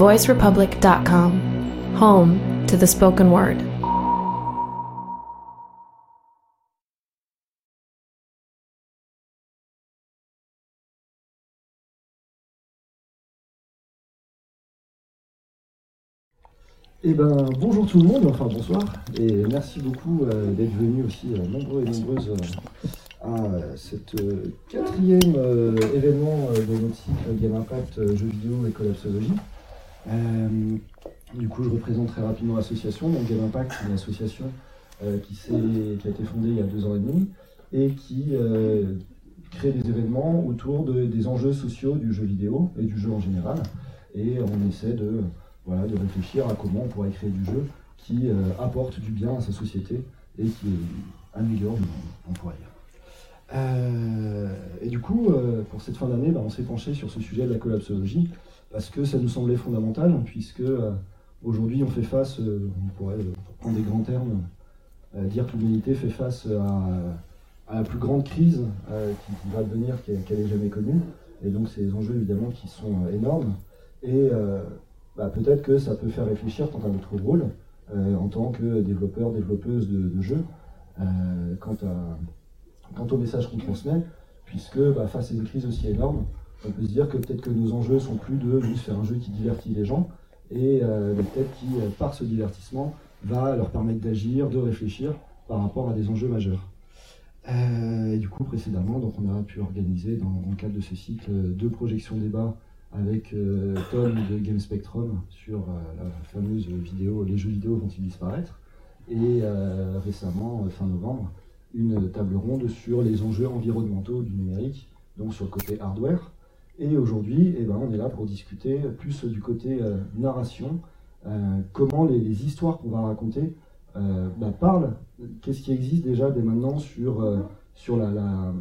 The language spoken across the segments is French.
voicerepublic.com, home to the spoken word. Eh ben, bonjour tout le monde, enfin bonsoir, et merci beaucoup euh, d'être venus aussi euh, nombreux et nombreuses euh, à cet quatrième événement de notre Game Impact Jeux vidéo et collapsologie. Du coup, je représente très rapidement l'association. Donc, Game Impact, c'est une association qui, qui, a été fondée il y a deux ans et demi et qui crée des événements autour de, des enjeux sociaux du jeu vidéo et du jeu en général. Et on essaie de voilà, de réfléchir à comment on pourrait créer du jeu qui euh, apporte du bien à sa société et qui améliore le monde. Euh, et du coup, euh, pour cette fin d'année, bah, on s'est penché sur ce sujet de la collapsologie parce que ça nous semblait fondamental, puisque aujourd'hui on fait face, on pourrait, prendre des grands termes, dire que l'humanité fait face à, la plus grande crise qui, va devenir qu'elle n'ait jamais connue. Et donc, des enjeux évidemment qui sont énormes. Et bah, peut-être que ça peut faire réfléchir quant à notre rôle euh, en tant que développeur, développeuse de, jeux, euh, quant, au message qu'on transmet, puisque bah, face à une crise aussi énorme, on peut se dire que peut-être que nos enjeux sont plus de juste faire un jeu qui divertit les gens, et euh, peut-être qui, par ce divertissement, va leur permettre d'agir, de réfléchir par rapport à des enjeux majeurs. et du coup, précédemment, donc on a pu organiser dans, le cadre de ce cycle deux projections débat avec euh, Tom de Game Spectrum sur euh, la fameuse vidéo Les jeux vidéo vont-ils disparaître Et euh, récemment, fin novembre, une table ronde sur les enjeux environnementaux du numérique, donc sur le côté hardware. Et aujourd'hui, eh ben, on est là pour discuter plus du côté narration, comment les, histoires qu'on va raconter bah, parlent, qu'est-ce qui existe déjà dès maintenant sur, sur, la,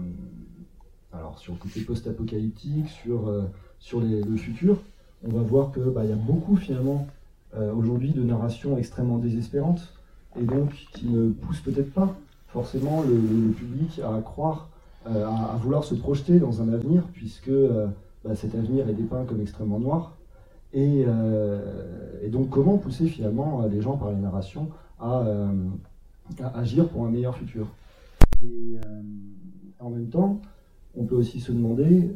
alors, sur le côté post-apocalyptique, sur sur le futur, on va voir qu'il bah, y a beaucoup finalement euh, aujourd'hui de narrations extrêmement désespérantes et donc qui ne poussent peut-être pas forcément le, public à croire, euh, à, vouloir se projeter dans un avenir puisque euh, bah, cet avenir est dépeint comme extrêmement noir. Et, donc comment pousser finalement les gens par la narration à, à agir pour un meilleur futur? Et en même temps, on peut aussi se demander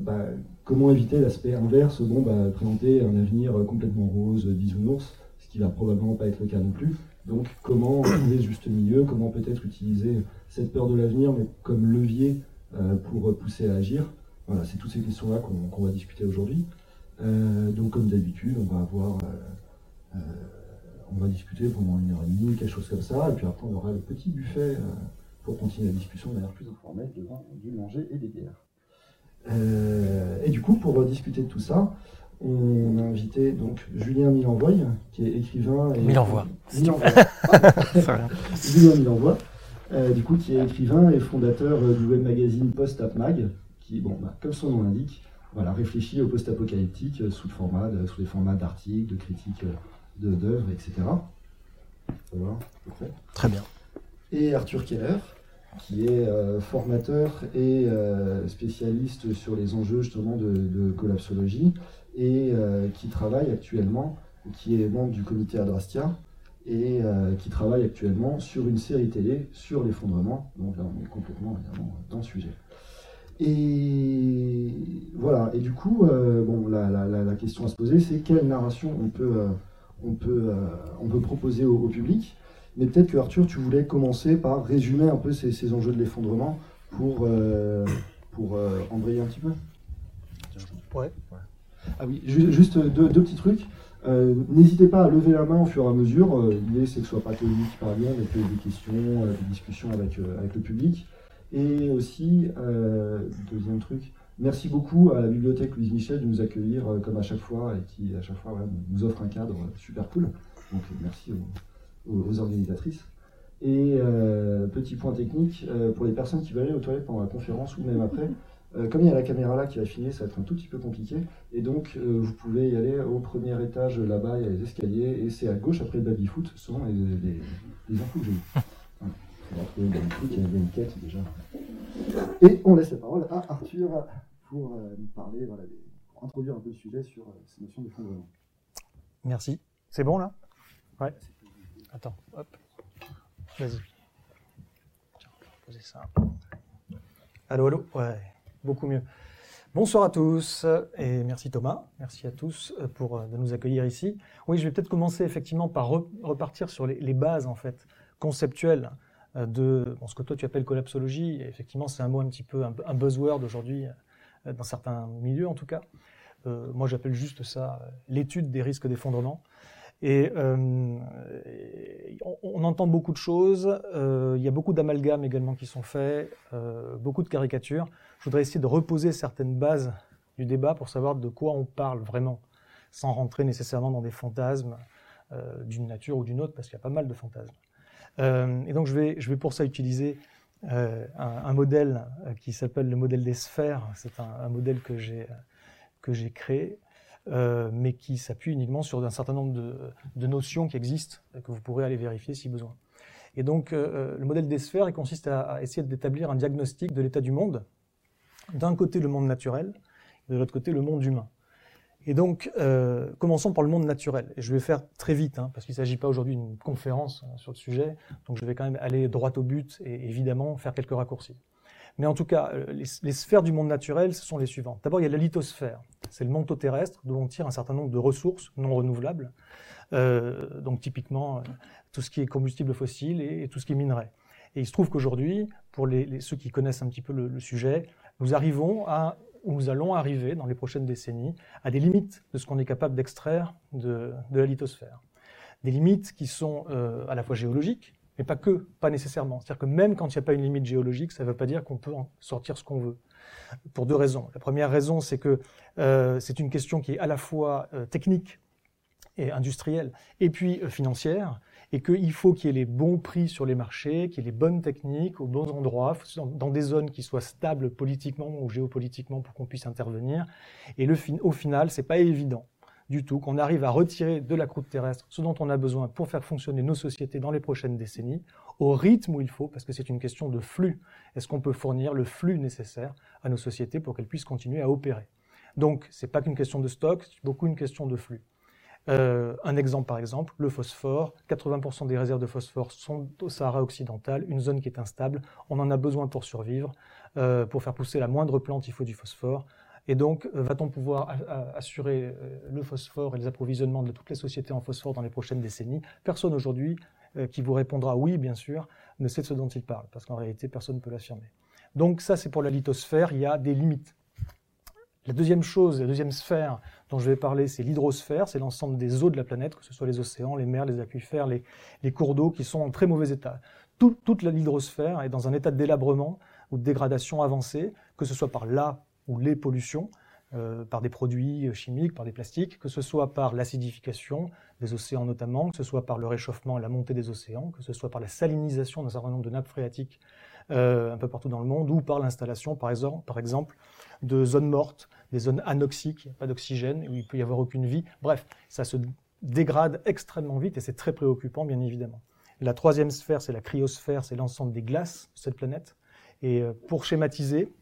bah, comment éviter l'aspect inverse, bon, bah, présenter un avenir complètement rose, bisounours, ce qui va probablement pas être le cas non plus. Donc comment trouver juste milieu, comment peut-être utiliser cette peur de l'avenir, mais comme levier euh, pour pousser à agir? Voilà, c'est toutes ces questions-là qu'on va discuter aujourd'hui. Euh, donc comme d'habitude, on va avoir, euh, on va discuter pendant une heure et demie, quelque chose comme ça, et puis après on aura le petit buffet pour continuer la discussion de manière plus informelle devant du manger et des bières. Euh, et du coup, pour discuter de tout ça, on a invité donc Julien Milenvoy, qui est écrivain. Et... Milenvoy. Milenvoy. Julien Milenvoy, euh, du coup, qui est écrivain et fondateur euh, du web magazine Post-App Mag, qui, bon, bah, comme son nom l'indique, voilà, réfléchit au post-apocalyptique sous, le format sous les formats d'articles, de critiques d'œuvres, etc. Voilà, Très bien. Et Arthur Keller, qui est euh, formateur et euh, spécialiste sur les enjeux justement de, collapsologie et euh, qui travaille actuellement, qui est membre du comité Adrastia et qui travaille actuellement sur une série télé sur l'effondrement. Donc là, on est complètement évidemment dans le sujet. Et voilà, et du coup, bon, la, question à se poser, c'est quelle narration on peut, on peut, on peut proposer au public mais peut-être que Arthur, tu voulais commencer par résumer un peu ces, enjeux de l'effondrement pour, euh, pour euh, embrayer un petit peu. Ouais. Ah oui, juste deux, petits trucs. Euh, n'hésitez pas à lever la main au fur et à mesure. L'idée, c'est que ce soit pas que lui qui parle bien, mais que des questions, des discussions avec, avec le public. Et aussi, deuxième truc, merci beaucoup à la bibliothèque Louise Michel de nous accueillir comme à chaque fois et qui, à chaque fois, nous offre un cadre super cool. Donc, merci aux, organisatrices. Et euh, petit point technique, euh, pour les personnes qui veulent aller aux toilettes pendant la conférence ou même après, euh, comme il y a la caméra là qui va filmer, ça va être un tout petit peu compliqué. Et donc, vous pouvez y aller au premier étage là-bas, il y a les escaliers, et c'est à gauche après le baby-foot, ce sont les, les, les que j'ai il y a une quête déjà. Et on laisse la parole à Arthur pour nous parler, voilà, pour introduire un peu le sujet sur ces notions de fondement. Merci. C'est bon là? Ouais. Attends, hop. Vas-y. Tiens, poser ça. Allô, allô? Ouais, beaucoup mieux. Bonsoir à tous et merci Thomas, merci à tous euh, pour euh, de nous accueillir ici. Oui, je vais peut-être commencer effectivement par repartir sur les, bases en fait conceptuelles euh, de ce que toi tu appelles collapsologie. effectivement, c'est un mot un petit peu un, buzzword aujourd'hui dans certains milieux en tout cas. moi, j'appelle juste ça l'étude des risques d'effondrement. Et on, entend beaucoup de choses. il y a beaucoup d'amalgames également qui sont faits, beaucoup de caricatures je voudrais essayer de reposer certaines bases du débat pour savoir de quoi on parle vraiment, sans rentrer nécessairement dans des fantasmes euh, d'une nature ou d'une autre, parce qu'il y a pas mal de fantasmes. Euh, et donc je vais, pour ça utiliser euh, un, modèle qui s'appelle le modèle des sphères. C'est un, modèle que j'ai créé, mais qui s'appuie uniquement sur un certain nombre de, notions qui existent, que vous pourrez aller vérifier si besoin. Et donc le modèle des sphères, il consiste à, à essayer d'établir un diagnostic de l'état du monde, d'un côté le monde naturel, de l'autre côté le monde humain. Et donc, euh, commençons par le monde naturel. Et je vais faire très vite, hein, parce qu'il ne s'agit pas aujourd'hui d'une conférence hein, sur le sujet, donc je vais quand même aller droit au but et évidemment faire quelques raccourcis. Mais en tout cas, euh, les, sphères du monde naturel, ce sont les suivantes. D'abord, il y a la lithosphère. C'est le manteau terrestre d'où on tire un certain nombre de ressources non renouvelables. Euh, donc typiquement, tout ce qui est combustible fossile et, tout ce qui est minerai. Et il se trouve qu'aujourd'hui, pour ceux qui connaissent un petit peu le sujet, nous arrivons à, nous allons arriver dans les prochaines décennies à des limites de ce qu'on est capable d'extraire de, la lithosphère. Des limites qui sont euh, à la fois géologiques, mais pas que, pas nécessairement. C'est-à-dire que même quand il n'y a pas une limite géologique, ça ne veut pas dire qu'on peut en sortir ce qu'on veut. Pour deux raisons. La première raison, c'est que euh, c'est une question qui est à la fois euh, technique et industrielle, et puis financière, et qu'il faut qu'il y ait les bons prix sur les marchés, qu'il y ait les bonnes techniques aux bons endroits, dans des zones qui soient stables politiquement ou géopolitiquement pour qu'on puisse intervenir. Et au final, c'est pas évident du tout qu'on arrive à retirer de la croûte terrestre ce dont on a besoin pour faire fonctionner nos sociétés dans les prochaines décennies, au rythme où il faut, parce que c'est une question de flux. Est-ce qu'on peut fournir le flux nécessaire à nos sociétés pour qu'elles puissent continuer à opérer? Donc, c'est pas qu'une question de stock, c'est beaucoup une question de flux. Euh, un exemple par exemple, le phosphore. 80% des réserves de phosphore sont au Sahara occidental, une zone qui est instable. On en a besoin pour survivre. Euh, pour faire pousser la moindre plante, il faut du phosphore. Et donc, euh, va-t-on pouvoir assurer le phosphore et les approvisionnements de toutes les sociétés en phosphore dans les prochaines décennies? Personne aujourd'hui qui vous répondra oui, bien sûr, ne sait de ce dont il parle, parce qu'en réalité, personne ne peut l'affirmer. Donc ça, c'est pour la lithosphère, il y a des limites. La deuxième chose, la deuxième sphère dont je vais parler, c'est l'hydrosphère, c'est l'ensemble des eaux de la planète, que ce soit les océans, les mers, les aquifères, les, cours d'eau qui sont en très mauvais état. toute l'hydrosphère est dans un état de délabrement ou de dégradation avancée, que ce soit par la ou les pollutions, euh, par des produits chimiques, par des plastiques, que ce soit par l'acidification des océans notamment, que ce soit par le réchauffement et la montée des océans, que ce soit par la salinisation d'un certain nombre de nappes phréatiques euh, un peu partout dans le monde, ou par l'installation, par exemple, de zones mortes, des zones anoxiques, pas d'oxygène, où il peut y avoir aucune vie. Bref, ça se dégrade extrêmement vite et c'est très préoccupant, bien évidemment. La troisième sphère, c'est la cryosphère, c'est l'ensemble des glaces de cette planète. Et euh, pour schématiser,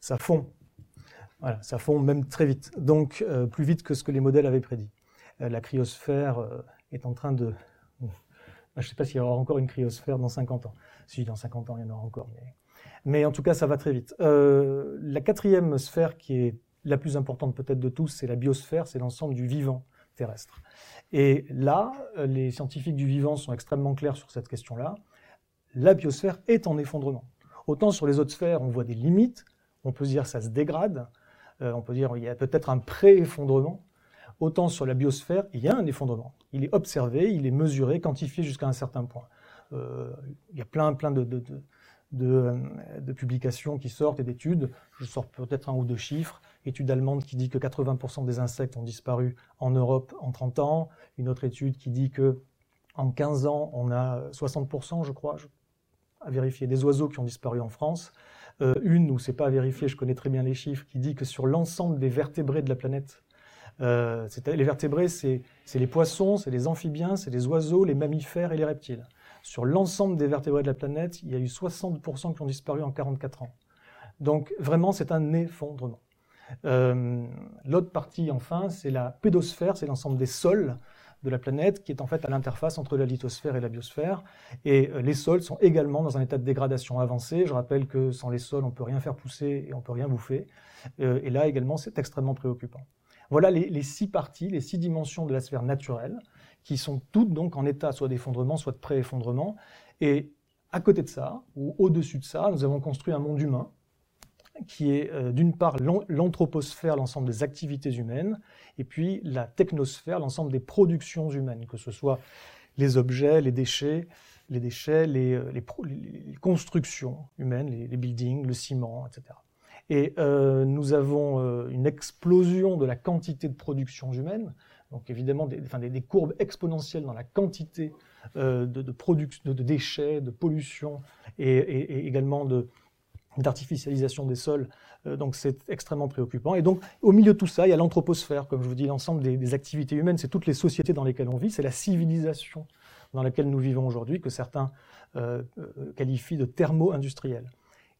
ça fond. Voilà, ça fond même très vite. Donc, euh, plus vite que ce que les modèles avaient prédit. la cryosphère est en train de je ne sais pas s'il y aura encore une cryosphère dans 50 ans. Si, dans 50 ans, il y en aura encore. Mais, en tout cas, ça va très vite. Euh, la quatrième sphère, qui est la plus importante peut-être de tous, c'est la biosphère, c'est l'ensemble du vivant terrestre. Et là, les scientifiques du vivant sont extrêmement clairs sur cette question-là. La biosphère est en effondrement. Autant sur les autres sphères, on voit des limites, on peut dire ça se dégrade, euh, on peut dire qu'il y a peut-être un pré-effondrement, autant sur la biosphère, il y a un effondrement. Il est observé, il est mesuré, quantifié jusqu'à un certain point. Euh, il y a plein, plein de, publications qui sortent et d'études. Je sors peut-être un ou deux chiffres. Étude allemande qui dit que 80% des insectes ont disparu en Europe en 30 ans. Une autre étude qui dit que en 15 ans, on a 60%, je crois, à vérifier, des oiseaux qui ont disparu en France. Euh, une où c'est pas vérifié, je connais très bien les chiffres, qui dit que sur l'ensemble des vertébrés de la planète, euh, les vertébrés, c'est les poissons, c'est les amphibiens, c'est les oiseaux, les mammifères et les reptiles. Sur l'ensemble des vertébrés de la planète, il y a eu 60% qui ont disparu en 44 ans. Donc vraiment, c'est un effondrement. L'autre partie, enfin, c'est la pédosphère, c'est l'ensemble des sols de la planète qui est en fait à l'interface entre la lithosphère et la biosphère. Et les sols sont également dans un état de dégradation avancé. Je rappelle que sans les sols, on ne peut rien faire pousser et on ne peut rien bouffer. et là également, c'est extrêmement préoccupant. Voilà les, six parties, les six dimensions de la sphère naturelle, qui sont toutes donc en état soit d'effondrement, soit de pré-effondrement. Et à côté de ça, ou au-dessus de ça, nous avons construit un monde humain qui est euh, d'une part l'anthroposphère, l'ensemble des activités humaines, et puis la technosphère, l'ensemble des productions humaines, que ce soit les objets, les déchets, les déchets, les, euh, constructions humaines, les, buildings, le ciment, etc. Et euh, nous avons une explosion de la quantité de productions humaines, donc évidemment des, courbes exponentielles dans la quantité euh, de, de, de, déchets, de pollution et, également de, d'artificialisation des sols. Euh, donc c'est extrêmement préoccupant. Et donc au milieu de tout ça, il y a l'anthroposphère, comme je vous dis, l'ensemble des, activités humaines, c'est toutes les sociétés dans lesquelles on vit, c'est la civilisation dans laquelle nous vivons aujourd'hui, que certains euh, qualifient de thermo-industrielle.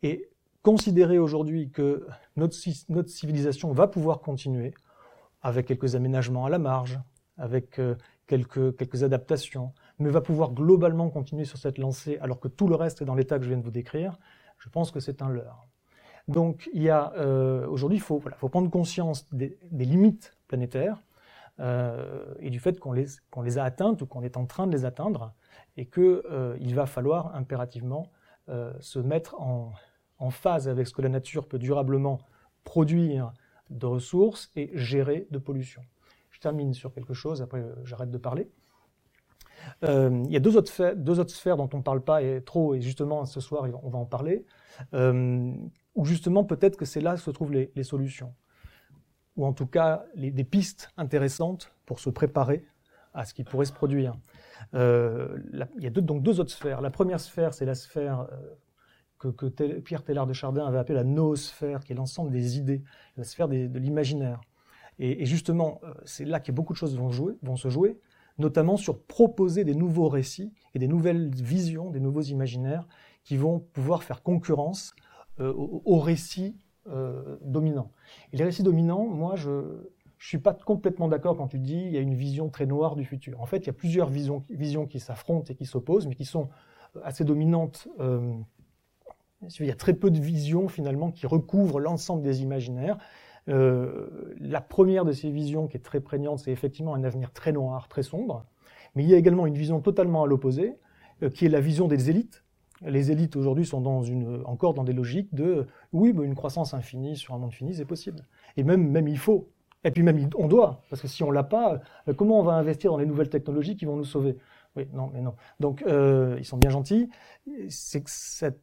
Et considérer aujourd'hui que notre, civilisation va pouvoir continuer avec quelques aménagements à la marge, avec euh, quelques, quelques adaptations, mais va pouvoir globalement continuer sur cette lancée alors que tout le reste est dans l'état que je viens de vous décrire, je pense que c'est un leurre. Donc il y a euh, aujourd'hui, il faut, voilà, faut, prendre conscience des, limites planétaires euh, et du fait qu'on les, qu'on les, a atteintes ou qu'on est en train de les atteindre et qu'il euh, va falloir impérativement se mettre en, en, phase avec ce que la nature peut durablement produire de ressources et gérer de pollution. Je termine sur quelque chose, après euh, j'arrête de parler. Euh, il y a deux autres, sphères, dont on ne parle pas et trop, et justement ce soir on va en parler, euh, où justement peut-être que c'est là que se trouvent les, solutions, ou en tout cas des pistes intéressantes pour se préparer à ce qui pourrait se produire. Il y a donc deux autres sphères. La première sphère, c'est la sphère que, Pierre Teilhard de Chardin avait appelée la noosphère, qui est l'ensemble des idées, la sphère de l'imaginaire. Et, justement, euh, c'est là que beaucoup de choses vont, jouer, vont se jouer notamment sur proposer des nouveaux récits et des nouvelles visions, des nouveaux imaginaires qui vont pouvoir faire concurrence euh, aux, aux, récits euh, dominants. Et les récits dominants, moi, je ne suis pas complètement d'accord quand tu dis il y a une vision très noire du futur. En fait, il y a plusieurs visions, qui s'affrontent et qui s'opposent, mais qui sont assez dominantes. Euh, il y a très peu de visions finalement qui recouvrent l'ensemble des imaginaires. Euh, la première de ces visions qui est très prégnante, c'est effectivement un avenir très noir, très sombre. Mais il y a également une vision totalement à l'opposé, euh, qui est la vision des élites. Les élites aujourd'hui sont encore dans des logiques de oui, une croissance infinie sur un monde fini, c'est possible. Et même, même il faut. Et puis même on doit, parce que si on l'a pas, euh, comment on va investir dans les nouvelles technologies qui vont nous sauver? Oui, non, mais non. Donc, euh, ils sont bien gentils. C'est que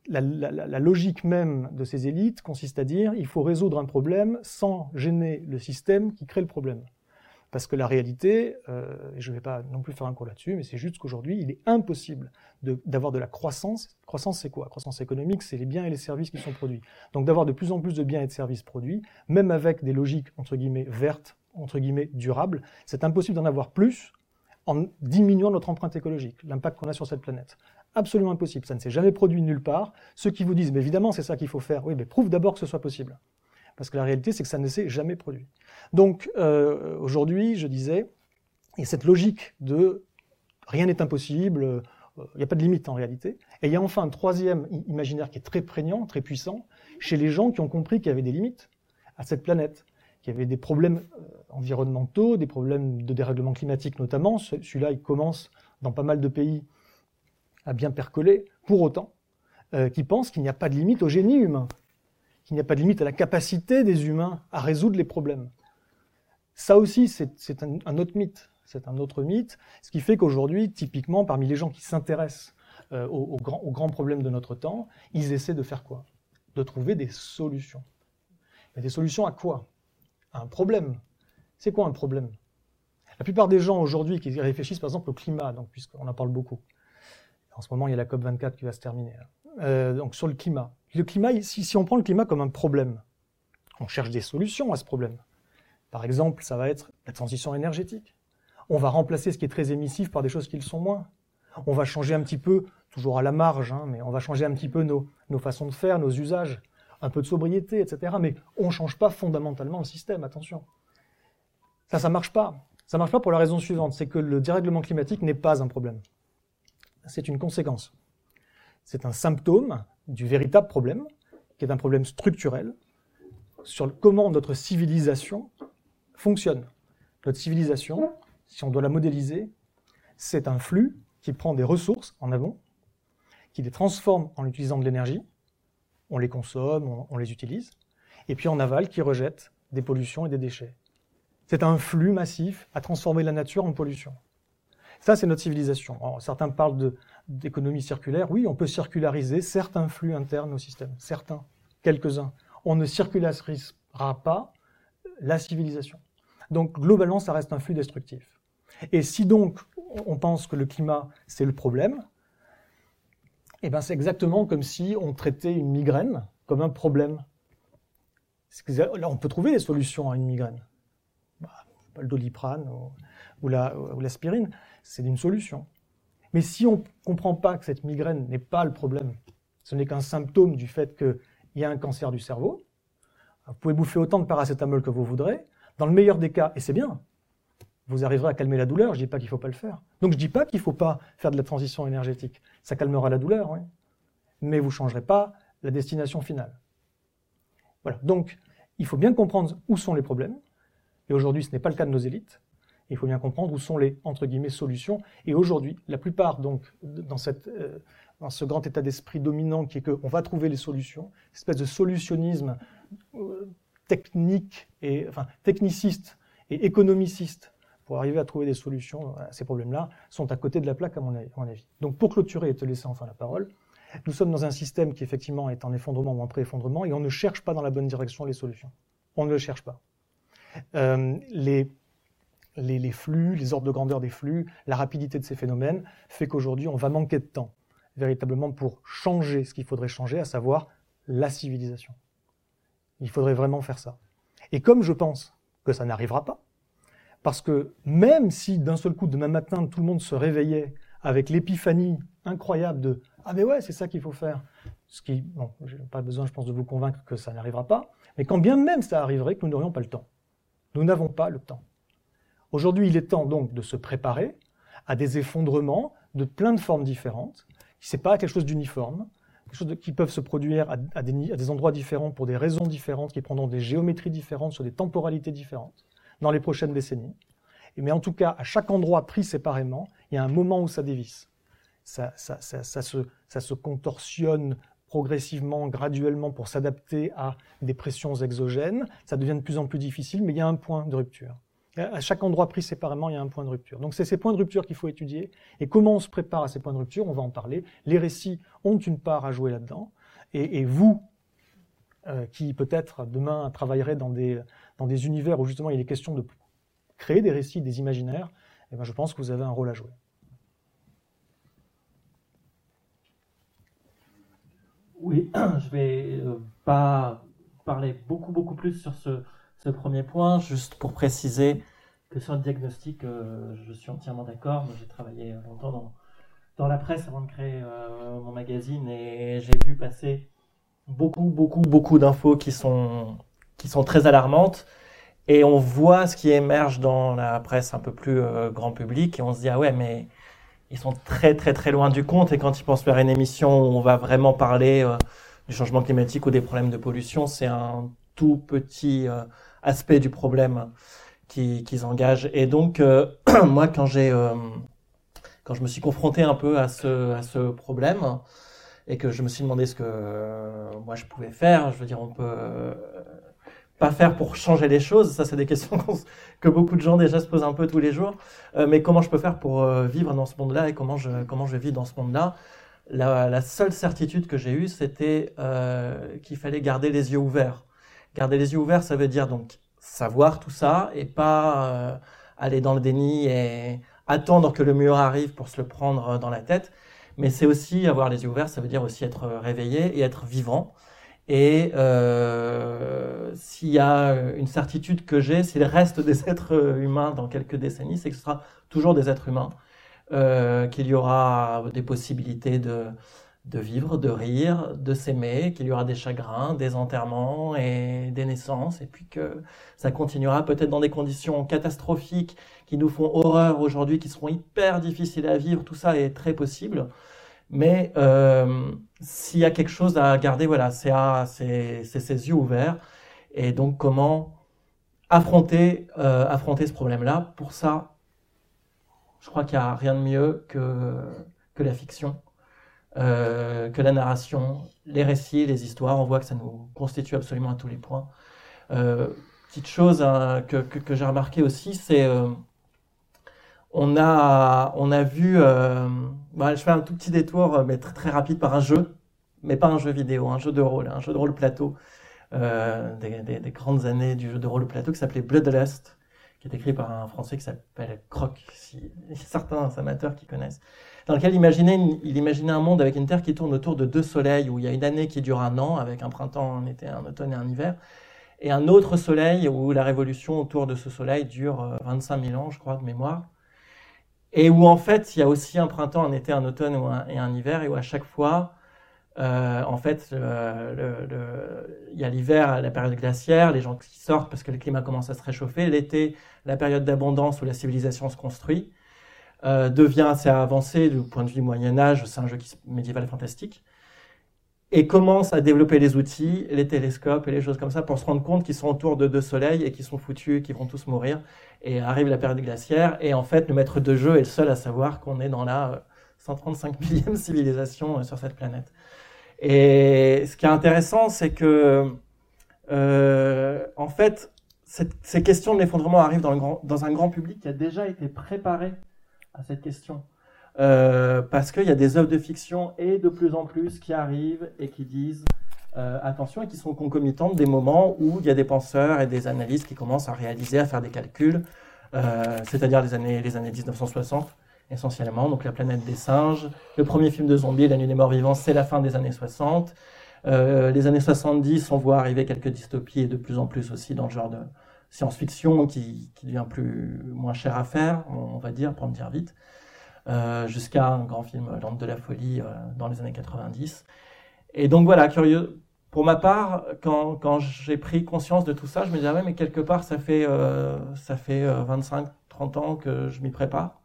la, logique même de ces élites consiste à dire il faut résoudre un problème sans gêner le système qui crée le problème. Parce que la réalité, euh, et je ne vais pas non plus faire un cours là-dessus, mais c'est juste qu'aujourd'hui, il est impossible d'avoir de, la croissance. Croissance, c'est quoi? Croissance économique, c'est les biens et les services qui sont produits. Donc d'avoir de plus en plus de biens et de services produits, même avec des logiques, entre guillemets, vertes, entre guillemets, durables, c'est impossible d'en avoir plus en diminuant notre empreinte écologique, l'impact qu'on a sur cette planète. Absolument impossible. Ça ne s'est jamais produit nulle part. Ceux qui vous disent, mais évidemment, c'est ça qu'il faut faire. Oui, mais prouve d'abord que ce soit possible. Parce que la réalité, c'est que ça ne s'est jamais produit. Donc, euh, aujourd'hui, je disais, il y a cette logique de rien n'est impossible, euh, il n'y a pas de limite en réalité. Et il y a enfin un troisième imaginaire qui est très prégnant, très puissant, chez les gens qui ont compris qu'il y avait des limites à cette planète qu'il y avait des problèmes euh, environnementaux, des problèmes de dérèglement climatique notamment. Celui-là, il commence dans pas mal de pays à bien percoler. Pour autant, euh, qui pensent qu'il n'y a pas de limite au génie humain, qu'il n'y a pas de limite à la capacité des humains à résoudre les problèmes. Ça aussi, c'est un, autre mythe. C'est un autre mythe, ce qui fait qu'aujourd'hui, typiquement, parmi les gens qui s'intéressent euh, aux, grands, aux grands problèmes de notre temps, ils essaient de faire quoi? De trouver des solutions. Mais des solutions à quoi? Un problème. C'est quoi un problème? La plupart des gens aujourd'hui qui réfléchissent par exemple au climat, donc puisqu'on en parle beaucoup. En ce moment, il y a la COP 24 qui va se terminer. Euh, donc sur le climat. Le climat, si, on prend le climat comme un problème, on cherche des solutions à ce problème. Par exemple, ça va être la transition énergétique. On va remplacer ce qui est très émissif par des choses qui le sont moins. On va changer un petit peu, toujours à la marge, hein, mais on va changer un petit peu nos façons de faire, nos usages. Un peu de sobriété, etc. Mais on ne change pas fondamentalement le système, attention. Ça, ça ne marche pas. Ça ne marche pas pour la raison suivante, c'est que le dérèglement climatique n'est pas un problème. C'est une conséquence. C'est un symptôme du véritable problème, qui est un problème structurel, sur comment notre civilisation fonctionne. Notre civilisation, si on doit la modéliser, c'est un flux qui prend des ressources en avant, qui les transforme en utilisant de l'énergie, on les consomme, on, les utilise, et puis en aval qui rejette des pollutions et des déchets. C'est un flux massif à transformer la nature en pollution. Ça, c'est notre civilisation. certains parlent d'économie circulaire. Oui, on peut circulariser certains flux internes au système, certains, quelques-uns. On ne circularisera pas la civilisation. Donc, globalement, ça reste un flux destructif. Et si donc on pense que le climat, c'est le problème, eh ben, c'est exactement comme si on traitait une migraine comme un problème. Là, on peut trouver des solutions à une migraine. Bah, le doliprane ou, l'aspirine, c'est une solution. Mais si on ne comprend pas que cette migraine n'est pas le problème, ce n'est qu'un symptôme du fait qu'il y a un cancer du cerveau, vous pouvez bouffer autant de paracétamol que vous voudrez. Dans le meilleur des cas, et c'est bien, vous arriverez à calmer la douleur, je ne dis pas qu'il ne faut pas le faire. Donc je ne dis pas qu'il ne faut pas faire de la transition énergétique. Ça calmera la douleur, oui. Mais vous ne changerez pas la destination finale. Voilà. Donc, il faut bien comprendre où sont les problèmes. Et aujourd'hui, ce n'est pas le cas de nos élites. Il faut bien comprendre où sont les, entre guillemets, solutions. Et aujourd'hui, la plupart, donc, dans, cette, euh, dans ce grand état d'esprit dominant qui est qu'on va trouver les solutions, cette espèce de solutionnisme euh, technique et, enfin, techniciste et économiciste pour arriver à trouver des solutions à ces problèmes-là, sont à côté de la plaque, à mon, avis. Donc, pour clôturer et te laisser enfin la parole, nous sommes dans un système qui, effectivement, est en effondrement ou en pré-effondrement, et on ne cherche pas dans la bonne direction les solutions. On ne le cherche pas. Euh, les, les, les, flux, les ordres de grandeur des flux, la rapidité de ces phénomènes fait qu'aujourd'hui, on va manquer de temps, véritablement, pour changer ce qu'il faudrait changer, à savoir la civilisation. Il faudrait vraiment faire ça. Et comme je pense que ça n'arrivera pas, parce que même si d'un seul coup, demain matin, tout le monde se réveillait avec l'épiphanie incroyable de Ah, mais ouais, c'est ça qu'il faut faire. Ce qui, bon, je n'ai pas besoin, je pense, de vous convaincre que ça n'arrivera pas. Mais quand bien même ça arriverait, que nous n'aurions pas le temps. Nous n'avons pas le temps. Aujourd'hui, il est temps donc de se préparer à des effondrements de plein de formes différentes. Ce n'est pas quelque chose d'uniforme, qui peuvent se produire à des endroits différents pour des raisons différentes, qui prendront des géométries différentes sur des temporalités différentes dans les prochaines décennies. Mais en tout cas, à chaque endroit pris séparément, il y a un moment où ça dévisse. Ça, ça, ça, ça se, se, contorsionne progressivement, graduellement pour s'adapter à des pressions exogènes. Ça devient de plus en plus difficile, mais il y a un point de rupture. À chaque endroit pris séparément, il y a un point de rupture. Donc c'est ces points de rupture qu'il faut étudier. Et comment on se prépare à ces points de rupture, on va en parler. Les récits ont une part à jouer là-dedans. Et, et, vous, euh, qui peut-être demain travaillerez dans des, dans des univers où justement il est question de créer des récits, des imaginaires, eh ben, je pense que vous avez un rôle à jouer. Oui, je vais euh, pas parler beaucoup beaucoup plus sur ce, premier point, juste pour préciser que sur le diagnostic, euh, je suis entièrement d'accord. J'ai travaillé longtemps dans, la presse avant de créer mon magazine et j'ai vu passer beaucoup beaucoup beaucoup d'infos qui sont qui sont très alarmantes. Et on voit ce qui émerge dans la presse un peu plus euh, grand public et on se dit ah ouais mais ils sont très très très loin du compte et quand ils pensent faire une émission où on va vraiment parler euh, du changement climatique ou des problèmes de pollution, c'est un tout petit euh, aspect du problème qu'ils engagent. Et donc moi quand j'ai quand je me suis confronté un peu à ce à ce problème et que je me suis demandé ce que moi je pouvais faire, je veux dire on peut pas faire pour changer les choses Ça, c'est des questions que beaucoup de gens déjà se posent un peu tous les jours. Euh, mais comment je peux faire pour euh, vivre dans ce monde-là et comment je, comment je vis dans ce monde-là? La, la, seule certitude que j'ai eue, c'était euh, qu'il fallait garder les yeux ouverts. Garder les yeux ouverts, ça veut dire donc savoir tout ça et pas euh, aller dans le déni et attendre que le mur arrive pour se le prendre dans la tête. Mais c'est aussi avoir les yeux ouverts, ça veut dire aussi être réveillé et être vivant. Et euh, s'il y a une certitude que j'ai, s'il reste des êtres humains dans quelques décennies, c'est que ce sera toujours des êtres humains, euh, qu'il y aura des possibilités de, de vivre, de rire, de s'aimer, qu'il y aura des chagrins, des enterrements et des naissances, et puis que ça continuera peut-être dans des conditions catastrophiques qui nous font horreur aujourd'hui, qui seront hyper difficiles à vivre, tout ça est très possible. Mais euh, s'il y a quelque chose à garder, voilà, c'est ces yeux ouverts. Et donc comment affronter, euh, affronter ce problème-là? Pour ça, je crois qu'il n'y a rien de mieux que, que la fiction euh, que la narration, les récits, les histoires. On voit que ça nous constitue absolument à tous les points. Euh, petite chose hein, que, j'ai remarqué aussi, c'est euh, on a on a vu. Bah, je fais un tout petit détour, mais très, très rapide par un jeu, mais pas un jeu vidéo, un jeu de rôle, un jeu de rôle plateau. Des, des, des, grandes années du jeu de rôle plateau qui s'appelait Bloodlust, qui est écrit par un Français qui s'appelle Croc, si certains amateurs qui connaissent dans lequel il imaginait, il imaginait un monde avec une Terre qui tourne autour de deux soleils, où il y a une année qui dure un an, avec un printemps, un été, un automne et un hiver, et un autre soleil où la révolution autour de ce soleil dure 25 euh, 000 ans, je crois, de mémoire, et où en fait il y a aussi un printemps, un été, un automne et un hiver, et où à chaque fois, euh, en fait, il y a l'hiver, la période glaciaire, les gens qui sortent parce que le climat commence à se réchauffer, l'été, la période d'abondance où la civilisation se construit, euh, devient assez avancé du point de vue Moyen Âge, c'est un jeu qui, médiéval fantastique, et commence à développer les outils, les télescopes et les choses comme ça pour se rendre compte qu'ils sont autour de deux soleils et qu'ils sont foutus, qu'ils vont tous mourir. Et arrive la période glaciaire, et en fait, le maître de jeu est le seul à savoir qu'on est dans la 135 euh, millième civilisation euh, sur cette planète. Et ce qui est intéressant, c'est que, en fait, ces questions de l'effondrement arrivent dans un grand public qui a déjà été préparé à cette question. Euh, parce qu'il y a des œuvres de fiction et de plus en plus qui arrivent et qui disent euh, attention et qui sont concomitantes des moments où il y a des penseurs et des analystes qui commencent à réaliser, à faire des calculs, euh, c'est-à-dire les années, les années 1960 essentiellement, donc La planète des singes. Le premier film de zombie, La nuit des morts vivants, c'est la fin des années 60. les années 70, on voit arriver quelques dystopies et de plus en plus aussi dans le genre de science-fiction qui, qui, devient plus moins cher à faire, on va dire, pour me dire vite, euh, jusqu'à un grand film L'Ande de la folie euh, dans les années 90. Et donc voilà, curieux. Pour ma part, quand, j'ai pris conscience de tout ça, je me disais, ah mais quelque part, ça fait, euh, ça fait 25, 30 ans que je m'y prépare.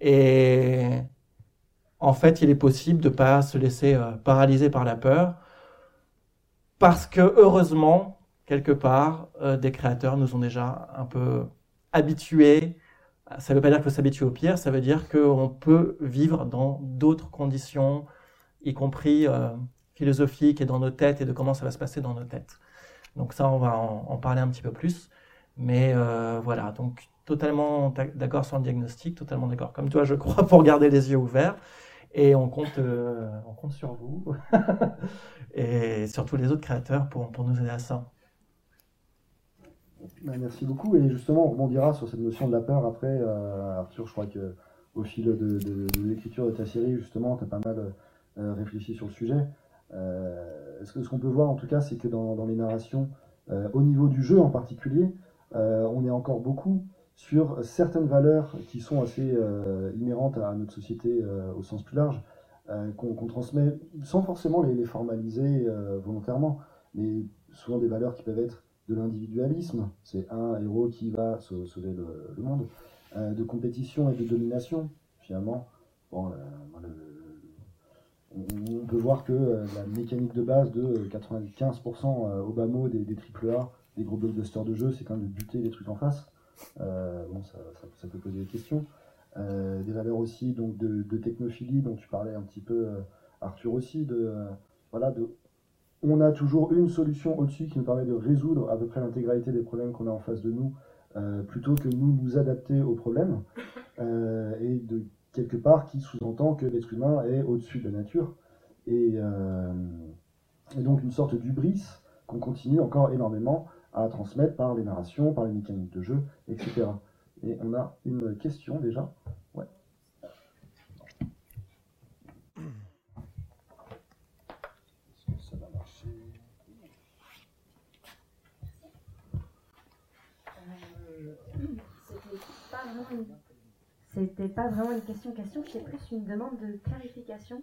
Et en fait, il est possible de ne pas se laisser paralyser par la peur, parce que heureusement, quelque part, euh, des créateurs nous ont déjà un peu habitués. Ça ne veut pas dire qu'il faut s'habituer au pire, ça veut dire qu'on peut vivre dans d'autres conditions, y compris euh, philosophiques et dans nos têtes, et de comment ça va se passer dans nos têtes. Donc ça, on va en, parler un petit peu plus. Mais euh, voilà, donc totalement d'accord sur le diagnostic, totalement d'accord comme toi, je crois, pour garder les yeux ouverts. Et on compte, on compte sur vous et sur tous les autres créateurs pour, pour nous aider à ça. Bah, merci beaucoup. Et justement, on rebondira sur cette notion de la peur après. Euh, Arthur, je crois que au fil de, l'écriture de ta série, justement, tu as pas mal euh, réfléchi sur le sujet. Euh, ce qu'on peut voir en tout cas, c'est que dans, les narrations, au niveau du jeu en particulier, on est encore beaucoup sur certaines valeurs qui sont assez inhérentes à notre société au sens plus large, qu'on transmet sans forcément les formaliser volontairement, mais souvent des valeurs qui peuvent être de l'individualisme, c'est un héros qui va sauver le, monde, euh, de compétition et de domination, finalement. Bon, on peut voir que euh, la mécanique de base de 95% euh, Obama des, des AAA, des gros blockbusters de jeu, c'est quand même de buter les trucs en face. bon, ça, peut poser des questions. des valeurs aussi donc de, de, technophilie dont tu parlais un petit peu, Arthur aussi, de, voilà, de on a toujours une solution au-dessus qui nous permet de résoudre à peu près l'intégralité des problèmes qu'on a en face de nous, euh, plutôt que nous nous adapter aux problèmes, euh, et de quelque part qui sous-entend que l'être humain est au-dessus de la nature, et, euh, et donc une sorte d'ubris qu'on continue encore énormément à transmettre par les narrations, par les mécaniques de jeu, etc. Et on a une question déjà. C'était pas vraiment une question-question, c'est plus une demande de clarification.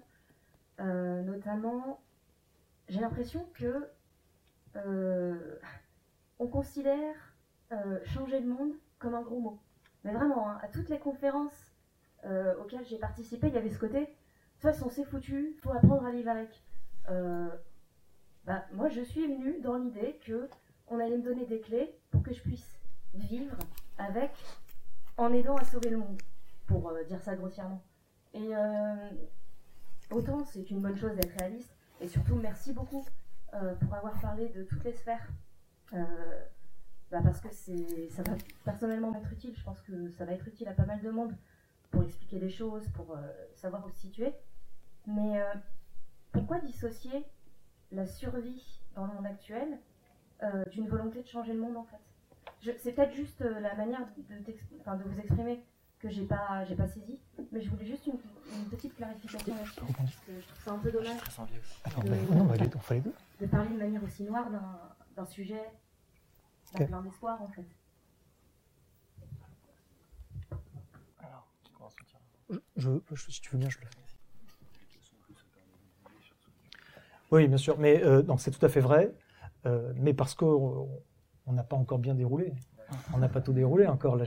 notamment, j'ai l'impression que on considère changer le monde comme un gros mot. Mais vraiment, hein, à toutes les conférences auxquelles j'ai participé, il y avait ce côté, de toute façon c'est foutu, faut apprendre à vivre avec. Bah, moi je suis venue dans l'idée que on allait me donner des clés pour que je puisse vivre avec en aidant à sauver le monde, pour euh, dire ça grossièrement. Et euh, autant c'est une bonne chose d'être réaliste, et surtout merci beaucoup euh, pour avoir parlé de toutes les sphères. Bah, parce que ça va personnellement m'être utile, je pense que ça va être utile à pas mal de monde pour expliquer les choses, pour savoir où se situer. Mais pourquoi dissocier la survie dans le monde actuel d'une volonté de changer le monde en fait? C'est peut-être juste la manière de, vous exprimer que j'ai pas, j'ai pas saisi, mais je voulais juste une, petite clarification là-dessus. Je trouve ça un peu dommage de, parler de manière aussi noire d'un sujet d'un plein d'espoir en fait. Alors, je, je, si tu veux bien, je le fais. Oui, bien sûr, mais euh, c'est tout à fait vrai, euh, mais parce que on n'a pas encore bien déroulé. On n'a pas tout déroulé encore. Là,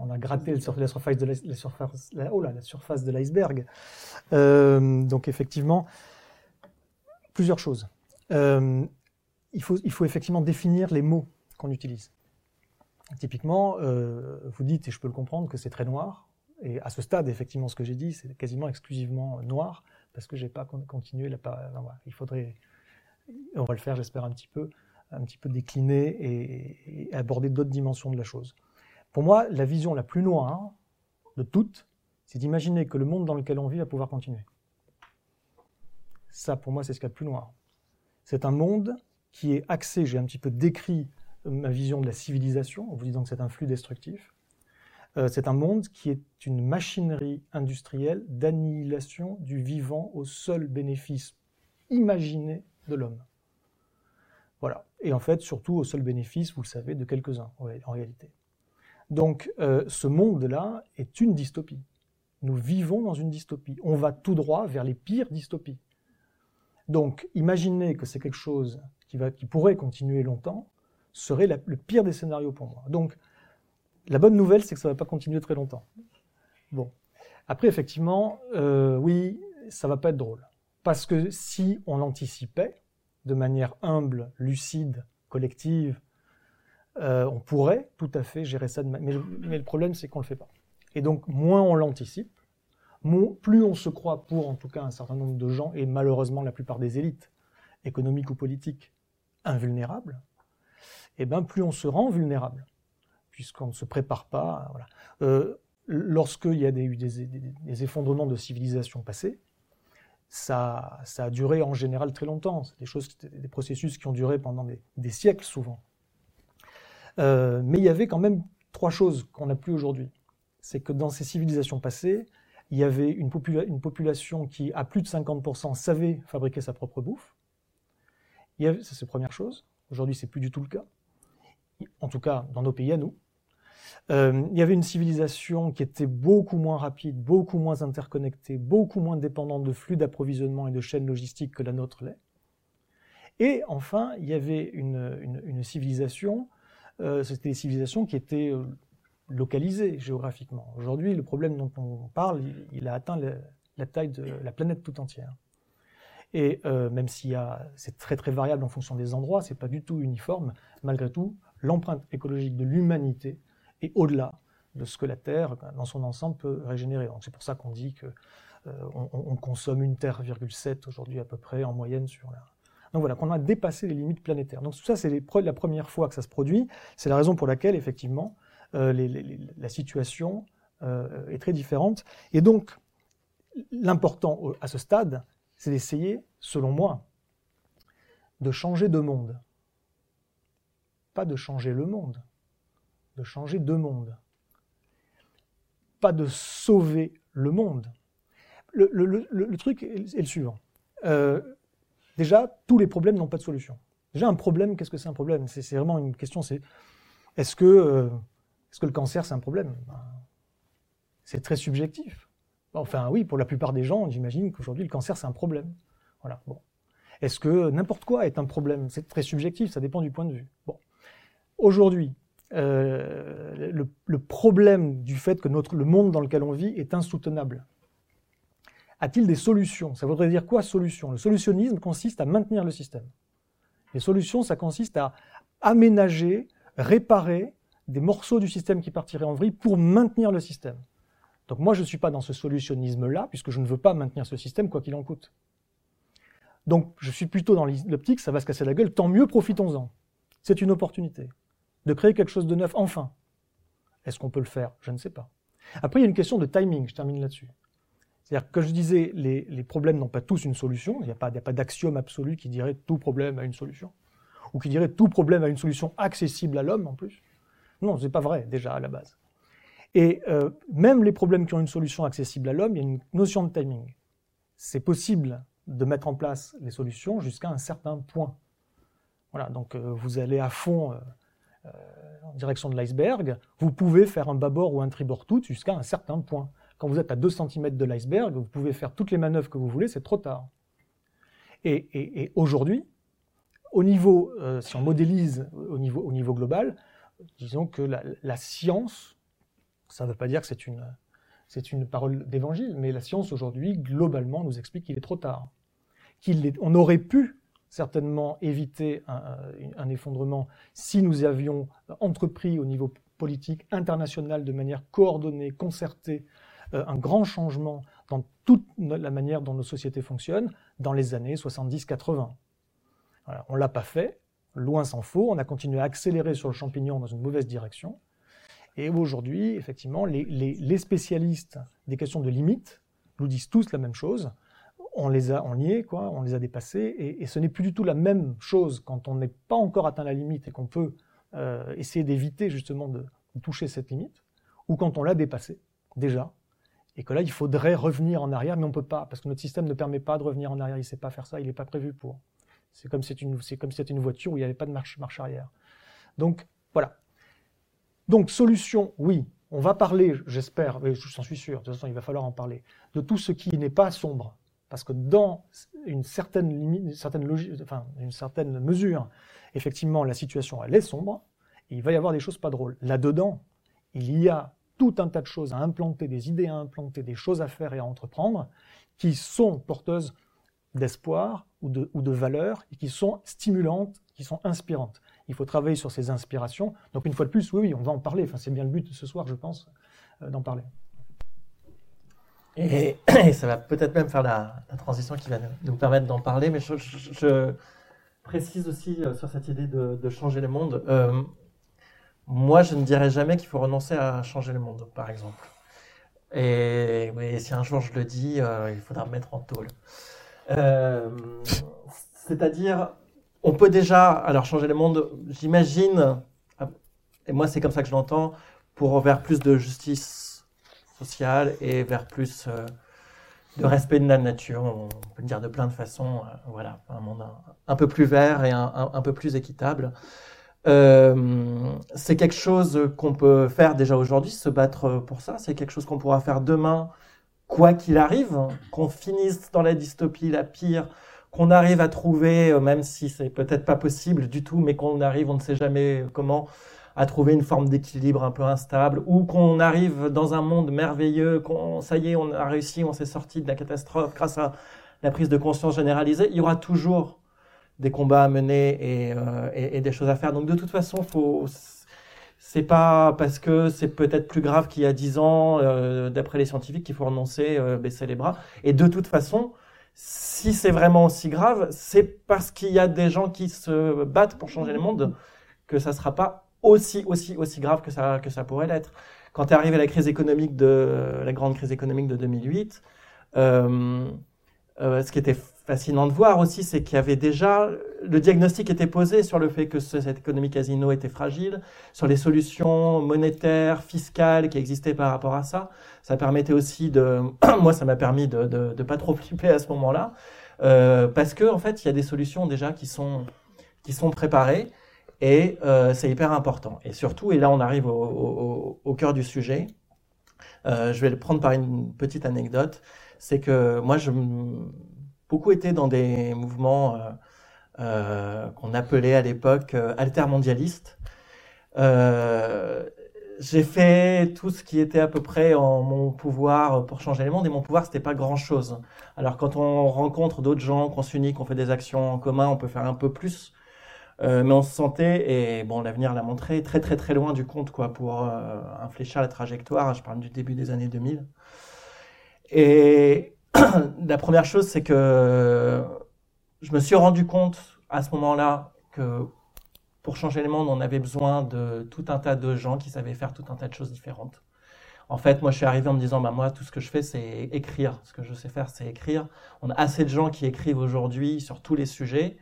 on a gratté la surface de la, surface, la surface de l'iceberg. Euh, donc effectivement, plusieurs choses. Euh, il, faut, effectivement définir les mots qu'on utilise. Typiquement, euh, vous dites, et je peux le comprendre, que c'est très noir. Et à ce stade, effectivement, ce que j'ai dit, c'est quasiment exclusivement noir, parce que j'ai pas continué. La, il faudrait, on va le faire, j'espère un petit peu, un petit peu décliner et, aborder d'autres dimensions de la chose. Pour moi, la vision la plus noire de toutes, c'est d'imaginer que le monde dans lequel on vit va pouvoir continuer. Ça, pour moi, c'est ce qu'il y a de plus noir. C'est un monde qui est axé, j'ai un petit peu décrit ma vision de la civilisation, en vous disant que c'est un flux destructif. Euh, c'est un monde qui est une machinerie industrielle d'annihilation du vivant au seul bénéfice imaginé de l'homme. Voilà. Et en fait, surtout au seul bénéfice, vous le savez, de quelques-uns, en réalité. Donc, euh, ce monde-là est une dystopie. Nous vivons dans une dystopie. On va tout droit vers les pires dystopies. Donc, imaginez que c'est quelque chose qui, pourrait continuer longtemps, serait le pire des scénarios pour moi. Donc, la bonne nouvelle, c'est que ça ne va pas continuer très longtemps. Bon. Après, effectivement, euh, oui, ça va pas être drôle. Parce que si on anticipait, de manière humble, lucide, collective, euh, on pourrait tout à fait gérer ça. De mais, mais, le problème, c'est qu'on ne le fait pas. Et donc, moins on l'anticipe, plus on se croit pour, en tout cas, un certain nombre de gens, et malheureusement la plupart des élites, économiques ou politiques, invulnérables, et eh ben, plus on se rend vulnérable, puisqu'on ne se prépare pas. Euh, Lorsqu'il y a eu des effondrements de civilisations passées, ça, a duré en général très longtemps. C'est des des processus qui ont duré pendant des, siècles souvent. Euh, mais il y avait quand même trois choses qu'on n'a plus aujourd'hui. C'est que dans ces civilisations passées, il y avait une, population qui, à plus de 50%, savait fabriquer sa propre bouffe. C'est la première chose. Aujourd'hui, c'est plus du tout le cas. En tout cas, dans nos pays à nous. Euh, il y avait une civilisation qui était beaucoup moins rapide, beaucoup moins interconnectée, beaucoup moins dépendante de flux d'approvisionnement et de chaînes logistiques que la nôtre l'est. Et enfin, il y avait une, civilisation, euh, c'était des civilisations qui étaient euh, localisées géographiquement. Aujourd'hui, le problème dont on parle, il, a atteint la, taille de la planète tout entière. Et même si c'est très très variable en fonction des endroits, c'est pas du tout uniforme. Malgré tout, l'empreinte écologique de l'humanité et au-delà de ce que la Terre, dans son ensemble, peut régénérer. c'est pour ça qu'on dit que euh, on, consomme une Terre, 7 aujourd'hui à peu près en moyenne sur la. Donc voilà, qu'on a dépassé les limites planétaires. Donc tout ça, c'est la première fois que ça se produit. C'est la raison pour laquelle, effectivement, euh, la situation euh, est très différente. Et donc, l'important à ce stade, c'est d'essayer, selon moi, de changer de monde. Pas de changer le monde, de changer de monde. Pas de sauver le monde. Le, truc est, le suivant. Euh, déjà, tous les problèmes n'ont pas de solution. Déjà, un problème, qu'est-ce que c'est un problème? C'est vraiment une question, c'est est-ce que, euh, est -ce que le cancer, c'est un problème? Ben, C'est très subjectif. Enfin oui, pour la plupart des gens, j'imagine qu'aujourd'hui le cancer c'est un problème. Voilà. Est-ce que n'importe quoi est un problème? C'est très subjectif, ça dépend du point de vue. Aujourd'hui, euh, le, problème du fait que le monde dans lequel on vit est insoutenable. A-t-il des solutions? Ça voudrait dire quoi solution? Le solutionnisme consiste à maintenir le système. Les solutions, ça consiste à aménager, réparer des morceaux du système qui partiraient en vrille pour maintenir le système. Donc moi, je ne suis pas dans ce solutionnisme-là, puisque je ne veux pas maintenir ce système quoi qu'il en coûte. Donc je suis plutôt dans l'optique, ça va se casser la gueule, tant mieux, profitons-en. C'est une opportunité de créer quelque chose de neuf, enfin. Est-ce qu'on peut le faire? Je ne sais pas. Après, il y a une question de timing, je termine là-dessus. C'est-à-dire que je disais, les, problèmes n'ont pas tous une solution, il n'y a pas, d'axiome absolu qui dirait tout problème a une solution, ou qui dirait tout problème a une solution accessible à l'homme en plus. Non, ce n'est pas vrai déjà à la base. Et euh, même les problèmes qui ont une solution accessible à l'homme, il y a une notion de timing. C'est possible de mettre en place les solutions jusqu'à un certain point. Voilà, donc euh, vous allez à fond euh, en direction de l'iceberg, vous pouvez faire un bâbord ou un tribord tout jusqu'à un certain point. Quand vous êtes à 2 cm de l'iceberg, vous pouvez faire toutes les manœuvres que vous voulez, c'est trop tard. Et, aujourd'hui, au niveau, euh, si on modélise au niveau, au niveau global, disons que la, science, ça ne veut pas dire que c'est une, c'est une parole d'évangile, mais la science aujourd'hui, globalement, nous explique qu'il est trop tard. Qu'on aurait pu certainement éviter un, effondrement si nous avions entrepris au niveau politique international de manière coordonnée, concertée, un grand changement dans toute la manière dont nos sociétés fonctionnent dans les années 70-80. on ne l'a pas fait, loin s'en faut, on a continué à accélérer sur le champignon dans une mauvaise direction. Et aujourd'hui, effectivement, les spécialistes des questions de limites nous disent tous la même chose on les a, on y est, quoi, on les a dépassés, et, ce n'est plus du tout la même chose quand on n'est pas encore atteint la limite et qu'on peut euh, essayer d'éviter justement de, toucher cette limite, ou quand on l'a dépassée déjà, et que là il faudrait revenir en arrière, mais on ne peut pas, parce que notre système ne permet pas de revenir en arrière, il ne sait pas faire ça, il n'est pas prévu pour. C'est comme si c'était une, voiture où il n'y avait pas de marche, arrière. Donc voilà. Donc solution, oui, on va parler, j'espère, je suis sûr, de toute façon il va falloir en parler, de tout ce qui n'est pas sombre, parce que dans une certaine, certaine, enfin, une certaine mesure, effectivement, la situation, elle est sombre, et il va y avoir des choses pas drôles. Là-dedans, il y a tout un tas de choses à implanter, des idées à implanter, des choses à faire et à entreprendre, qui sont porteuses d'espoir ou de, ou valeur, et qui sont stimulantes, qui sont inspirantes. Il faut travailler sur ces inspirations. Donc une fois de plus, oui, oui, on va en parler. Enfin, c'est bien le but de ce soir, je pense, euh, d'en parler. Et, ça va peut-être même faire la, transition qui va nous, permettre d'en parler, mais je, précise aussi euh, sur cette idée de, changer le monde. Euh, moi, je ne dirais jamais qu'il faut renoncer à changer le monde, par exemple. Et, si un jour je le dis, euh, il faudra me mettre en tôle. C'est-à-dire, on peut déjà, alors changer le monde, j'imagine, et moi c'est comme ça que je l'entends, pour vers plus de justice social et vers plus euh, de respect de la nature. On peut le dire de plein de façons. Euh, voilà, un monde un, peu plus vert et un, peu plus équitable. Euh, c'est quelque chose qu'on peut faire déjà aujourd'hui, se battre pour ça. C'est quelque chose qu'on pourra faire demain, quoi qu'il arrive, qu'on finisse dans la dystopie la pire, qu'on arrive à trouver, même si c'est peut-être pas possible du tout, mais qu'on arrive, on ne sait jamais comment, à trouver une forme d'équilibre un peu instable, ou qu'on arrive dans un monde merveilleux, qu'on ça y est, on a réussi, on s'est sorti de la catastrophe grâce à la prise de conscience généralisée, il y aura toujours des combats à mener et, euh, des choses à faire. Donc de toute façon, faut c'est pas parce que c'est peut-être plus grave qu'il y a dix ans, euh, d'après les scientifiques, qu'il faut renoncer, euh, baisser les bras. Et de toute façon, si c'est vraiment aussi grave, c'est parce qu'il y a des gens qui se battent pour changer le monde que ça sera pas aussi, aussi, aussi grave que ça, que ça pourrait l'être. Quand est arrivée la crise économique de, la grande crise économique de 2008, euh, euh, ce qui était fascinant de voir aussi, c'est qu'il y avait déjà, le diagnostic était posé sur le fait que cette économie casino était fragile, sur les solutions monétaires, fiscales qui existaient par rapport à ça. Ça permettait aussi de, moi, ça m'a permis de, de, pas trop flipper à ce moment-là, euh, parce que en fait, il y a des solutions déjà qui sont qui sont préparées et euh, c'est hyper important. Et surtout, et là on arrive au, cœur du sujet, Euh, je vais le prendre par une petite anecdote. C'est que moi, j'ai beaucoup été dans des mouvements euh, euh, qu'on appelait à l'époque altermondialistes. j'ai fait tout ce qui était à peu près en mon pouvoir pour changer le monde, et mon pouvoir, c'était pas grand-chose. Alors quand on rencontre d'autres gens, qu'on s'unit, qu'on fait des actions en commun, on peut faire un peu plus. Euh, mais on se sentait, et bon, l'avenir l'a montré, très très très loin du compte quoi, pour euh, infléchir la trajectoire. Je parle du début des années 2000. Et la première chose, c'est que je me suis rendu compte à ce moment-là que pour changer le monde, on avait besoin de tout un tas de gens qui savaient faire tout un tas de choses différentes. En fait, moi, je suis arrivé en me disant, bah, moi, tout ce que je fais, c'est écrire. Ce que je sais faire, c'est écrire. On a assez de gens qui écrivent aujourd'hui sur tous les sujets.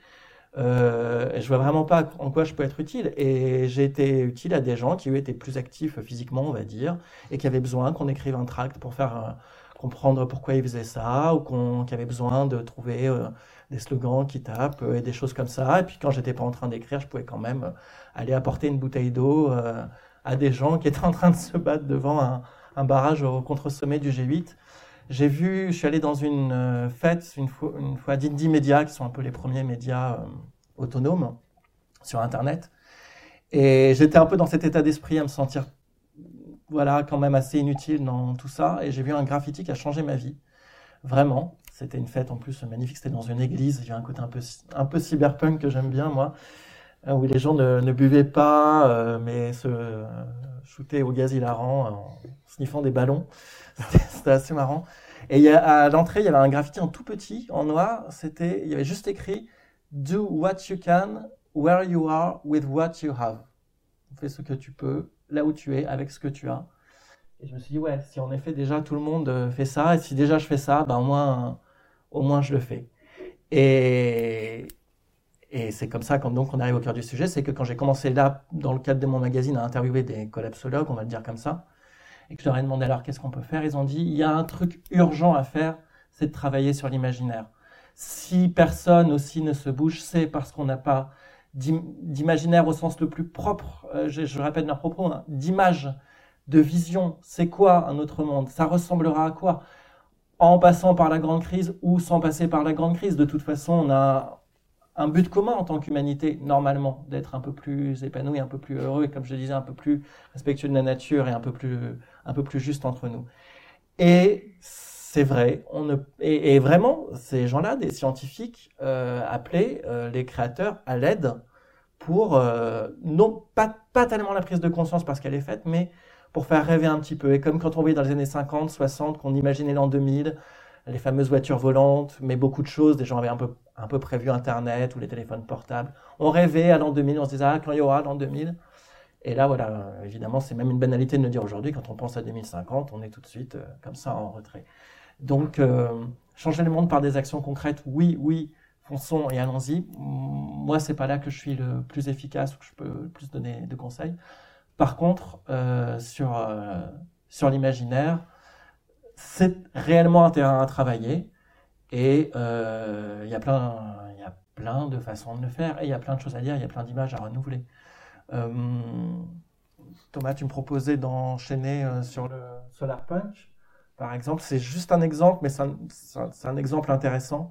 Euh, je vois vraiment pas en quoi je peux être utile. Et j'ai été utile à des gens qui, eux, étaient plus actifs physiquement, on va dire, et qui avaient besoin qu'on écrive un tract pour faire comprendre pourquoi ils faisaient ça, ou qu'on, qui avaient besoin de trouver euh, des slogans qui tapent et des choses comme ça. Et puis quand j'étais pas en train d'écrire, je pouvais quand même aller apporter une bouteille d'eau à des gens qui étaient en train de se battre devant un, barrage au contre-sommet du G8. J'ai vu, je suis allé dans une euh, fête une fois, une fois d'Indie Media, qui sont un peu les premiers médias euh, autonomes sur Internet. Et j'étais un peu dans cet état d'esprit à me sentir, voilà, quand même assez inutile dans tout ça. Et j'ai vu un graffiti qui a changé ma vie. Vraiment. C'était une fête en plus magnifique. C'était dans une église. Il y a un côté un peu, un peu cyberpunk que j'aime bien, moi. Euh, où les gens ne, buvaient pas, mais se shootaient au gaz hilarant en sniffant des ballons. C'était assez marrant. Et à l'entrée, il y avait un graffiti en tout petit, en noir. C'était, il y avait juste écrit Do what you can, where you are, with what you have. Fais ce que tu peux, là où tu es, avec ce que tu as. Et je me suis dit, ouais, si en effet déjà tout le monde euh, fait ça, et si déjà je fais ça, ben au moins, au moins je le fais. Et, et c'est comme ça, quand donc on arrive au cœur du sujet, c'est que quand j'ai commencé là, dans le cadre de mon magazine, à interviewer des collapsologues, on va le dire comme ça, et que je leur ai demandé alors qu'est-ce qu'on peut faire, ils ont dit il y a un truc urgent à faire, c'est de travailler sur l'imaginaire. Si personne aussi ne se bouge, c'est parce qu'on n'a pas d'imaginaire au sens le plus propre, euh, je, répète leur propos, hein, d'image, de vision. C'est quoi un autre monde? Ça ressemblera à quoi? En passant par la grande crise ou sans passer par la grande crise. De toute façon, on a un but commun en tant qu'humanité, normalement, d'être un peu plus épanoui, un peu plus heureux, et comme je disais, un peu plus respectueux de la nature et un peu plus, un peu plus juste entre nous. Et c'est vrai, on ne, et, vraiment, ces gens-là, des scientifiques, euh, appelaient euh, les créateurs à l'aide pour, euh, non pas, pas tellement la prise de conscience parce qu'elle est faite, mais pour faire rêver un petit peu. Et comme quand on voyait dans les années 50, 60, qu'on imaginait l'an 2000, les fameuses voitures volantes, mais beaucoup de choses. Des gens avaient un peu, un peu prévu Internet ou les téléphones portables. On rêvait à l'an 2000, on se disait, ah, quand il y aura l'an 2000. Et là, voilà, évidemment, c'est même une banalité de le dire aujourd'hui. Quand on pense à 2050, on est tout de suite euh, comme ça en retrait. Donc, euh, changer le monde par des actions concrètes, oui, oui, fonçons et allons-y. Moi, c'est pas là que je suis le plus efficace ou que je peux le plus donner de conseils. Par contre, euh, sur, sur l'imaginaire, c'est réellement un terrain à travailler et euh, il y plein il y a plein de façons de le faire et il y a plein de choses à dire il y a plein d'images à renouveler euh, Thomas tu me proposais d'enchaîner euh, sur le solar punch par exemple c'est juste un exemple mais c'est un, exemple intéressant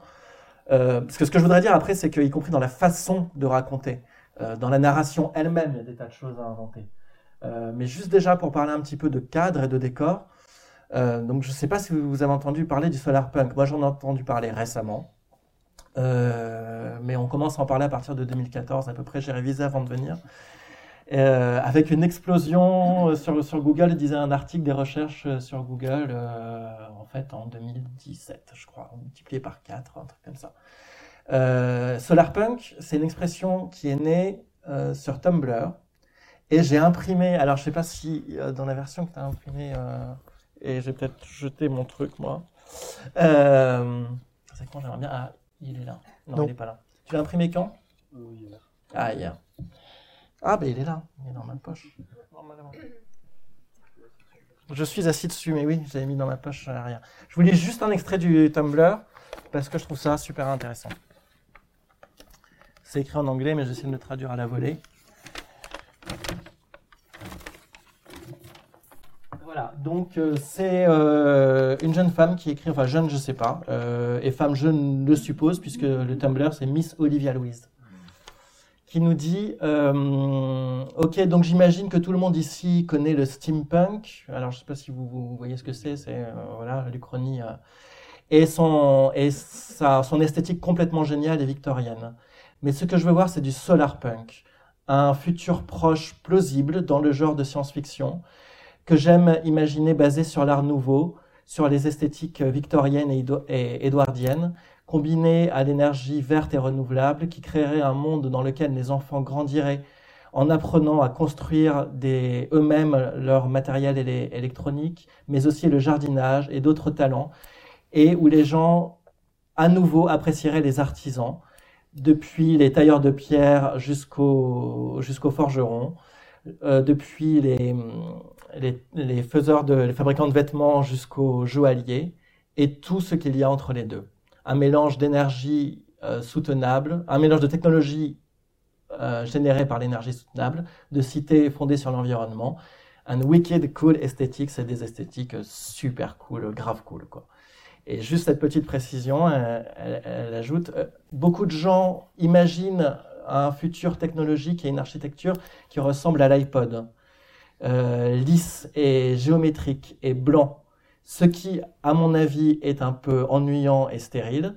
parce que ce que je voudrais dire après c'est qu'y compris dans la façon de raconter dans la narration elle-même il y a des tas de choses à inventer mais juste déjà pour parler un petit peu de cadre et de décor euh, donc je ne sais pas si vous avez entendu parler du solar punk. Moi j'en ai entendu parler récemment. Euh, mais on commence à en parler à partir de 2014 à peu près. J'ai révisé avant de venir. Euh, avec une explosion sur, sur Google, il disait un article des recherches sur Google, en fait en 2017, je crois, multiplié par 4, un truc comme ça. Solarpunk, c'est une expression qui est née sur Tumblr. Et j'ai imprimé, alors je ne sais pas si dans la version que tu as imprimée et j'ai peut-être jeté mon truc, moi. Euh, c'est quand j'aimerais bien. Ah, il est là. Non, il n'est pas là. Tu l'as imprimé quand? Oui, il est là. Ah, hier. Ah, ben il est là. Il est dans ma poche. Je suis assis dessus, mais oui, j'avais mis dans ma poche rien. Je voulais juste un extrait du Tumblr parce que je trouve ça super intéressant. C'est écrit en anglais, mais j'essaie de le traduire à la volée. Voilà, donc euh, c'est euh, une jeune femme qui écrit, enfin jeune je sais pas, euh, et femme jeune le suppose, puisque le Tumblr c'est Miss Olivia Louise, qui nous dit, ok, donc j'imagine que tout le monde ici connaît le steampunk, alors je sais pas si vous, voyez ce que c'est, c'est voilà l'Uchronie, et, son, et sa, son esthétique complètement géniale et victorienne. Mais ce que je veux voir c'est du solarpunk, un futur proche plausible dans le genre de science-fiction, que j'aime imaginer basé sur l'art nouveau, sur les esthétiques victoriennes et édouardiennes, combinées à l'énergie verte et renouvelable, qui créerait un monde dans lequel les enfants grandiraient en apprenant à construire eux-mêmes leur matériel électronique, mais aussi le jardinage et d'autres talents, et où les gens à nouveau apprécieraient les artisans, depuis les tailleurs de pierre jusqu'aux jusqu'aux forgerons, euh, depuis les, les, faiseurs de, les fabricants de vêtements jusqu'aux joailliers et tout ce qu'il y a entre les deux. Un mélange d'énergie euh, soutenable, un mélange de technologie euh, générée par l'énergie soutenable, de cités fondées sur l'environnement, un wicked cool esthétique, c'est des esthétiques super cool, grave cool quoi. Et juste cette petite précision, elle ajoute, euh, beaucoup de gens imaginent un futur technologique et une architecture qui ressemble à l'iPod. Euh, lisse et géométrique et blanc, ce qui, à mon avis, est un peu ennuyant et stérile.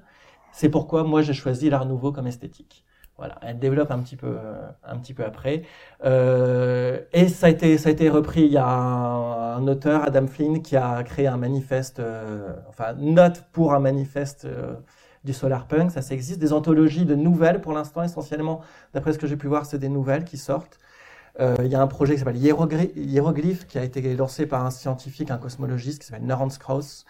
C'est pourquoi moi j'ai choisi l'art nouveau comme esthétique. Voilà, elle développe un petit peu, un petit peu après. Euh, et ça a été, ça a été repris. Il y a un, auteur, Adam Flynn, qui a créé un manifeste, euh, enfin note pour un manifeste euh, du solar punk. Ça, ça existe. Des anthologies de nouvelles pour l'instant, essentiellement, d'après ce que j'ai pu voir, c'est des nouvelles qui sortent. Euh, il y a un projet qui s'appelle Hieroglyph, qui a été lancé par un scientifique, un cosmologiste qui s'appelle Laurence Krauss,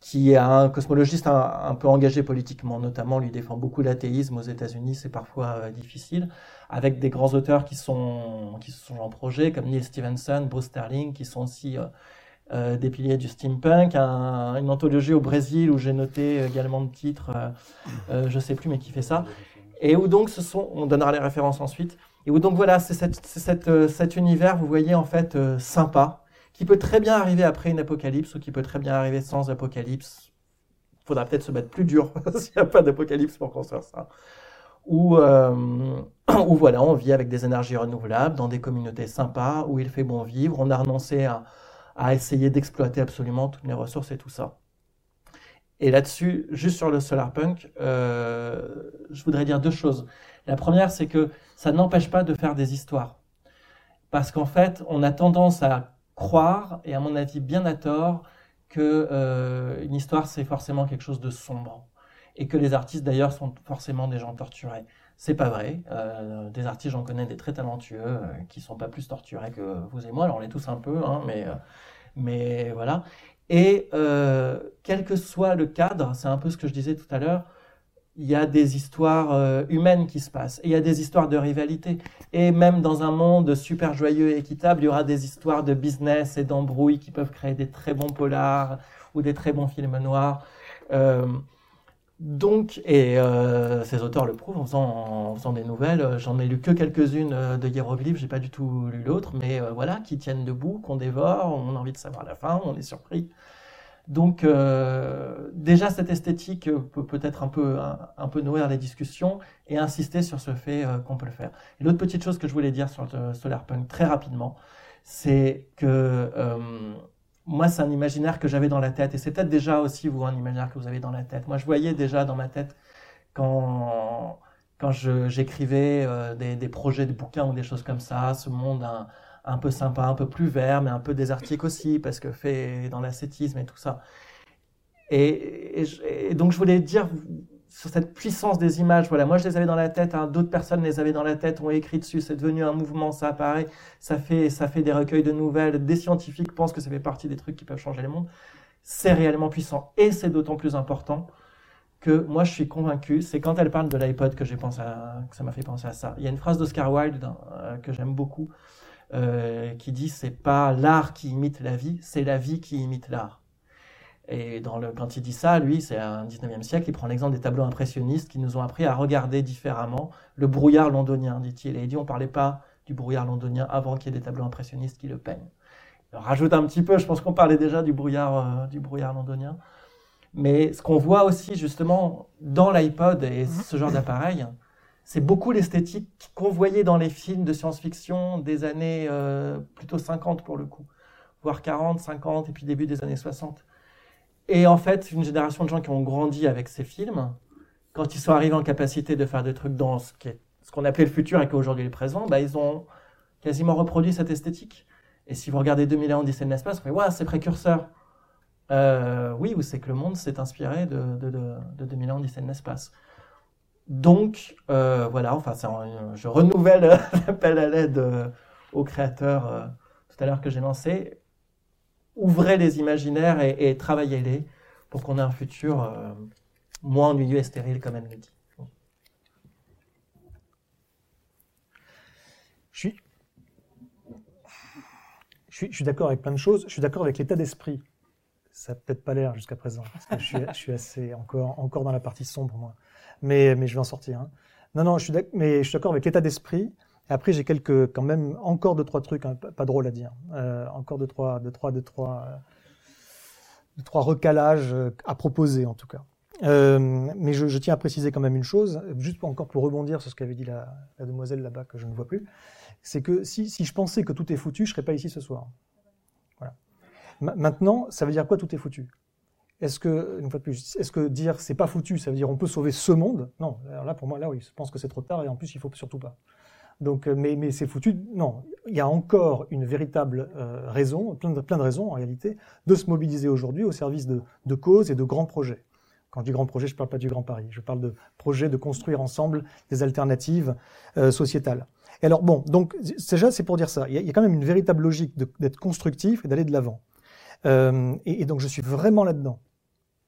qui est un cosmologiste un, peu engagé politiquement, notamment lui défend beaucoup l'athéisme aux États-Unis, c'est parfois euh, difficile, avec des grands auteurs qui sont, qui sont en projet, comme Neil Stevenson, Bruce Sterling, qui sont aussi euh, des piliers du steampunk, une anthologie au Brésil où j'ai noté également de titres, je sais plus, mais qui fait ça, et où donc ce sont, on donnera les références ensuite, et donc voilà, c'est euh, cet univers, vous voyez, en fait, euh, sympa, qui peut très bien arriver après une apocalypse ou qui peut très bien arriver sans apocalypse. Il faudra peut-être se mettre plus dur s'il n'y a pas d'apocalypse pour construire ça. Ou, euh, voilà, on vit avec des énergies renouvelables, dans des communautés sympas, où il fait bon vivre. On a renoncé à, essayer d'exploiter absolument toutes les ressources et tout ça. Et là-dessus, juste sur le solarpunk, je voudrais dire deux choses. La première, c'est que ça n'empêche pas de faire des histoires. Parce qu'en fait, on a tendance à croire, et à mon avis bien à tort, que euh, une histoire, c'est forcément quelque chose de sombre. Et que les artistes, d'ailleurs, sont forcément des gens torturés. C'est pas vrai. Euh, des artistes, j'en connais des très talentueux, euh, qui sont pas plus torturés que vous et moi. Alors, on est tous un peu, hein, mais, euh, voilà. Et euh, quel que soit le cadre, c'est un peu ce que je disais tout à l'heure, il y a des histoires euh, humaines qui se passent, il y a des histoires de rivalité. Et même dans un monde super joyeux et équitable, il y aura des histoires de business et d'embrouilles qui peuvent créer des très bons polars ou des très bons films noirs. Euh, donc, et euh, ces auteurs le prouvent en faisant, des nouvelles. J'en ai lu que quelques-unes de hiéroglyphes, j'ai pas du tout lu l'autre, mais voilà, qui tiennent debout, qu'on dévore, on a envie de savoir la fin, on est surpris. Donc euh, déjà cette esthétique peut peut-être un peu un, peu nourrir les discussions et insister sur ce fait euh, qu'on peut le faire. Et l'autre petite chose que je voulais dire sur le solarpunk très rapidement, c'est que euh, moi c'est un imaginaire que j'avais dans la tête et c'est peut-être déjà aussi vous un imaginaire que vous avez dans la tête. Moi je voyais déjà dans ma tête quand quand j'écrivais des, des, projets de bouquins ou des choses comme ça, ce monde un peu sympa, un peu plus vert, mais un peu désertique aussi, parce que fait dans l'ascétisme et tout ça. Et, donc je voulais dire sur cette puissance des images, voilà, moi je les avais dans la tête, hein, d'autres personnes les avaient dans la tête, ont écrit dessus, c'est devenu un mouvement, ça apparaît, ça fait, ça fait des recueils de nouvelles, des scientifiques pensent que ça fait partie des trucs qui peuvent changer le monde. C'est réellement puissant et c'est d'autant plus important que moi je suis convaincu, c'est quand elle parle de l'iPod que j'ai pensé que ça m'a fait penser à ça. Il y a une phrase d'Oscar Wilde euh, que j'aime beaucoup euh, qui dit c'est pas l'art qui imite la vie, c'est la vie qui imite l'art. Et dans le, quand il dit ça, lui, c'est un 19e siècle, il prend l'exemple des tableaux impressionnistes qui nous ont appris à regarder différemment le brouillard londonien, dit-il. Et il dit on parlait pas du brouillard londonien avant qu'il y ait des tableaux impressionnistes qui le peignent. rajoute un petit peu, je pense qu'on parlait déjà du brouillard, du brouillard londonien. Mais ce qu'on voit aussi justement dans l'iPod et mhm. ce genre d'appareil, c'est beaucoup l'esthétique qu'on voyait dans les films de science-fiction des années euh, plutôt 50 pour le coup, voire 40, 50 et puis début des années 60. Et en fait, une génération de gens qui ont grandi avec ces films, quand ils sont arrivés en capacité de faire des trucs dans ce qu'on appelait le futur et qui aujourd'hui est le présent, bah, ils ont quasiment reproduit cette esthétique. Et si vous regardez 2000 ans d'Odyssée de l'espace, vous ouais, c'est précurseur. Euh, oui, ou c'est que le monde s'est inspiré de, de, de, de 2000 ans d'Odyssée de l'espace. Donc, euh, voilà, enfin, je renouvelle l'appel à l'aide euh, aux créateurs euh, tout à l'heure que j'ai lancé. Ouvrez les imaginaires et, travaillez-les pour qu'on ait un futur moins ennuyeux et stérile, comme elle le dit. Je suis, je suis, d'accord avec plein de choses. Je suis d'accord avec l'état d'esprit. Ça n'a peut-être pas l'air jusqu'à présent, parce que je suis, je suis assez encore, encore dans la partie sombre, moi mais, je vais en sortir. Hein. Non, non, je suis mais je suis d'accord avec l'état d'esprit. Après, j'ai quelques, quand même, encore deux, trois trucs, hein, pas, drôles à dire. Euh, encore deux, trois, deux, trois, deux, trois, euh, recalages euh, à proposer, en tout cas. Mais je, tiens à préciser quand même une chose, juste pour, encore pour rebondir sur ce qu'avait dit la, demoiselle là-bas que je ne vois plus, c'est que si, je pensais que tout est foutu, je serais pas ici ce soir. Voilà. maintenant, ça veut dire quoi tout est foutu? Est-ce que, une dire c'est pas foutu, ça veut dire on peut sauver ce monde? Non, alors là pour moi, là oui, je pense que c'est trop tard et en plus il faut surtout pas. Donc, euh, mais, mais c'est foutu. Non, il y a encore une véritable euh, raison, plein de, raisons en réalité, de se mobiliser aujourd'hui au service de, de causes et de grands projets. Quand je dis grand projet, je ne parle pas du Grand Paris, je parle de projets de construire ensemble des alternatives euh, sociétales. Alors bon, donc déjà c'est pour dire ça. Il y, a, quand même une véritable logique d'être constructif et d'aller de l'avant. Et, donc je suis vraiment là-dedans.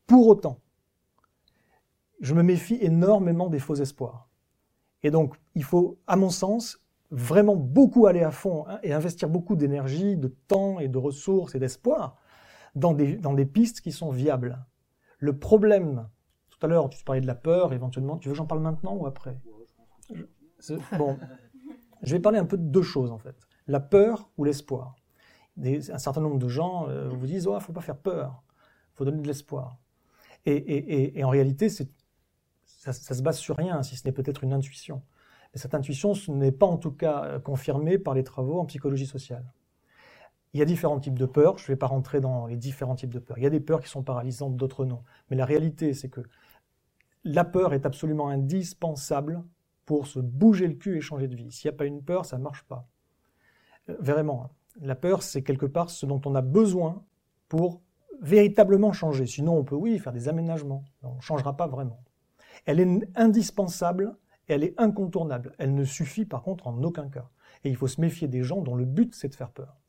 Pour autant, je me méfie énormément des faux espoirs. Et donc, il faut, à mon sens, vraiment beaucoup aller à fond hein, et investir beaucoup d'énergie, de temps et de ressources et d'espoir dans des, dans des pistes qui sont viables. Le problème, tout à l'heure, tu parlais de la peur, éventuellement, tu veux que j'en parle maintenant ou après? Bon, je vais parler un peu de deux choses en fait. La peur ou l'espoir. un certain nombre de gens euh, vous disent, oh, faut pas faire peur, faut donner de l'espoir. Et, en réalité, ça, ça, se base sur rien, si ce n'est peut-être une intuition. Cette intuition ce n'est pas en tout cas euh, confirmée par les travaux en psychologie sociale. Il y a différents types de peurs, je ne vais pas rentrer dans les différents types de peurs. Il y a des peurs qui sont paralysantes, d'autres non. Mais la réalité, c'est que la peur est absolument indispensable pour se bouger le cul et changer de vie. S'il n'y a pas une peur, ça ne marche pas. Euh, vraiment, hein. la peur, c'est quelque part ce dont on a besoin pour véritablement changer. Sinon, on peut, oui, faire des aménagements. On ne changera pas vraiment. Elle est indispensable et elle est incontournable. Elle ne suffit par contre en aucun cas. Et il faut se méfier des gens dont le but c'est de faire peur.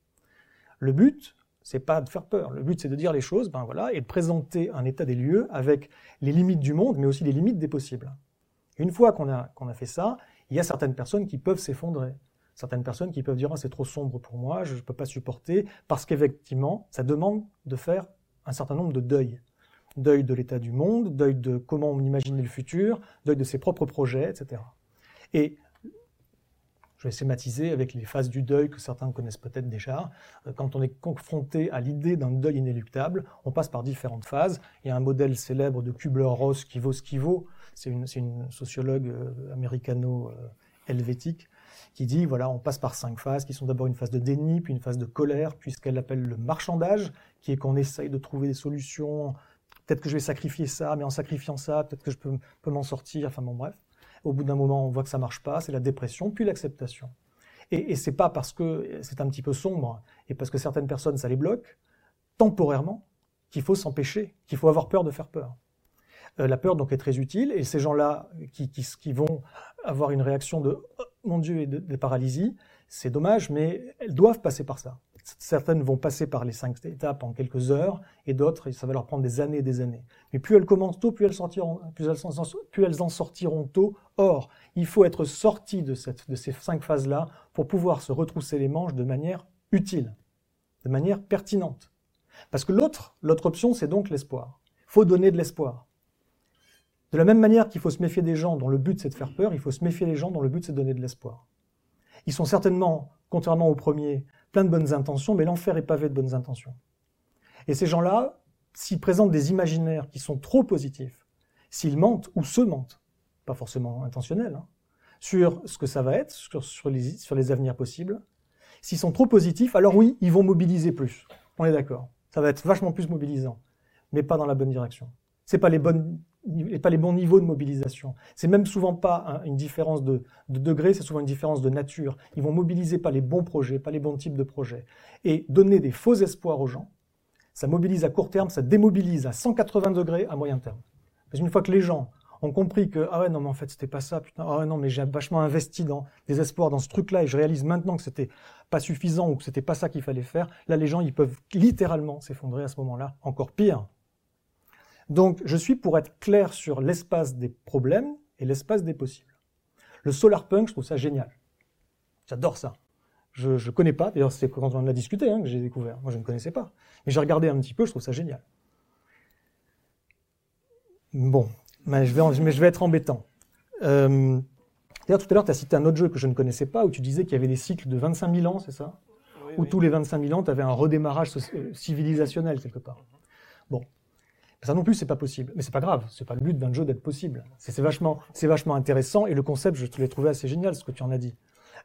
Le but, c'est pas de faire peur. Le but c'est de dire les choses, ben voilà, et de présenter un état des lieux avec les limites du monde, mais aussi les limites des possibles. Une fois qu'on a, a fait ça, il y a certaines personnes qui peuvent s'effondrer certaines personnes qui peuvent dire ah, c'est trop sombre pour moi, je ne peux pas supporter, parce qu'effectivement, ça demande de faire un certain nombre de deuils. Deuil de l'état du monde, deuil de comment on imaginait le futur, deuil de ses propres projets, etc. Et je vais schématiser avec les phases du deuil que certains connaissent peut-être déjà. Euh, quand on est confronté à l'idée d'un deuil inéluctable, on passe par différentes phases. Il y a un modèle célèbre de Kubler-Ross qui vaut ce qui vaut. C'est une, une, sociologue euh, américano-helvétique qui dit voilà, on passe par cinq phases qui sont d'abord une phase de déni, puis une phase de colère, puis ce qu'elle appelle le marchandage, qui est qu'on essaye de trouver des solutions. Peut-être que je vais sacrifier ça, mais en sacrifiant ça, peut-être que je peux, m'en sortir. Enfin bon, bref. Au bout d'un moment, on voit que ça marche pas, c'est la dépression, puis l'acceptation. Et, et c'est pas parce que c'est un petit peu sombre et parce que certaines personnes ça les bloque temporairement qu'il faut s'empêcher, qu'il faut avoir peur de faire peur. Euh, la peur donc est très utile et ces gens-là qui, vont avoir une réaction de oh, mon Dieu et de, paralysie, c'est dommage, mais elles doivent passer par ça. Certaines vont passer par les cinq étapes en quelques heures, et d'autres, ça va leur prendre des années et des années. Mais plus elles commencent tôt, plus elles, sortiront, plus elles, en, sortiront tôt. Or, il faut être sorti de, ces cinq phases-là pour pouvoir se retrousser les manches de manière utile, de manière pertinente. Parce que l'autre option, c'est donc l'espoir. Il faut donner de l'espoir. De la même manière qu'il faut se méfier des gens dont le but c'est de faire peur, il faut se méfier des gens dont le but c'est de donner de l'espoir. Ils sont certainement, contrairement au premier, plein de bonnes intentions, mais l'enfer est pavé de bonnes intentions. Et ces gens-là, s'ils présentent des imaginaires qui sont trop positifs, s'ils mentent ou se mentent, pas forcément intentionnels, hein, sur ce que ça va être, sur, les, sur les avenirs possibles, s'ils sont trop positifs, alors oui, ils vont mobiliser plus. On est d'accord. Ça va être vachement plus mobilisant, mais pas dans la bonne direction. C'est pas les bonnes pas les bons niveaux de mobilisation. C'est même souvent pas une différence de, de degré, c'est souvent une différence de nature. Ils vont mobiliser pas les bons projets, pas les bons types de projets. Et donner des faux espoirs aux gens, ça mobilise à court terme, ça démobilise à 180 degrés à moyen terme. Parce qu'une fois que les gens ont compris que ah ouais non mais en fait c'était pas ça putain ah ouais non mais j'ai vachement investi dans des espoirs dans ce truc là et je réalise maintenant que c'était pas suffisant ou que c'était pas ça qu'il fallait faire là les gens ils peuvent littéralement s'effondrer à ce moment-là encore pire donc je suis pour être clair sur l'espace des problèmes et l'espace des possibles. Le solar punk je trouve ça génial. J'adore ça. Je ne connais pas. D'ailleurs c'est quand on en a discuté hein, que j'ai découvert. Moi je ne connaissais pas. Mais j'ai regardé un petit peu je trouve ça génial. Bon, mais je vais, mais je vais être embêtant. Euh, D'ailleurs, tout à l'heure, tu as cité un autre jeu que je ne connaissais pas, où tu disais qu'il y avait des cycles de 25 000 ans, c'est ça? Où tous les 25 000 ans, tu avais un redémarrage euh, civilisationnel quelque part. Bon. Ça non plus, c'est pas possible. Mais c'est pas grave, c'est pas le but d'un jeu d'être possible. C'est vachement, intéressant, et le concept, je te l'ai trouvé assez génial, ce que tu en as dit.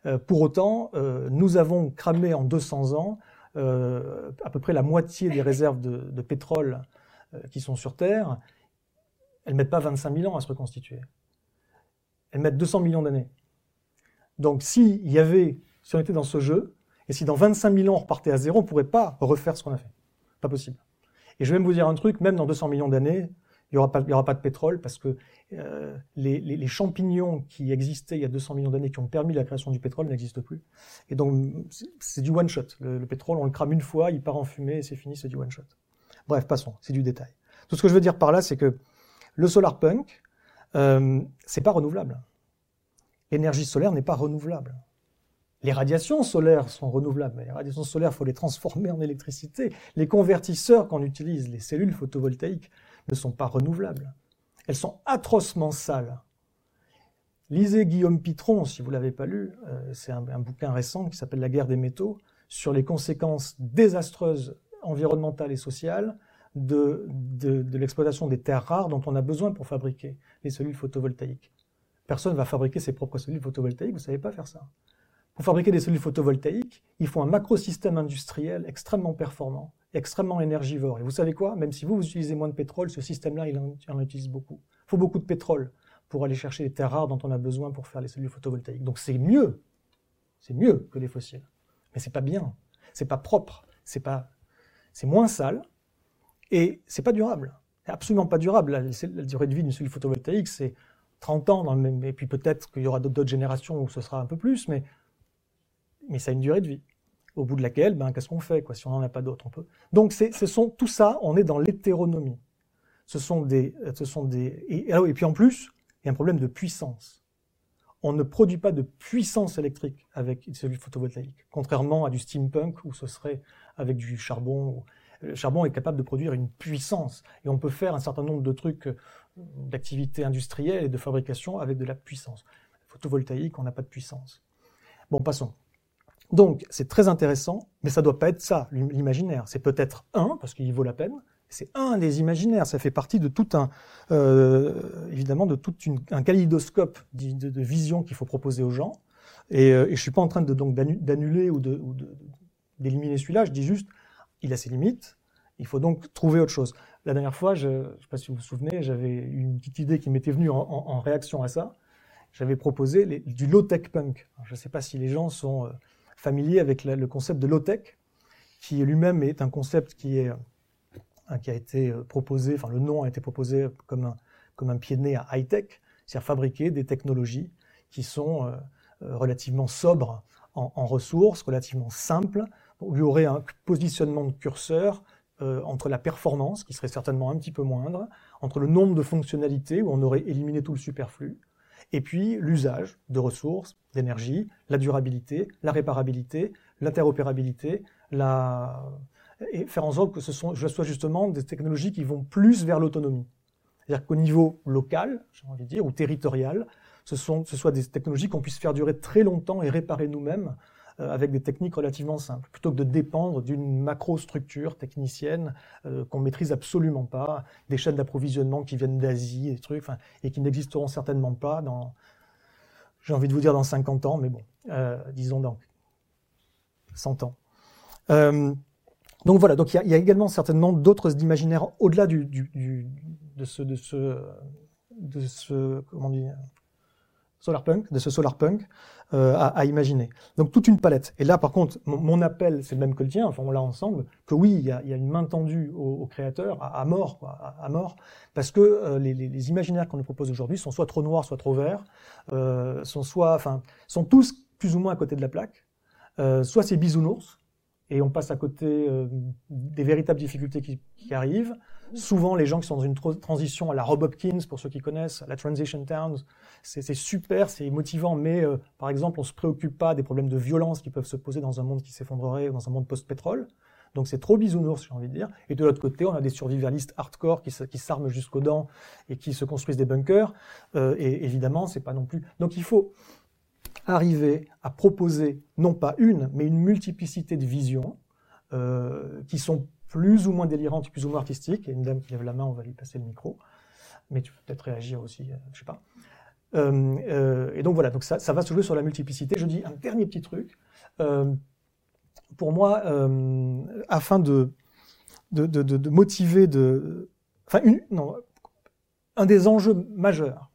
Euh, pour autant, euh, nous avons cramé en 200 ans euh, à peu près la moitié des réserves de, pétrole qui sont sur Terre, elles mettent pas 25 000 ans à se reconstituer. Elles mettent 200 millions d'années. Donc s'il y avait, si on était dans ce jeu, et si dans 25 000 ans on repartait à zéro, on pourrait pas refaire ce qu'on a fait. Pas possible. Et je vais même vous dire un truc, même dans 200 millions d'années, il n'y aura, pas de pétrole parce que euh, les, champignons qui existaient il y a 200 millions d'années, qui ont permis la création du pétrole, n'existent plus. Et donc, c'est du one-shot. Le, le, pétrole, on le crame une fois, il part en fumée et c'est fini, c'est du one-shot. Bref, passons, c'est du détail. Tout ce que je veux dire par là, c'est que le solar punk, euh, c'est pas renouvelable. L'énergie solaire n'est pas renouvelable. Les radiations solaires sont renouvelables, mais les radiations solaires, il faut les transformer en électricité. Les convertisseurs qu'on utilise, les cellules photovoltaïques, ne sont pas renouvelables. Elles sont atrocement sales. Lisez Guillaume Pitron, si vous ne l'avez pas lu, euh, c'est un, bouquin récent qui s'appelle La guerre des métaux, sur les conséquences désastreuses environnementales et sociales de, de, l'exploitation des terres rares dont on a besoin pour fabriquer les cellules photovoltaïques. Personne ne va fabriquer ses propres cellules photovoltaïques, vous ne savez pas faire ça. Pour fabriquer des cellules photovoltaïques, il faut un macrosystème industriel extrêmement performant, extrêmement énergivore. Et vous savez quoi? Même si vous, vous utilisez moins de pétrole, ce système-là, il, en, utilise beaucoup. Il faut beaucoup de pétrole pour aller chercher les terres rares dont on a besoin pour faire les cellules photovoltaïques. Donc c'est mieux, c'est mieux que les fossiles. Mais c'est pas bien, c'est pas propre, c'est pas, c'est moins sale, et c'est pas durable. Absolument pas durable. La, durée de vie d'une cellule photovoltaïque, c'est 30 ans, et puis peut-être qu'il y aura d'autres générations où ce sera un peu plus, mais, mais ça a une durée de vie. Au bout de laquelle, ben, qu'est-ce qu'on fait Si on n'en a pas d'autres, on peut. Donc ce sont, tout ça, on est dans l'hétéronomie. Ce sont des... Ce sont des et, et puis en plus, il y a un problème de puissance. On ne produit pas de puissance électrique avec une cellule photovoltaïque, contrairement à du steampunk où ce serait avec du charbon le charbon est capable de produire une puissance. Et on peut faire un certain nombre de trucs euh, d'activités industrielles et de fabrication avec de la puissance. Photovoltaïque, on n'a pas de puissance. Bon, passons. Donc, c'est très intéressant, mais ça doit pas être ça, l'imaginaire. C'est peut-être un, parce qu'il vaut la peine, c'est un des imaginaires. Ça fait partie de tout un, euh, évidemment, de tout un kaléidoscope de, de, vision qu'il faut proposer aux gens. Et, euh, et je suis pas en train de donc d'annuler ou d'éliminer celui-là. Je dis juste, il a ses limites. Il faut donc trouver autre chose. La dernière fois, je ne sais pas si vous vous souvenez, j'avais une petite idée qui m'était venue en, réaction à ça. J'avais proposé du low-tech punk. je ne sais pas si les gens sont euh, familiers avec le concept de low-tech, qui lui-même est un concept qui, euh, qui a été euh, proposé, enfin le nom a été proposé comme un, comme un pied de nez à high-tech, c'est-à-dire fabriquer des technologies qui sont relativement sobres en, en ressources, relativement simples, où il y aurait un positionnement de curseur euh, entre la performance, qui serait certainement un petit peu moindre, entre le nombre de fonctionnalités, où on aurait éliminé tout le superflu, et puis l'usage de ressources, d'énergie, la durabilité, la réparabilité, l'interopérabilité, et faire en sorte que ce, sont, soit justement des technologies qui vont plus vers l'autonomie. C'est-à-dire qu'au niveau local, j'ai envie de dire, ou territorial, ce, sont, ce soit des technologies qu'on puisse faire durer très longtemps et réparer nous-mêmes avec des techniques relativement simples, plutôt que de dépendre d'une macro-structure technicienne euh, qu'on maîtrise absolument pas, des chaînes d'approvisionnement qui viennent d'Asie, des trucs, et qui n'existeront certainement pas dans, j'ai envie de vous dire dans 50 ans, mais bon, euh, disons dans 100 ans. donc voilà, donc il y, a également certainement d'autres imaginaires au-delà du, de ce, de ce, de ce, comment dire, solarpunk, de ce solarpunk euh, à, imaginer. Donc toute une palette. Et là, par contre, mon, appel, c'est le même que le tien, enfin on l'a ensemble, que oui, il y a, une main tendue aux, créateurs, à, mort, à, mort, parce que euh, les, imaginaires qu'on nous propose aujourd'hui sont soit trop noirs, soit trop verts, euh, sont soit, sont tous plus ou moins à côté de la plaque, soit c'est bisounours, et on passe à côté des véritables difficultés qui arrivent, Souvent, les gens qui sont dans une transition à la Rob Hopkins, pour ceux qui connaissent, la Transition Towns, c'est super, c'est motivant, mais euh, par exemple, on ne se préoccupe pas des problèmes de violence qui peuvent se poser dans un monde qui s'effondrerait dans un monde post-pétrole. Donc c'est trop bisounours, j'ai envie de dire. Et de l'autre côté, on a des survivalistes hardcore qui, s'arment jusqu'aux dents et qui se construisent des bunkers. Euh, et évidemment, c'est pas non plus. Donc il faut arriver à proposer non pas une, mais une multiplicité de visions euh, qui sont plus ou moins délirante, plus ou moins artistique. Il y a une dame qui lève la main, on va lui passer le micro. Mais tu peux peut-être réagir aussi, je euh, je sais pas. Euh, euh, et donc voilà, donc ça, ça, va se jouer sur la multiplicité. Je dis un dernier petit truc. pour moi, afin de, de, de, de, motiver, de, enfin, non, un des enjeux majeurs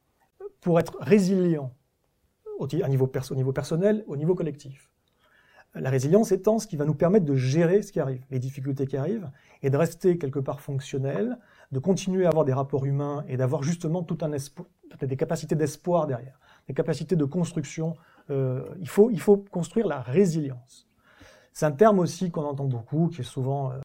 pour être résilient au, niveau, au niveau personnel, au niveau collectif, la résilience étant ce qui va nous permettre de gérer ce qui arrive, les difficultés qui arrivent, et de rester quelque part fonctionnel, de continuer à avoir des rapports humains et d'avoir justement tout un espoir, des capacités d'espoir derrière, des capacités de construction. Euh, il, faut, construire la résilience. C'est un terme aussi qu'on entend beaucoup, qui est souvent euh,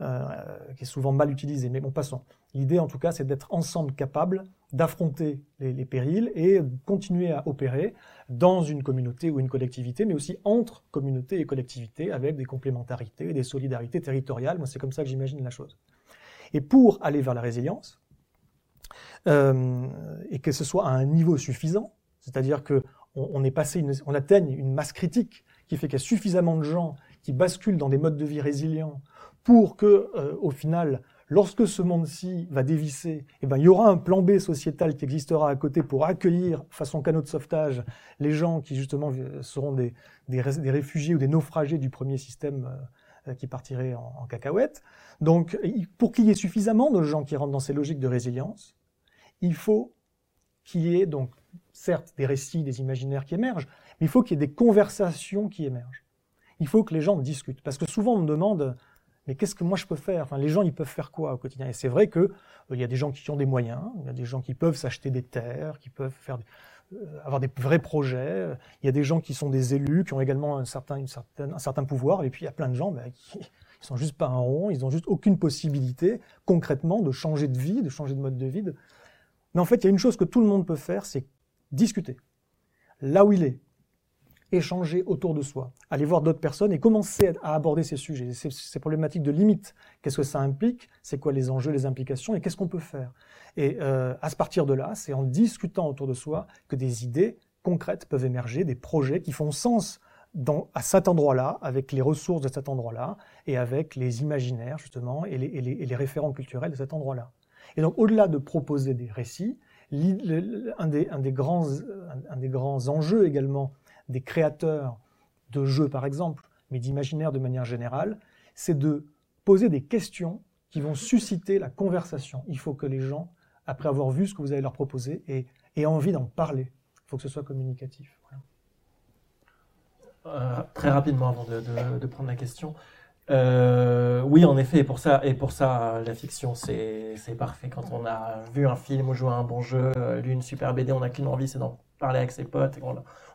euh, qui est souvent mal utilisé. Mais bon, passons. L'idée, en tout cas, c'est d'être ensemble capable d'affronter les, périls et continuer à opérer dans une communauté ou une collectivité, mais aussi entre communauté et collectivité, avec des complémentarités des solidarités territoriales. Moi, c'est comme ça que j'imagine la chose. Et pour aller vers la résilience, euh, et que ce soit à un niveau suffisant, c'est-à-dire que on, est atteigne une masse critique qui fait qu'il y a suffisamment de gens qui basculent dans des modes de vie résilients pour que, euh, au final, lorsque ce monde-ci va dévisser, eh ben, il y aura un plan B sociétal qui existera à côté pour accueillir, façon canot de sauvetage, les gens qui justement seront des, des, réfugiés ou des naufragés du premier système euh, qui partirait en, en cacahuète. Donc, pour qu'il y ait suffisamment de gens qui rentrent dans ces logiques de résilience, il faut qu'il y ait donc certes des récits, des imaginaires qui émergent, mais il faut qu'il y ait des conversations qui émergent. Il faut que les gens discutent. Parce que souvent on me demande, mais qu'est-ce que moi je peux faire? Enfin, Les gens, ils peuvent faire quoi au quotidien? Et c'est vrai qu'il euh, y a des gens qui ont des moyens, il y a des gens qui peuvent s'acheter des terres, qui peuvent faire, euh, avoir des vrais projets, il y a des gens qui sont des élus, qui ont également un certain, une certaine, un certain pouvoir, et puis il y a plein de gens ben, qui ils sont juste pas un rond, ils n'ont juste aucune possibilité concrètement de changer de vie, de changer de mode de vie. Mais en fait, il y a une chose que tout le monde peut faire, c'est discuter. Là où il est, échanger autour de soi, aller voir d'autres personnes et commencer à aborder ces sujets, ces, problématiques de limite. Qu'est-ce que ça implique? C'est quoi les enjeux, les implications et qu'est-ce qu'on peut faire? Et euh, à partir de là, c'est en discutant autour de soi que des idées concrètes peuvent émerger, des projets qui font sens à cet endroit-là, avec les ressources de cet endroit-là, et avec les imaginaires, justement, et les, référents culturels de cet endroit-là. Et donc, au-delà de proposer des récits, un, des grands, un des grands enjeux également des créateurs de jeux par exemple, mais d'imaginaire de manière générale, c'est de poser des questions qui vont susciter la conversation. Il faut que les gens, après avoir vu ce que vous allez leur proposer, aient, envie d'en parler. Il faut que ce soit communicatif. Euh, très rapidement avant de, prendre la question. Euh, oui, en effet, et pour ça, et pour ça, la fiction, c'est parfait. Quand on a vu un film ou joué à un bon jeu, lu une super BD, on a qu'une envie, c'est d'en parler avec ses potes. Et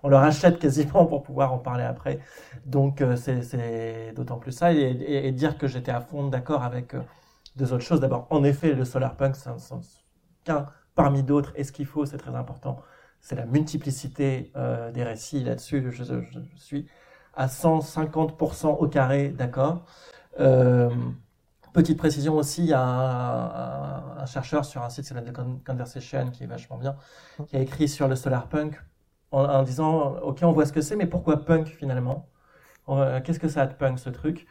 on, leur achète quasiment pour pouvoir en parler après. Donc euh, c'est d'autant plus ça. Et, dire que j'étais à fond d'accord avec euh, deux autres choses. D'abord, en effet, le solarpunk, c'est qu'un parmi d'autres. Et ce qu'il faut, c'est très important, c'est la multiplicité euh, des récits. Là-dessus, je, suis à 150% au carré d'accord. Petite précision aussi, il y a un, chercheur sur un site s'appelle The Conversation, qui est vachement bien, qui a écrit sur le solar punk en, disant, ok, on voit ce que c'est, mais pourquoi punk finalement? Qu'est-ce que ça a de punk ce truc?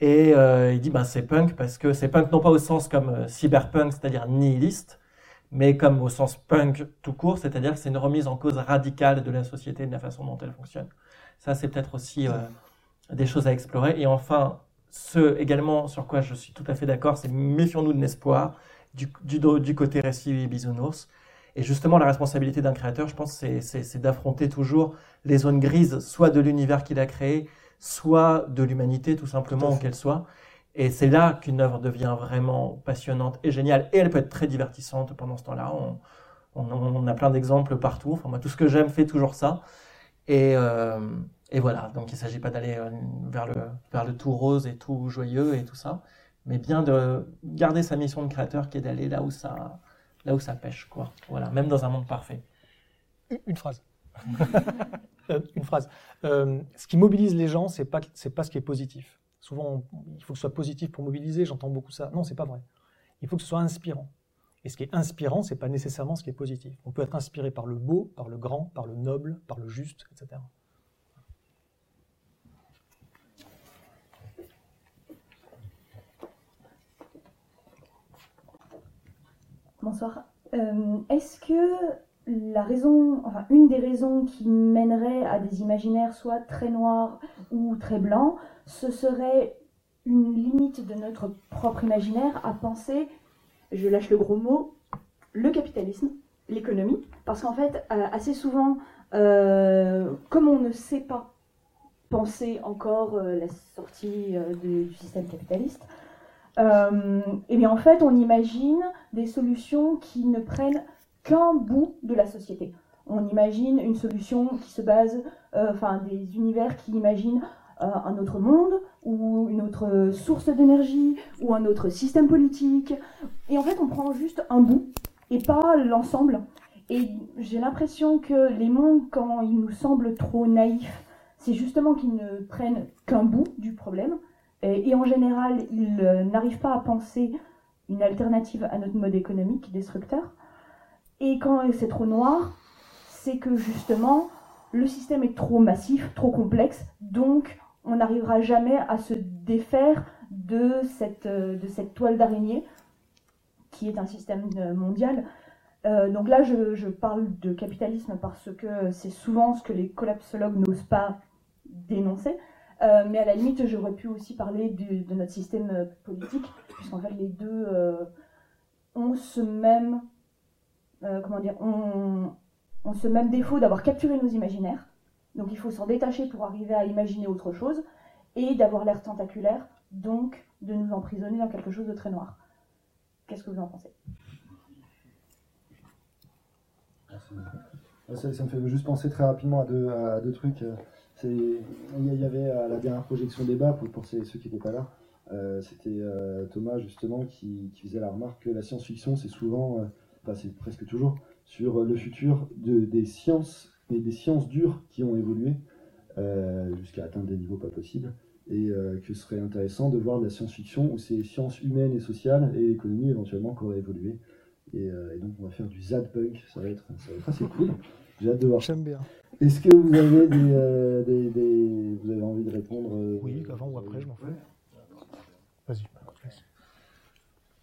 Et il dit, ben, c'est punk parce que c'est punk non pas au sens comme cyberpunk, c'est-à-dire nihiliste, mais comme au sens punk tout court, c'est-à-dire que c'est une remise en cause radicale de la société, de la façon dont elle fonctionne. Ça, c'est peut-être aussi des choses à explorer. Et enfin, ce également sur quoi je suis tout à fait d'accord, c'est méfions-nous de l'espoir du, du, du, côté récit bisounours. Et justement, la responsabilité d'un créateur, je pense, c'est d'affronter toujours les zones grises, soit de l'univers qu'il a créé, soit de l'humanité, tout simplement, où qu'elle soit. Et c'est là qu'une œuvre devient vraiment passionnante et géniale. Et elle peut être très divertissante pendant ce temps-là. On, on, on, a plein d'exemples partout. Enfin, moi, tout ce que j'aime fait toujours ça. Et, euh, et voilà, donc il ne s'agit pas d'aller euh, vers le, tout rose et tout joyeux et tout ça, mais bien de garder sa mission de créateur qui est d'aller là où ça, pêche, quoi. Voilà, même dans un monde parfait. Une phrase. Euh, une phrase. Euh, ce qui mobilise les gens, c'est pas pas ce qui est positif. Souvent, il faut que ce soit positif pour mobiliser. J'entends beaucoup ça. Non, c'est pas vrai. Il faut que ce soit inspirant. Et ce qui est inspirant, c'est pas nécessairement ce qui est positif. On peut être inspiré par le beau, par le grand, par le noble, par le juste, etc. Bonsoir. Euh, est-ce que la raison, enfin une des raisons qui mènerait à des imaginaires soit très noirs ou très blancs, ce serait une limite de notre propre imaginaire à penser, je lâche le gros mot, le capitalisme, l'économie, parce qu'en fait, euh, assez souvent, euh, comme on ne sait pas penser encore la sortie du système capitaliste, euh, et bien en fait, on imagine des solutions qui ne prennent qu'un bout de la société. On imagine une solution qui se base, euh, enfin des univers qui imaginent euh, un autre monde ou une autre source d'énergie ou un autre système politique. Et en fait, on prend juste un bout et pas l'ensemble. Et j'ai l'impression que les mondes, quand ils nous semblent trop naïfs, c'est justement qu'ils ne prennent qu'un bout du problème et, en général, ils euh, n'arrivent pas à penser une alternative à notre mode économique destructeur. Et quand c'est trop noir, c'est que justement, le système est trop massif, trop complexe, donc on n'arrivera jamais à se défaire de cette, euh, toile d'araignée qui est un système euh, mondial. donc là, je, je, parle de capitalisme parce que c'est souvent ce que les collapsologues n'osent pas dénoncer. Euh, mais à la limite, j'aurais pu aussi parler de notre système euh, politique, puisqu'en fait, les deux euh, ont ce même, comment dire, ont, ce même défaut d'avoir capturé nos imaginaires. Donc il faut s'en détacher pour arriver à imaginer autre chose, et d'avoir l'air tentaculaire, donc de nous emprisonner dans quelque chose de très noir. Qu'est-ce que vous en pensez? Ça, ça, me fait juste penser très rapidement à deux trucs. Il y avait à la dernière projection débat, pour, ceux qui n'étaient pas là, euh, c'était euh, Thomas justement qui, faisait la remarque que la science-fiction, c'est souvent, euh, enfin c'est presque toujours, sur le futur de, des sciences et des sciences dures qui ont évolué jusqu'à atteindre des niveaux pas possibles. Et que ce serait intéressant de voir de la science-fiction où c'est sciences humaines et sociales et l'économie éventuellement qui auraient évolué. Et, donc on va faire du Zadpunk, ça va être, ça va être assez cool. J'ai hâte de voir. J'aime bien. Est-ce que vous avez, des, euh, des, des, vous avez envie de répondre euh, Oui, avant ou après, je m'en fous. Vas-y.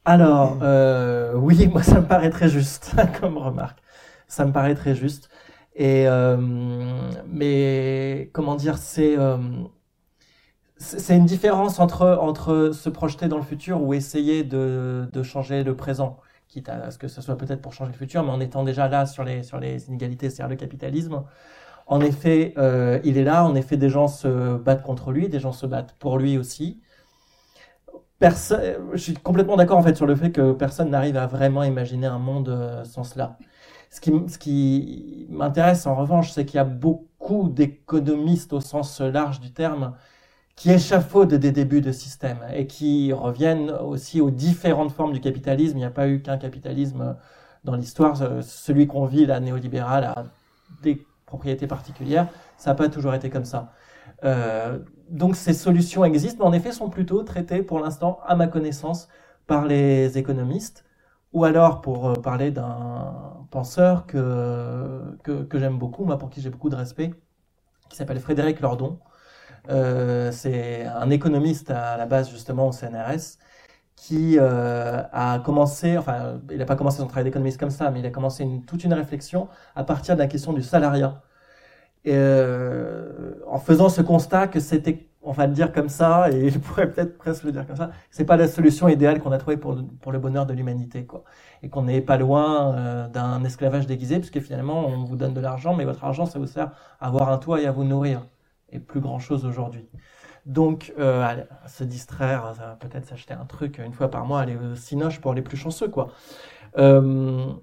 Alors, euh, oui, moi ça me paraît très juste comme remarque. Ça me paraît très juste. Et euh, mais comment dire, c'est euh, c'est une différence entre entre se projeter dans le futur ou essayer de, de changer le présent quitte à ce que ce soit peut-être pour changer le futur, mais en étant déjà là sur les, sur les inégalités, c'est-à-dire le capitalisme, en effet, euh, il est là, en effet, des gens se battent contre lui, des gens se battent pour lui aussi. Personne, je suis complètement d'accord en fait sur le fait que personne n'arrive à vraiment imaginer un monde euh, sans cela. Ce qui, ce qui m'intéresse en revanche, c'est qu'il y a beaucoup d'économistes au sens large du terme qui échafaudent des débuts de système et qui reviennent aussi aux différentes formes du capitalisme. Il n'y a pas eu qu'un capitalisme dans l'histoire. Celui qu'on vit, la néolibérale, a des propriétés particulières. Ça n'a pas toujours été comme ça. Euh, donc ces solutions existent, mais en effet sont plutôt traitées pour l'instant, à ma connaissance, par les économistes, ou alors pour euh, parler d'un penseur que, que, j'aime beaucoup, moi pour qui j'ai beaucoup de respect, qui s'appelle Frédéric Lordon, c'est un économiste à la base justement au CNRS qui a commencé, enfin, il n'a pas commencé son travail d'économiste comme ça, mais il a commencé toute une réflexion à partir de la question du salariat. Et, en faisant ce constat que c'était on va le dire comme ça, et je pourrais peut-être presque le dire comme ça, c'est pas la solution idéale qu'on a trouvée pour, pour le bonheur de l'humanité, quoi. Et qu'on n'est pas loin euh, d'un esclavage déguisé, puisque finalement, on vous donne de l'argent, mais votre argent, ça vous sert à avoir un toit et à vous nourrir. Et plus grand chose aujourd'hui. Donc, euh, se distraire, peut-être s'acheter un truc une fois par mois, aller au Cinoche pour les plus chanceux, quoi. Euh,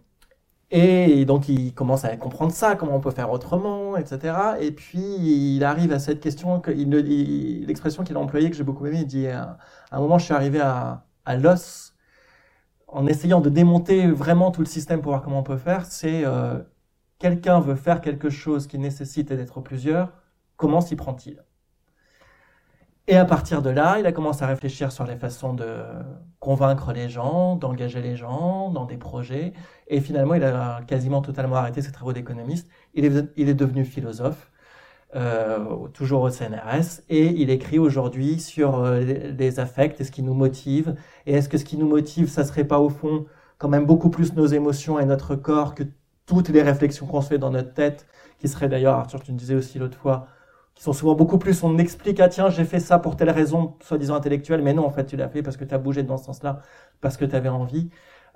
et donc il commence à comprendre ça, comment on peut faire autrement, etc. Et puis il arrive à cette question, l'expression qu'il a employée que j'ai beaucoup aimé, il dit à un moment je suis arrivé à, l'os en essayant de démonter vraiment tout le système pour voir comment on peut faire, c'est euh, quelqu'un veut faire quelque chose qui nécessite d'être plusieurs, comment s'y prend-il? Et à partir de là, il a commencé à réfléchir sur les façons de convaincre les gens, d'engager les gens dans des projets. Et finalement, il a quasiment totalement arrêté ses travaux d'économiste. Il est, il est devenu philosophe, euh, toujours au CNRS, et il écrit aujourd'hui sur euh, les affects et ce qui nous motive. Et est-ce que ce qui nous motive, ça serait pas au fond quand même beaucoup plus nos émotions et notre corps que toutes les réflexions qu'on se fait dans notre tête, qui seraient d'ailleurs, Arthur, tu me disais aussi l'autre fois, qui sont souvent beaucoup plus, on explique, ah tiens, j'ai fait ça pour telle raison, soi-disant intellectuelle, mais non, en fait, tu l'as fait parce que tu as bougé dans ce sens-là, parce que tu avais envie.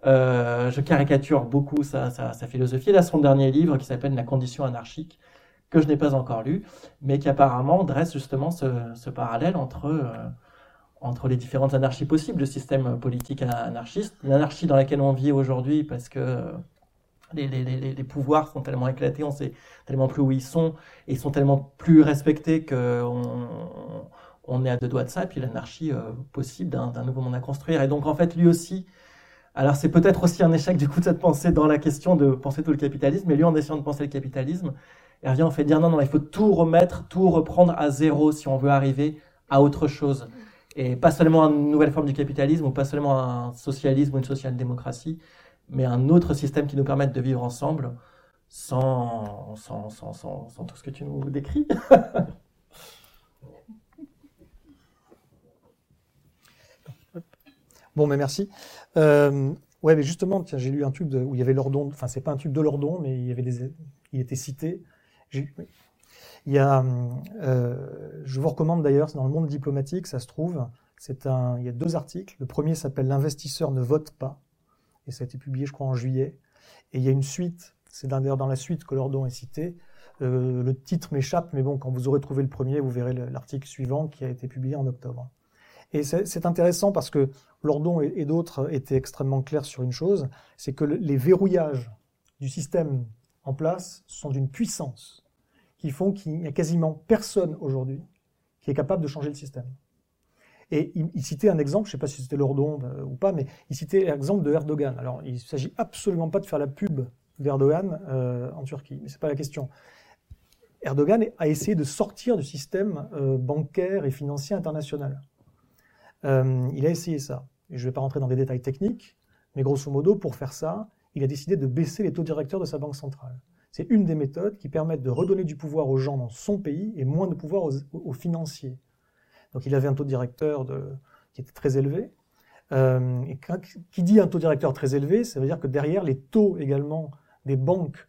Euh, je caricature beaucoup sa, sa, sa, philosophie. Là, son dernier livre qui s'appelle La condition anarchique, que je n'ai pas encore lu, mais qui apparemment dresse justement ce, ce parallèle entre, euh, entre les différentes anarchies possibles, le système politique anarchiste, l'anarchie dans laquelle on vit aujourd'hui parce que les, pouvoirs sont tellement éclatés, on sait tellement plus où ils sont, et ils sont tellement plus respectés qu'on on est à deux doigts de ça, et puis l'anarchie euh, possible d'un nouveau monde à construire. Et donc en fait, lui aussi, alors c'est peut-être aussi un échec du coup de cette pensée dans la question de penser tout le capitalisme, mais lui en essayant de penser le capitalisme, il revient en fait dire non, non, il faut tout remettre, tout reprendre à zéro si on veut arriver à autre chose. Et pas seulement une nouvelle forme du capitalisme, ou pas seulement un socialisme ou une social-démocratie, mais un autre système qui nous permette de vivre ensemble sans, sans, sans, sans, tout ce que tu nous décris. bon, mais merci. Euh, ouais, mais justement, tiens, j'ai lu un tube où il y avait Lordon, enfin, c'est pas un tube de Lordon, mais il y avait des, il était cité. Il y a, euh, je vous recommande d'ailleurs, c'est dans le monde diplomatique, ça se trouve. Un, il y a deux articles. Le premier s'appelle L'investisseur ne vote pas et ça a été publié, je crois, en juillet. Et il y a une suite, c'est d'ailleurs dans la suite que Lordon est cité. Euh, le titre m'échappe, mais bon, quand vous aurez trouvé le premier, vous verrez l'article suivant qui a été publié en octobre. Et c'est intéressant parce que Lordon et, et d'autres étaient extrêmement clairs sur une chose, c'est que les verrouillages du système en place sont d'une puissance qui font qu'il n'y a quasiment personne aujourd'hui qui est capable de changer le système. Et il, citait un exemple, je ne sais pas si c'était Lordon euh, ou pas, mais il citait l'exemple de Erdogan. Alors, il ne s'agit absolument pas de faire la pub d'Erdogan euh, en Turquie, mais ce n'est pas la question. Erdogan a essayé de sortir du système euh, bancaire et financier international. il a essayé ça. Je ne vais pas rentrer dans des détails techniques, mais grosso modo, pour faire ça, il a décidé de baisser les taux directeurs de sa banque centrale. C'est une des méthodes qui permettent de redonner du pouvoir aux gens dans son pays et moins de pouvoir aux financiers. Donc il avait un taux directeur qui était très élevé. Euh, et qui dit un taux directeur très élevé, ça veut dire que derrière les taux également des banques,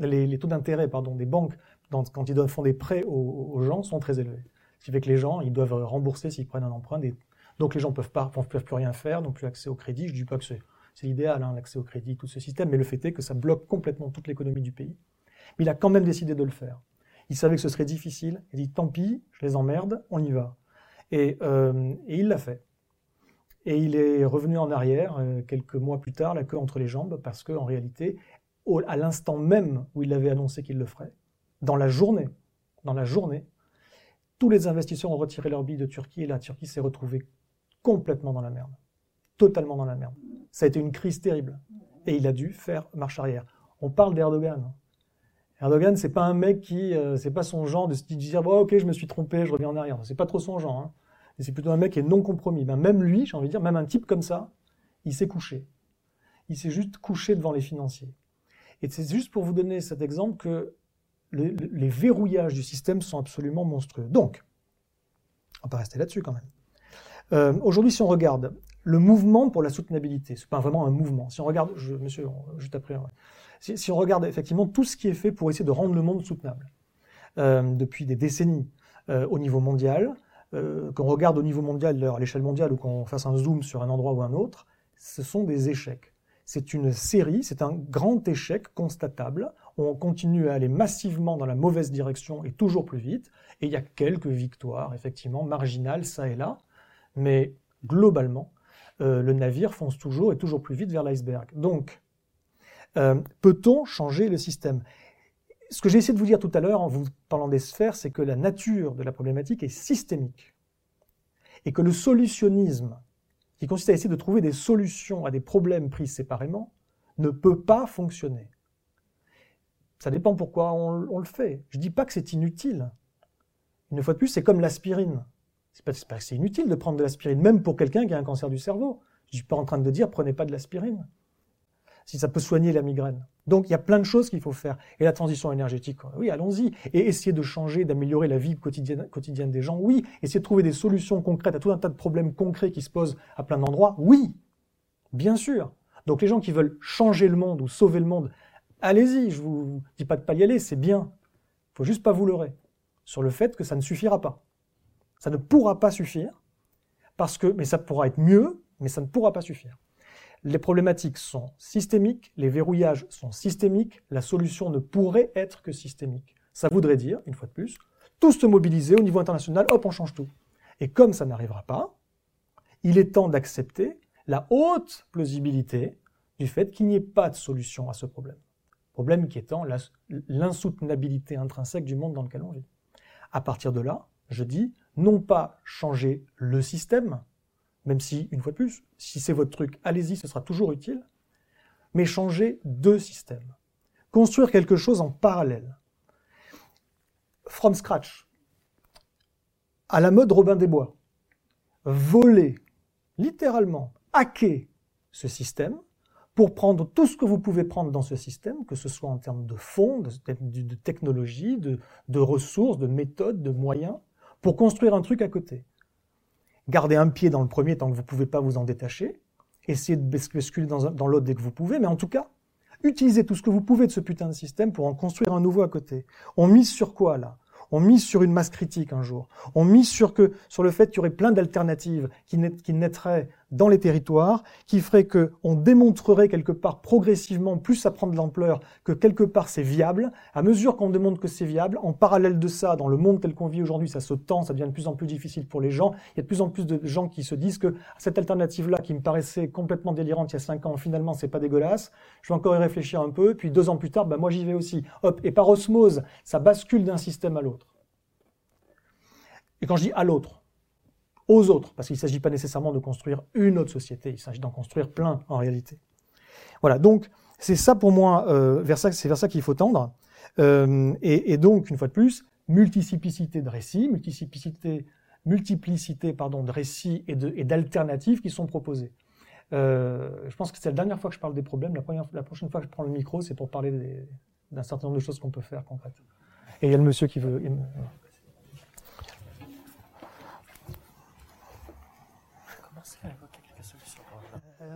les, taux d'intérêt pardon des banques quand ils font des prêts aux, gens sont très élevés. Ce qui fait que les gens ils doivent rembourser s'ils prennent un emprunt. donc les gens peuvent pas peuvent plus rien faire, n'ont plus accès au crédit. Je dis pas que c'est l'idéal hein, l'accès au crédit, tout ce système, mais le fait est que ça bloque complètement toute l'économie du pays. Mais il a quand même décidé de le faire. Il savait que ce serait difficile. Il dit tant pis, je les emmerde, on y va. Et, euh, il l'a fait. Et il est revenu en arrière euh, quelques mois plus tard, la queue entre les jambes, parce qu'en réalité, à l'instant même où il avait annoncé qu'il le ferait, dans la journée, dans la journée, tous les investisseurs ont retiré leur billes de Turquie et la Turquie s'est retrouvée complètement dans la merde. Totalement dans la merde. Ça a été une crise terrible. Et il a dû faire marche arrière. On parle d'Erdogan. Erdogan, c'est pas un mec qui, euh, c'est pas son genre de se dire, bon, ok, je me suis trompé, je reviens en arrière. C'est pas trop son genre. Hein. C'est plutôt un mec qui est non compromis. Ben, même lui, j'ai envie de dire, même un type comme ça, il s'est couché. Il s'est juste couché devant les financiers. Et c'est juste pour vous donner cet exemple que les verrouillages du système sont absolument monstrueux. Donc, on va rester là-dessus quand même. Euh, aujourd'hui, si on regarde le mouvement pour la soutenabilité, c'est pas vraiment un mouvement. Si on regarde, monsieur, juste après, si, on regarde effectivement tout ce qui est fait pour essayer de rendre le monde soutenable euh, depuis des décennies euh, au niveau mondial, qu'on regarde au niveau mondial, à l'échelle mondiale, ou qu'on fasse un zoom sur un endroit ou un autre, ce sont des échecs. C'est une série, c'est un grand échec constatable. On continue à aller massivement dans la mauvaise direction et toujours plus vite. Et il y a quelques victoires, effectivement, marginales, ça et là. Mais globalement, euh, le navire fonce toujours et toujours plus vite vers l'iceberg. Donc, euh, peut-on changer le système? Ce que j'ai essayé de vous dire tout à l'heure en vous parlant des sphères, c'est que la nature de la problématique est systémique. Et que le solutionnisme, qui consiste à essayer de trouver des solutions à des problèmes pris séparément, ne peut pas fonctionner. Ça dépend pourquoi on, on le fait. Je ne dis pas que c'est inutile. Une fois de plus, c'est comme l'aspirine. C'est pas, pas c'est inutile de prendre de l'aspirine, même pour quelqu'un qui a un cancer du cerveau. Je suis pas en train de dire prenez pas de l'aspirine. Si ça peut soigner la migraine. Donc il y a plein de choses qu'il faut faire. Et la transition énergétique, oui, allons-y. Et essayer de changer, d'améliorer la vie quotidienne, quotidienne des gens, oui. Essayer de trouver des solutions concrètes à tout un tas de problèmes concrets qui se posent à plein d'endroits, oui. Bien sûr. Donc les gens qui veulent changer le monde ou sauver le monde, allez-y, je vous dis pas de pas y aller, c'est bien. Il faut juste pas vous leurrer sur le fait que ça ne suffira pas. Ça ne pourra pas suffire, parce que, mais ça pourra être mieux, mais ça ne pourra pas suffire. Les problématiques sont systémiques, les verrouillages sont systémiques, la solution ne pourrait être que systémique. Ça voudrait dire, une fois de plus, tous se mobiliser au niveau international, hop, on change tout. Et comme ça n'arrivera pas, il est temps d'accepter la haute plausibilité du fait qu'il n'y ait pas de solution à ce problème. Problème qui étant l'insoutenabilité intrinsèque du monde dans lequel on vit. À partir de là, je dis, non pas changer le système, même si, une fois de plus, si c'est votre truc, allez-y, ce sera toujours utile, mais changer deux systèmes. Construire quelque chose en parallèle. From scratch. À la mode Robin des Bois. Voler, littéralement, hacker ce système pour prendre tout ce que vous pouvez prendre dans ce système, que ce soit en termes de fonds, de, de de ressources, de méthodes, de moyens, pour construire un truc à côté. Gardez un pied dans le premier tant que vous ne pouvez pas vous en détacher. Essayez de basculer dans, dans l'autre dès que vous pouvez, mais en tout cas, utilisez tout ce que vous pouvez de ce putain de système pour en construire un nouveau à côté. On mise sur quoi là? On mise sur une masse critique un jour. On mise sur, que, sur le fait qu'il y aurait plein d'alternatives qui, qui, naîtraient dans les territoires, qui ferait que on démontrerait quelque part progressivement, plus ça prend de l'ampleur, que quelque part c'est viable. À mesure qu'on démontre que c'est viable, en parallèle de ça, dans le monde tel qu'on vit aujourd'hui, ça se tend, ça devient de plus en plus difficile pour les gens. Il y a de plus en plus de gens qui se disent que cette alternative-là, qui me paraissait complètement délirante il y a cinq ans, finalement c'est pas dégueulasse. Je vais encore y réfléchir un peu, puis deux ans plus tard, ben moi j'y vais aussi. Hop, et par osmose, ça bascule d'un système à l'autre. Et quand je dis à l'autre, aux autres, parce qu'il ne s'agit pas nécessairement de construire une autre société, il s'agit d'en construire plein en réalité. Voilà, donc c'est ça pour moi, euh, c'est vers ça qu'il faut tendre. Euh, et, donc, une fois de plus, multiplicité de récits, multiplicité, multiplicité pardon, de récits et, d'alternatives qui sont proposés. Euh, je pense que c'est la dernière fois que je parle des problèmes. La, prochaine fois que je prends le micro, c'est pour parler d'un certain nombre de choses qu'on peut faire concrètes. Et il y a le monsieur qui veut.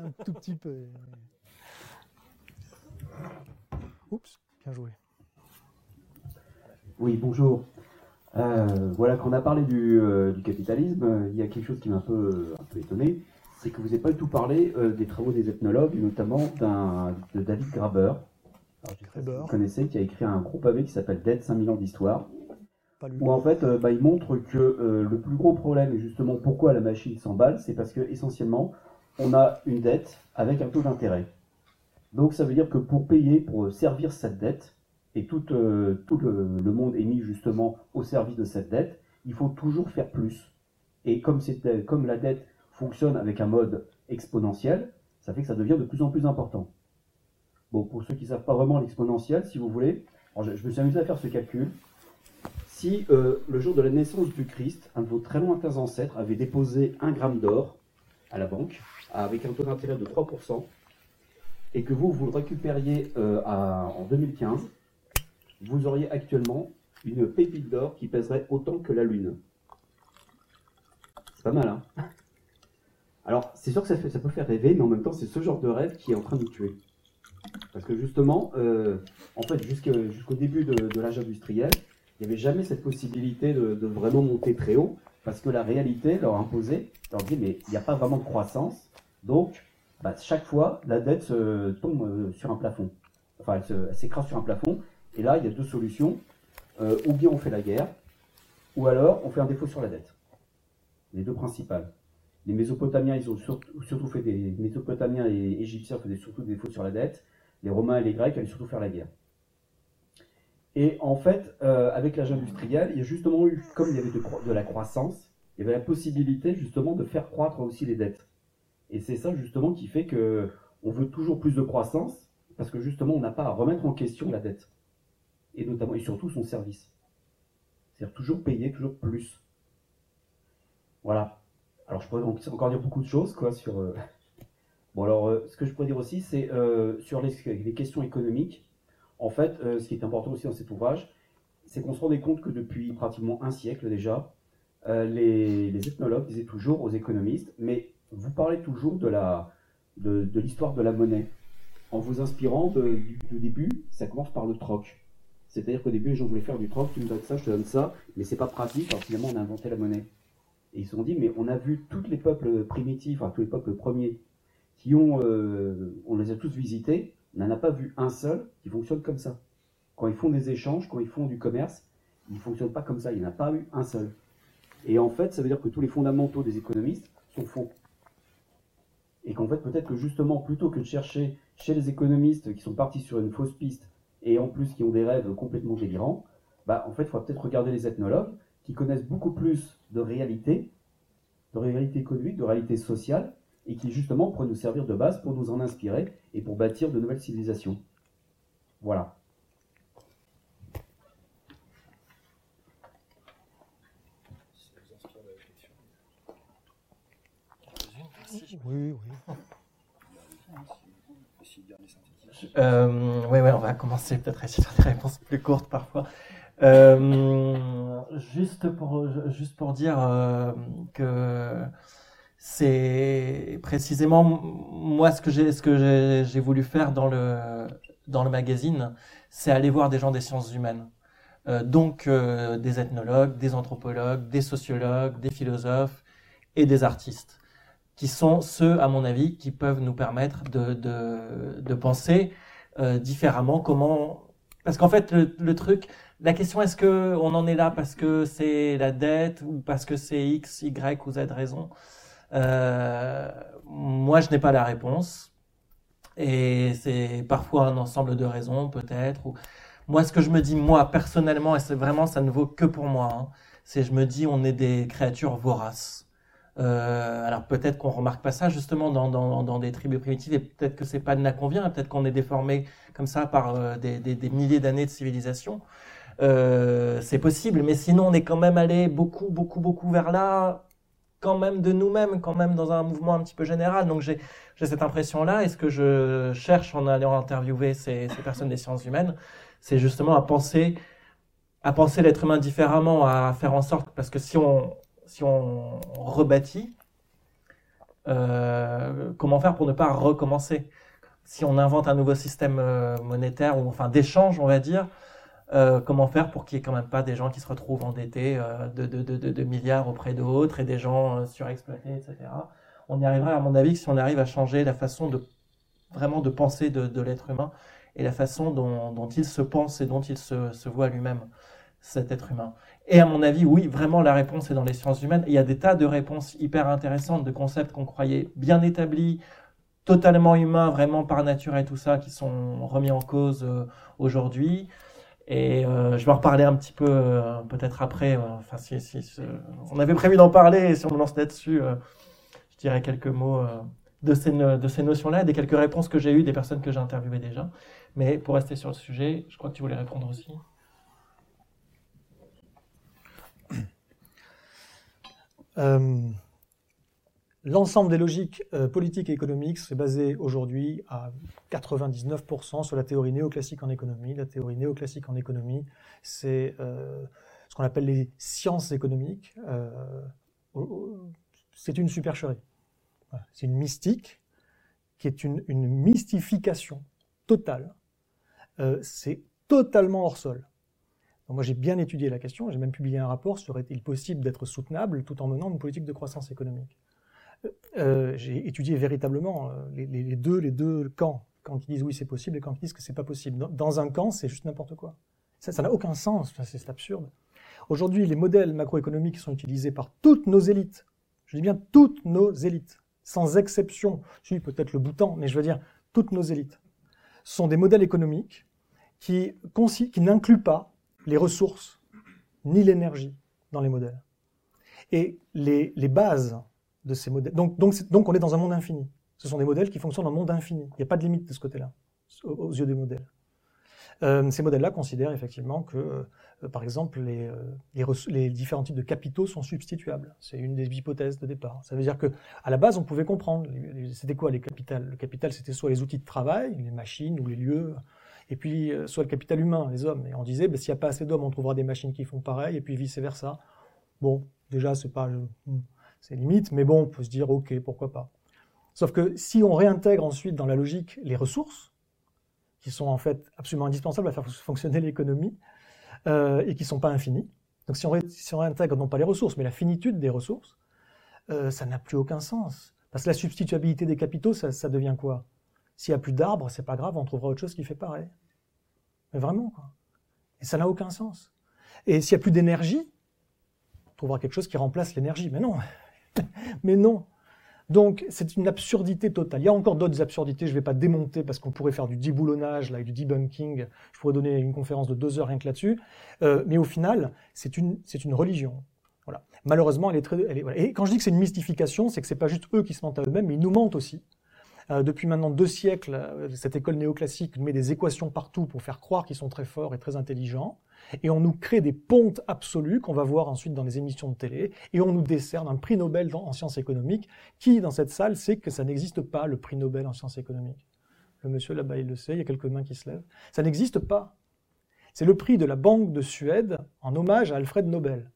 Un tout petit peu. Oups, bien joué. Oui, bonjour. Euh, voilà, quand on a parlé du, euh, capitalisme, il y a quelque chose qui m'a un peu, un peu étonné, c'est que vous n'avez pas du tout parlé euh, des travaux des ethnologues, notamment de David Graber. vous connaissez, qui a écrit un groupe pavé qui s'appelle Dead 5000 ans d'histoire. Où en fait, bah, il montre que le plus gros problème, et justement pourquoi la machine s'emballe, c'est parce que essentiellement, on a une dette avec un taux d'intérêt. Donc ça veut dire que pour payer, pour servir cette dette, et tout, euh, le, monde est mis justement au service de cette dette, il faut toujours faire plus. Et comme, comme la dette fonctionne avec un mode exponentiel, ça fait que ça devient de plus en plus important. Bon, pour ceux qui ne savent pas vraiment l'exponentiel, si vous voulez, je, me suis amusé à faire ce calcul. Si euh, le jour de la naissance du Christ, un de vos très lointains ancêtres avait déposé un gramme d'or à la banque, avec un taux d'intérêt de 3%, et que vous, vous le récupériez euh, en 2015, vous auriez actuellement une pépite d'or qui pèserait autant que la Lune. C'est pas mal, hein Alors, c'est sûr que ça, peut faire rêver, mais en même temps, c'est ce genre de rêve qui est en train de nous tuer. Parce que justement, euh, en fait, jusqu'au début de, l'âge industriel, il n'y avait jamais cette possibilité de, vraiment monter très haut, parce que la réalité leur imposait, leur dit, mais il n'y a pas vraiment de croissance, donc bah, chaque fois, la dette tombe euh, sur un plafond. Enfin, elle s'écrase sur un plafond, et là, il y a deux solutions. Euh, ou bien on fait la guerre, ou alors on fait un défaut sur la dette. Les deux principales. Les Mésopotamiens, ils ont surtout, fait des Mésopotamiens et Égyptiens faisaient surtout des défauts sur la dette. Les Romains et les Grecs allaient surtout faire la guerre. Et en fait, euh, avec l'âge industriel, il y a justement eu, comme il y avait de, la croissance, il y avait la possibilité justement de faire croître aussi les dettes. Et c'est ça justement qui fait que on veut toujours plus de croissance, parce que justement on n'a pas à remettre en question la dette et notamment et surtout son service. C'est-à-dire toujours payer, toujours plus. Voilà. Alors je pourrais encore dire beaucoup de choses quoi sur. Euh, bon alors euh, ce que je pourrais dire aussi c'est euh, sur les, questions économiques. En fait, ce qui est important aussi dans cet ouvrage, c'est qu'on se rendait compte que depuis pratiquement un siècle déjà, les, ethnologues disaient toujours aux économistes, mais vous parlez toujours de la de, l'histoire de la monnaie en vous inspirant du, début, ça commence par le troc. C'est-à-dire qu'au début, les gens voulaient faire du troc, tu me donnes ça, je te donne ça, mais c'est pas pratique, alors finalement, on a inventé la monnaie. Et ils se sont dit, mais on a vu tous les peuples primitifs, enfin tous les peuples premiers, qui ont, euh, on les a tous visités, on n'en a pas vu un seul qui fonctionne comme ça. Quand ils font des échanges, quand ils font du commerce, ils ne fonctionnent pas comme ça, il n'y en a pas eu un seul. Et en fait, ça veut dire que tous les fondamentaux des économistes sont faux. Et qu'en fait, peut-être que justement, plutôt que de chercher chez les économistes qui sont partis sur une fausse piste et en plus qui ont des rêves complètement délirants, bah, en fait, il faudra peut-être regarder les ethnologues qui connaissent beaucoup plus de réalité, de réalité économique, de réalité sociale, et qui justement pourraient nous servir de base pour nous en inspirer et pour bâtir de nouvelles civilisations. Voilà. Oui, oui. Euh, oui, on va commencer peut-être à essayer de faire des réponses plus courtes parfois. Euh, juste, pour, juste pour dire euh, que c'est précisément moi ce que j'ai ce que j'ai voulu faire dans le dans le magazine, c'est aller voir des gens des sciences humaines. Euh, donc euh, des ethnologues, des anthropologues, des sociologues, des philosophes et des artistes qui sont ceux, à mon avis, qui peuvent nous permettre de, de, de penser euh, différemment comment... Parce qu'en fait, le, truc, la question est-ce que on en est là parce que c'est la dette ou parce que c'est X, Y ou Z raison? Euh, Moi, je n'ai pas la réponse. Et c'est parfois un ensemble de raisons, peut-être. Ou... Moi, ce que je me dis, moi, personnellement, et c'est vraiment, ça ne vaut que pour moi, hein, c'est je me dis, on est des créatures voraces. Euh, alors peut-être qu'on remarque pas ça justement dans, dans, des tribus primitives et peut-être que c'est pas de la convient, peut-être qu'on est déformé comme ça par euh, des, des, des, milliers d'années de civilisation. Euh, c'est possible, mais sinon on est quand même allé beaucoup, beaucoup, beaucoup vers là, quand même de nous-mêmes, quand même dans un mouvement un petit peu général. Donc j'ai cette impression-là. Et ce que je cherche en allant interviewer ces, ces personnes des sciences humaines, c'est justement à penser, à penser l'être humain différemment, à faire en sorte, parce que si on, si on rebâtit, euh, comment faire pour ne pas recommencer? Si on invente un nouveau système euh, monétaire ou enfin d'échange, on va dire, euh, comment faire pour qu'il n'y ait quand même pas des gens qui se retrouvent endettés de, de, milliards auprès d'autres et des gens surexploités, etc. On y arriverait, à mon avis, si on arrive à changer la façon de vraiment de penser de, l'être humain et la façon dont, il se pense et dont il se voit lui-même, cet être humain. Et à mon avis, oui, vraiment, la réponse est dans les sciences humaines. il y a des tas de réponses hyper intéressantes, de concepts qu'on croyait bien établis, totalement humains, vraiment par nature et tout ça, qui sont remis en cause euh, aujourd'hui. Et euh, je vais en reparler un petit peu euh, peut-être après. enfin, si, on avait prévu d'en parler, et si on me lance là-dessus, je dirais quelques mots de ces, de ces notions-là, des quelques réponses que j'ai eues des personnes que j'ai interviewées déjà. Mais pour rester sur le sujet, je crois que tu voulais répondre aussi. L'ensemble des logiques euh, politiques et économiques c'est basé aujourd'hui à 99% sur la théorie néoclassique en économie. La théorie néoclassique en économie, c'est euh, ce qu'on appelle les sciences économiques. Euh, c'est une supercherie. C'est une mystique qui est une mystification totale. c'est totalement hors sol. Moi, j'ai bien étudié la question, j'ai même publié un rapport sur est-il possible d'être soutenable tout en menant une politique de croissance économique. Euh, j'ai étudié véritablement euh, les, deux, les deux camps, quand ils disent oui c'est possible et quand ils disent que c'est pas possible. Dans, un camp, c'est juste n'importe quoi. Ça n'a aucun sens, c'est absurde. Aujourd'hui, les modèles macroéconomiques sont utilisés par toutes nos élites, je dis bien toutes nos élites, sans exception, je dis peut-être le bouton, mais je veux dire toutes nos élites, sont des modèles économiques qui, qui n'incluent pas les ressources ni l'énergie dans les modèles. Et les, bases de ces modèles. Donc, donc, donc on est dans un monde infini. Ce sont des modèles qui fonctionnent dans un monde infini. Il n'y a pas de limite de ce côté-là, aux, yeux des modèles. Euh, ces modèles-là considèrent effectivement que, euh, par exemple, les, euh, les, différents types de capitaux sont substituables. C'est une des hypothèses de départ. Ça veut dire que, à la base, on pouvait comprendre. C'était quoi les capitales Le capital, c'était soit les outils de travail, les machines ou les lieux, et puis soit le capital humain, les hommes. Et on disait, ben, s'il n'y a pas assez d'hommes, on trouvera des machines qui font pareil, et puis vice versa. Bon, déjà, c'est pas c'est limite, mais bon, on peut se dire, ok, pourquoi pas. Sauf que si on réintègre ensuite dans la logique les ressources, qui sont en fait absolument indispensables à faire fonctionner l'économie, euh, et qui ne sont pas infinies, donc si on, réintègre non pas les ressources, mais la finitude des ressources, euh, ça n'a plus aucun sens. Parce que la substituabilité des capitaux, ça, devient quoi? S'il n'y a plus d'arbres, c'est pas grave, on trouvera autre chose qui fait pareil. Mais vraiment. Et ça n'a aucun sens. Et s'il n'y a plus d'énergie, on trouvera quelque chose qui remplace l'énergie. Mais non, Mais non. Donc c'est une absurdité totale. Il y a encore d'autres absurdités, je ne vais pas démonter parce qu'on pourrait faire du déboulonnage, là, du debunking. Je pourrais donner une conférence de deux heures rien que là-dessus. Euh, mais au final, c'est une, religion. Voilà. Malheureusement, elle est très. Elle Et quand je dis que c'est une mystification, c'est que c'est pas juste eux qui se mentent à eux-mêmes, mais ils nous mentent aussi. Euh, depuis maintenant deux siècles, euh, cette école néoclassique met des équations partout pour faire croire qu'ils sont très forts et très intelligents et on nous crée des pontes absolues qu'on va voir ensuite dans les émissions de télé, et on nous décerne un prix Nobel en sciences économiques. Qui, dans cette salle, sait que ça n'existe pas, le prix Nobel en sciences économiques Le monsieur là-bas, il le sait, il y a quelques mains qui se lèvent. Ça n'existe pas. C'est le prix de la Banque de Suède en hommage à Alfred Nobel,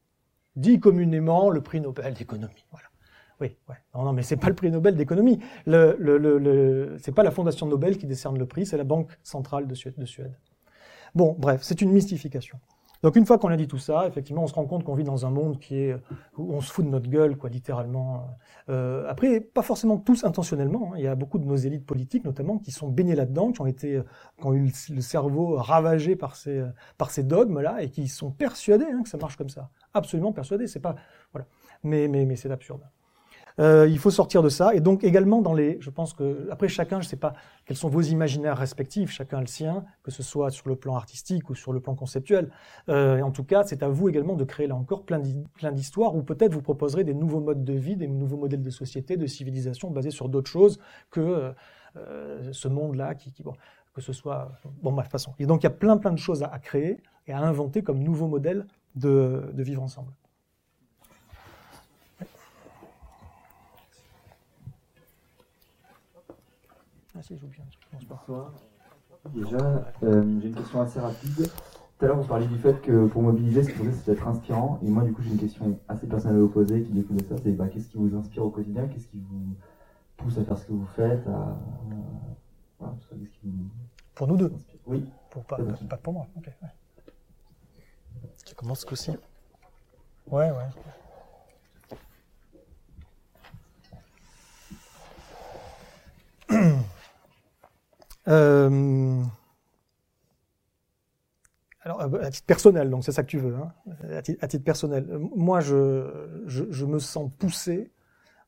dit communément le prix Nobel d'économie. Voilà. Oui, ouais. Non, non, mais c'est pas le prix Nobel d'économie. Le, le, le, c'est pas la Fondation Nobel qui décerne le prix, c'est la Banque centrale de Suède. De Suède. Bon, bref, c'est une mystification. Donc une fois qu'on a dit tout ça, effectivement, on se rend compte qu'on vit dans un monde qui est où on se fout de notre gueule, quoi, littéralement. Euh, après, pas forcément tous intentionnellement. Hein. Il y a beaucoup de nos élites politiques, notamment, qui sont baignées là-dedans, qui ont été, qui ont eu le cerveau ravagé par ces par ces dogmes-là et qui sont persuadés hein, que ça marche comme ça. Absolument persuadés. C'est pas voilà. Mais mais mais c'est absurde. Euh, il faut sortir de ça. Et donc également dans les, je pense que après chacun, je ne sais pas quels sont vos imaginaires respectifs, chacun le sien, que ce soit sur le plan artistique ou sur le plan conceptuel. Euh, et en tout cas, c'est à vous également de créer là encore plein d'histoires, ou peut-être vous proposerez des nouveaux modes de vie, des nouveaux modèles de société, de civilisation basés sur d'autres choses que euh, ce monde-là, bon, que ce soit bon bref, façon. Et donc il y a plein plein de choses à, créer et à inventer comme nouveaux modèles de, de vivre ensemble. Ah si, je bien. Bonsoir. Déjà, euh, j'ai une question assez rapide. Tout à l'heure, vous parliez du fait que pour mobiliser, ce qu'il c'est d'être inspirant. Et moi, du coup, j'ai une question assez personnelle à vous poser qui découle de ça. C'est bah, qu'est-ce qui vous inspire au quotidien? Qu'est-ce qui vous pousse à faire ce que vous faites à, voilà, qui vous... Pour nous deux? Oui. Pour pas, pas pour moi. Ouais. Tu commences ce coup-ci? Ouais, ouais. Euh, alors, euh, à titre personnel, donc c'est ça que tu veux, hein, à, titre, personnel. Moi, je, je, me sens poussé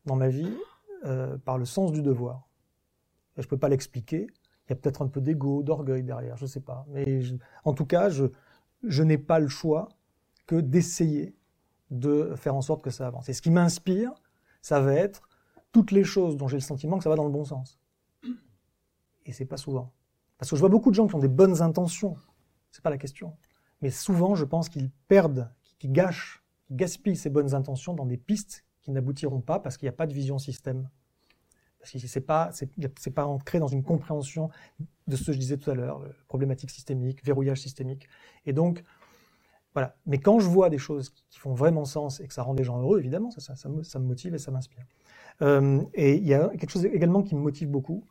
dans ma vie euh, par le sens du devoir. je ne peux pas l'expliquer. Il y a peut-être un peu d'ego, d'orgueil derrière, je ne sais pas. Mais en tout cas, je, je n'ai pas le choix que d'essayer de faire en sorte que ça avance. Et ce qui m'inspire, ça va être toutes les choses dont j'ai le sentiment que ça va dans le bon sens. Et c'est pas souvent. Parce que je vois beaucoup de gens qui ont des bonnes intentions. C'est pas la question. Mais souvent, je pense qu'ils perdent, qu'ils gâchent, qu'ils gaspillent ces bonnes intentions dans des pistes qui n'aboutiront pas parce qu'il n'y a pas de vision système. Parce que c'est pas, c'est pas ancré dans une compréhension de ce que je disais tout à l'heure, problématique systémique, verrouillage systémique. Et donc, voilà. Mais quand je vois des choses qui font vraiment sens et que ça rend des gens heureux, évidemment, ça, ça, me, ça me, motive et ça m'inspire. Euh, et il y a quelque chose également qui me motive beaucoup,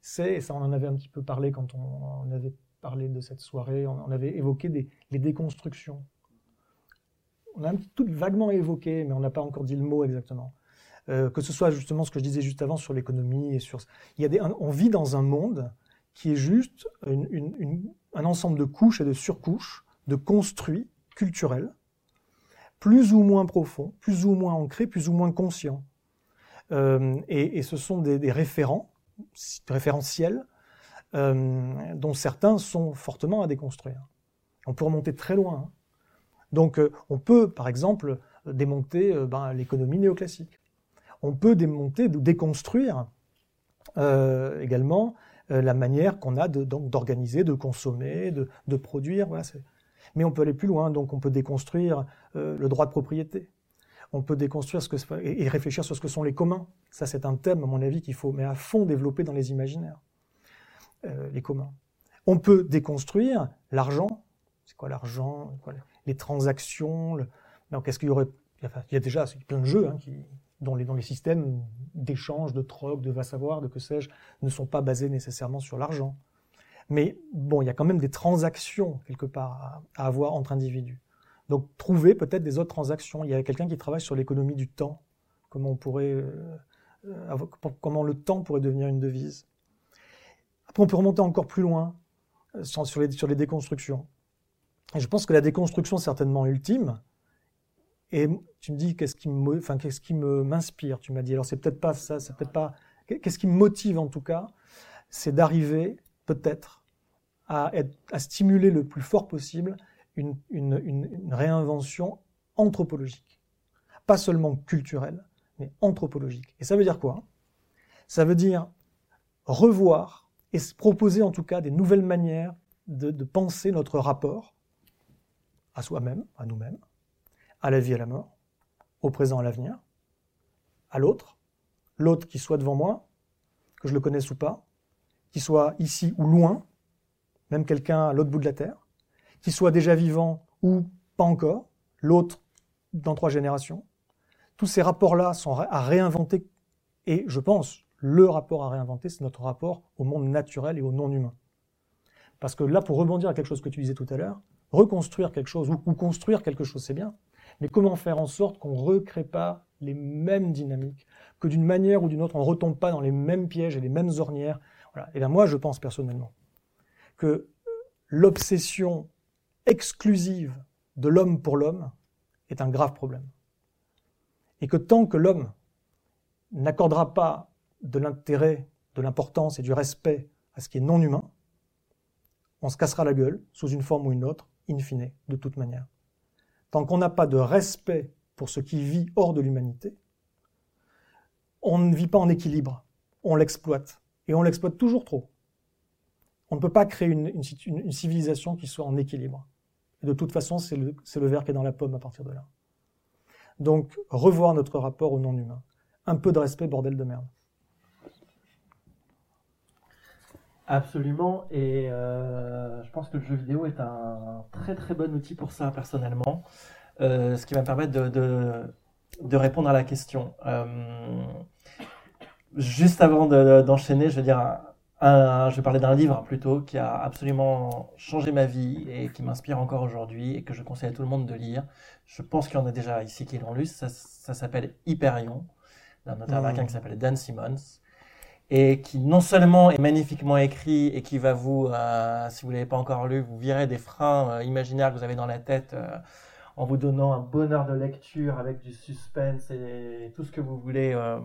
c'est, et ça on en avait un petit peu parlé quand on, avait parlé de cette soirée, on, avait évoqué les déconstructions. On a un petit tout vaguement évoqué, mais on n'a pas encore dit le mot exactement. Euh, que ce soit justement ce que je disais juste avant sur l'économie et sur. Il y a des, on vit dans un monde qui est juste un ensemble de couches et de surcouches, de construits culturels, plus ou moins profonds, plus ou moins ancrés, plus ou moins conscients. Euh, et, ce sont des référents, référentiels, euh, dont certains sont fortement à déconstruire. On peut remonter très loin. Hein. Donc euh, on peut, par exemple, démonter euh, ben, l'économie néoclassique. On peut démonter, déconstruire également la manière qu'on a d'organiser, de, consommer, de, produire. Mais on peut aller plus loin, donc on peut déconstruire le droit de propriété. On peut déconstruire ce que et réfléchir sur ce que sont les communs. Ça, c'est un thème, à mon avis, qu'il faut mais à fond développer dans les imaginaires. Euh, les communs. On peut déconstruire l'argent. C'est quoi l'argent? Les transactions. Le... Donc, est-ce qu'il y aurait Il y a déjà plein de jeux hein, dont les, systèmes d'échange, de troc, de va savoir, de que sais-je, ne sont pas basés nécessairement sur l'argent. Mais bon, il y a quand même des transactions quelque part à avoir entre individus. Donc trouver peut-être des autres transactions. Il y a quelqu'un qui travaille sur l'économie du temps. Comment on pourrait, euh, comment le temps pourrait devenir une devise. Après, on peut remonter encore plus loin euh, sur les, déconstructions. Je pense que la déconstruction certainement ultime, et tu me dis qu'est-ce qui me, enfin me m'inspire. Tu m'as dit alors c'est peut-être pas ça, c'est peut-être pas. Qu'est-ce qui me motive en tout cas, c'est d'arriver peut-être à, être, à stimuler le plus fort possible une, réinvention anthropologique. Pas seulement culturelle, mais anthropologique. Et ça veut dire quoi Ça veut dire revoir et proposer en tout cas des nouvelles manières de, de penser notre rapport à soi-même, à nous-mêmes, à la vie et à la mort, au présent et à l'avenir, à l'autre, l'autre qui soit devant moi, que je le connaisse ou pas, qui soit ici ou loin, même quelqu'un à l'autre bout de la Terre, qui soit déjà vivant ou pas encore, l'autre dans trois générations. Tous ces rapports-là sont à réinventer et je pense, le rapport à réinventer, c'est notre rapport au monde naturel et au non-humain. Parce que là, pour rebondir à quelque chose que tu disais tout à l'heure, reconstruire quelque chose ou, construire quelque chose, c'est bien. Mais comment faire en sorte qu'on ne recrée pas les mêmes dynamiques, que d'une manière ou d'une autre, on ne retombe pas dans les mêmes pièges et les mêmes ornières? Et bien moi, je pense personnellement que l'obsession exclusive de l'homme pour l'homme est un grave problème. Et que tant que l'homme n'accordera pas de l'intérêt, de l'importance et du respect à ce qui est non humain, on se cassera la gueule, sous une forme ou une autre, in fine, de toute manière. Tant qu'on n'a pas de respect pour ce qui vit hors de l'humanité, on ne vit pas en équilibre, on l'exploite, et on l'exploite toujours trop. On ne peut pas créer une, civilisation qui soit en équilibre. De toute façon, c'est le, verre qui est dans la pomme à partir de là. Donc, revoir notre rapport au non-humain. Un peu de respect, bordel de merde. Absolument, et euh, je pense que le jeu vidéo est un très très bon outil pour ça personnellement, euh, ce qui va me permettre de, répondre à la question. Euh, juste avant d'enchaîner, de, je veux dire, un, je vais parler d'un livre plutôt qui a absolument changé ma vie et qui m'inspire encore aujourd'hui et que je conseille à tout le monde de lire. Je pense qu'il y en a déjà ici qui l'ont lu. Ça, ça s'appelle Hyperion, d'un auteur américain mmh. qui s'appelle Dan Simmons et qui non seulement est magnifiquement écrit et qui va vous, euh, si vous l'avez pas encore lu, vous virer des freins euh, imaginaires que vous avez dans la tête euh, en vous donnant un bonheur de lecture avec du suspense et tout ce que vous voulez euh,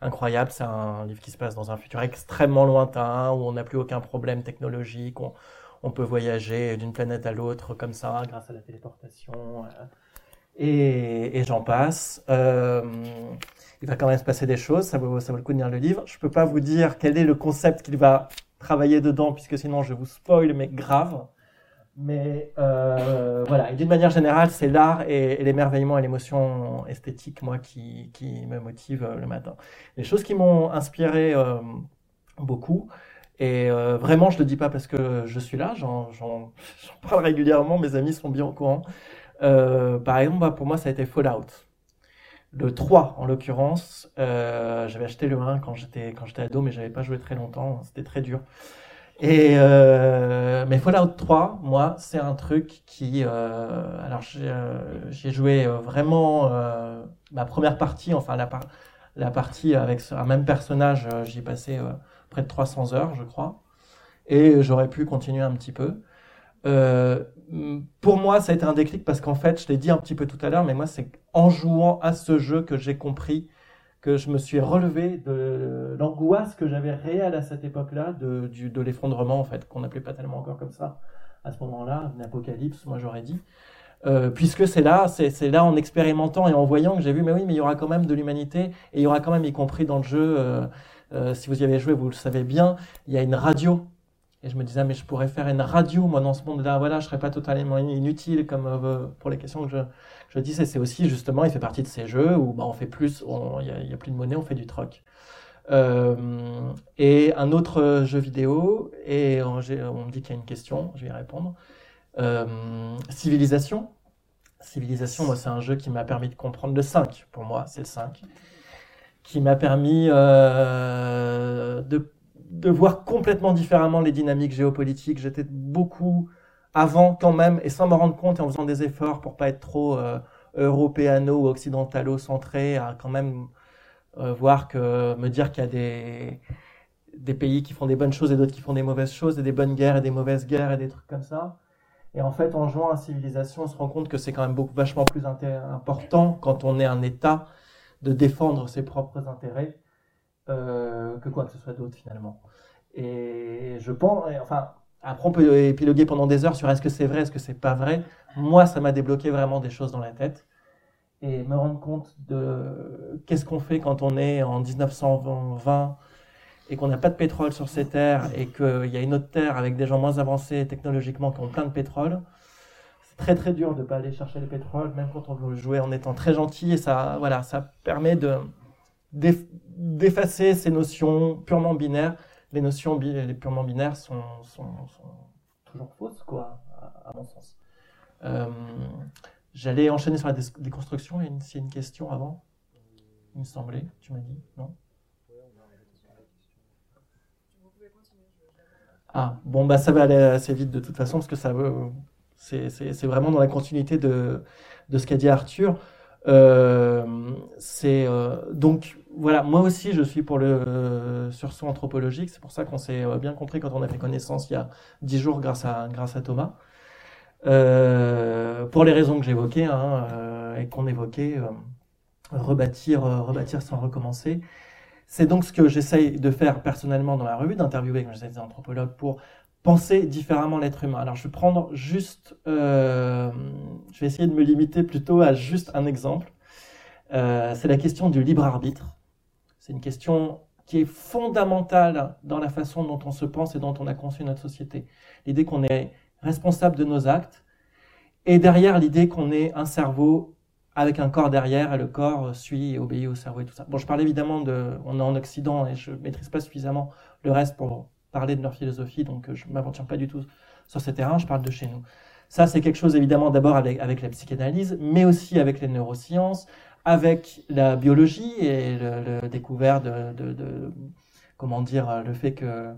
incroyable. C'est un livre qui se passe dans un futur extrêmement lointain où on n'a plus aucun problème technologique, on, peut voyager d'une planète à l'autre comme ça grâce à la téléportation euh, et, j'en passe. Euh, il va quand même se passer des choses, ça vaut, le coup de lire le livre. Je peux pas vous dire quel est le concept qu'il va travailler dedans, puisque sinon je vous spoil, mais grave. Mais euh, voilà, et d'une manière générale, c'est l'art et, l'émerveillement et l'émotion esthétique, moi, qui, qui, me motive euh, le matin. Les choses qui m'ont inspiré euh, beaucoup, et vraiment, je ne le dis pas parce que je suis là, j'en parle régulièrement, mes amis sont bien au courant. par exemple, bah, pour moi, ça a été Fallout. Le 3, en l'occurrence, j'avais acheté le 1 quand j'étais ado, mais j'avais pas joué très longtemps, c'était très dur. Et euh, mais Fallout 3, moi, c'est un truc qui, euh, alors j'ai euh, joué euh, vraiment euh, ma première partie, enfin la, la partie avec un même personnage, j'y ai passé près de 300 heures, je crois, et j'aurais pu continuer un petit peu. pour moi, ça a été un déclic parce qu'en fait, je l'ai dit un petit peu tout à l'heure, mais moi, c'est en jouant à ce jeu que j'ai compris que je me suis relevé de l'angoisse que j'avais réelle à cette époque-là, de, de l'effondrement, en fait, qu'on n'appelait pas tellement encore comme ça à ce moment-là, une apocalypse, moi j'aurais dit. Euh, puisque c'est là, c'est là en expérimentant et en voyant que j'ai vu, mais oui, mais il y aura quand même de l'humanité, et il y aura quand même, y compris dans le jeu, euh, euh, si vous y avez joué, vous le savez bien, il y a une radio. Et je me disais, mais je pourrais faire une radio, moi, dans ce monde-là, voilà, je serais pas totalement inutile, comme pour les questions que je, je disais, c'est aussi justement, il fait partie de ces jeux où bah, on fait plus, il n'y a, plus de monnaie, on fait du troc. Euh, et un autre jeu vidéo, et on, me dit qu'il y a une question, je vais y répondre. Euh, Civilisation. Civilisation, moi, c'est un jeu qui m'a permis de comprendre le 5, pour moi, c'est le 5, qui m'a permis euh, de, de voir complètement différemment les dynamiques géopolitiques. J'étais beaucoup avant quand même, et sans me rendre compte et en faisant des efforts pour pas être trop euh, européano ou occidentalo-centré, à quand même euh, voir que me dire qu'il y a des, des pays qui font des bonnes choses et d'autres qui font des mauvaises choses, et des bonnes guerres et des mauvaises guerres et des trucs comme ça. Et en fait, en jouant à Civilisation, on se rend compte que c'est quand même beaucoup, vachement plus important quand on est un État de défendre ses propres intérêts euh, que quoi que ce soit d'autre finalement. Et je pense, enfin, après, on peut épiloguer pendant des heures sur est-ce que c'est vrai, est-ce que c'est pas vrai. Moi, ça m'a débloqué vraiment des choses dans la tête. Et me rendre compte de qu'est-ce qu'on fait quand on est en 1920 et qu'on n'a pas de pétrole sur ces terres et qu'il y a une autre terre avec des gens moins avancés technologiquement qui ont plein de pétrole. C'est très très dur de ne pas aller chercher le pétrole, même quand on veut jouer en étant très gentil. Et ça, voilà, ça permet de d'effacer ces notions purement binaires les notions les purement binaires sont, toujours fausses, quoi, à, mon sens. Euh, j'allais enchaîner sur la déconstruction. Il y a une, question avant, il me semblait. Tu m'as dit, non? Ah, bon, bah ça va aller assez vite de toute façon, parce que ça veut. C'est vraiment dans la continuité de, de ce qu'a dit Arthur. Euh, c'est euh, donc voilà, moi aussi je suis pour le euh, sursaut anthropologique. C'est pour ça qu'on s'est bien compris quand on a fait connaissance il y a dix jours grâce à grâce à Thomas. pour les raisons que j'évoquais hein, et qu'on évoquait, rebâtir, rebâtir sans recommencer. C'est donc ce que j'essaye de faire personnellement dans la revue, d'interviewer comme des anthropologues pour penser différemment l'être humain. Alors je vais prendre juste, euh, je vais essayer de me limiter plutôt à juste un exemple. Euh, c'est la question du libre arbitre. C'est une question qui est fondamentale dans la façon dont on se pense et dont on a conçu notre société. L'idée qu'on est responsable de nos actes et derrière l'idée qu'on est un cerveau avec un corps derrière et le corps suit et obéit au cerveau et tout ça. Bon, je parle évidemment de, on est en Occident et je maîtrise pas suffisamment le reste pour parler de leur philosophie, donc euh, je ne m'aventure pas du tout sur ce terrain, je parle de chez nous. Ça, c'est quelque chose évidemment d'abord avec, avec, la psychanalyse, mais aussi avec les neurosciences, avec la biologie et le, découvert de, de, comment dire, le fait que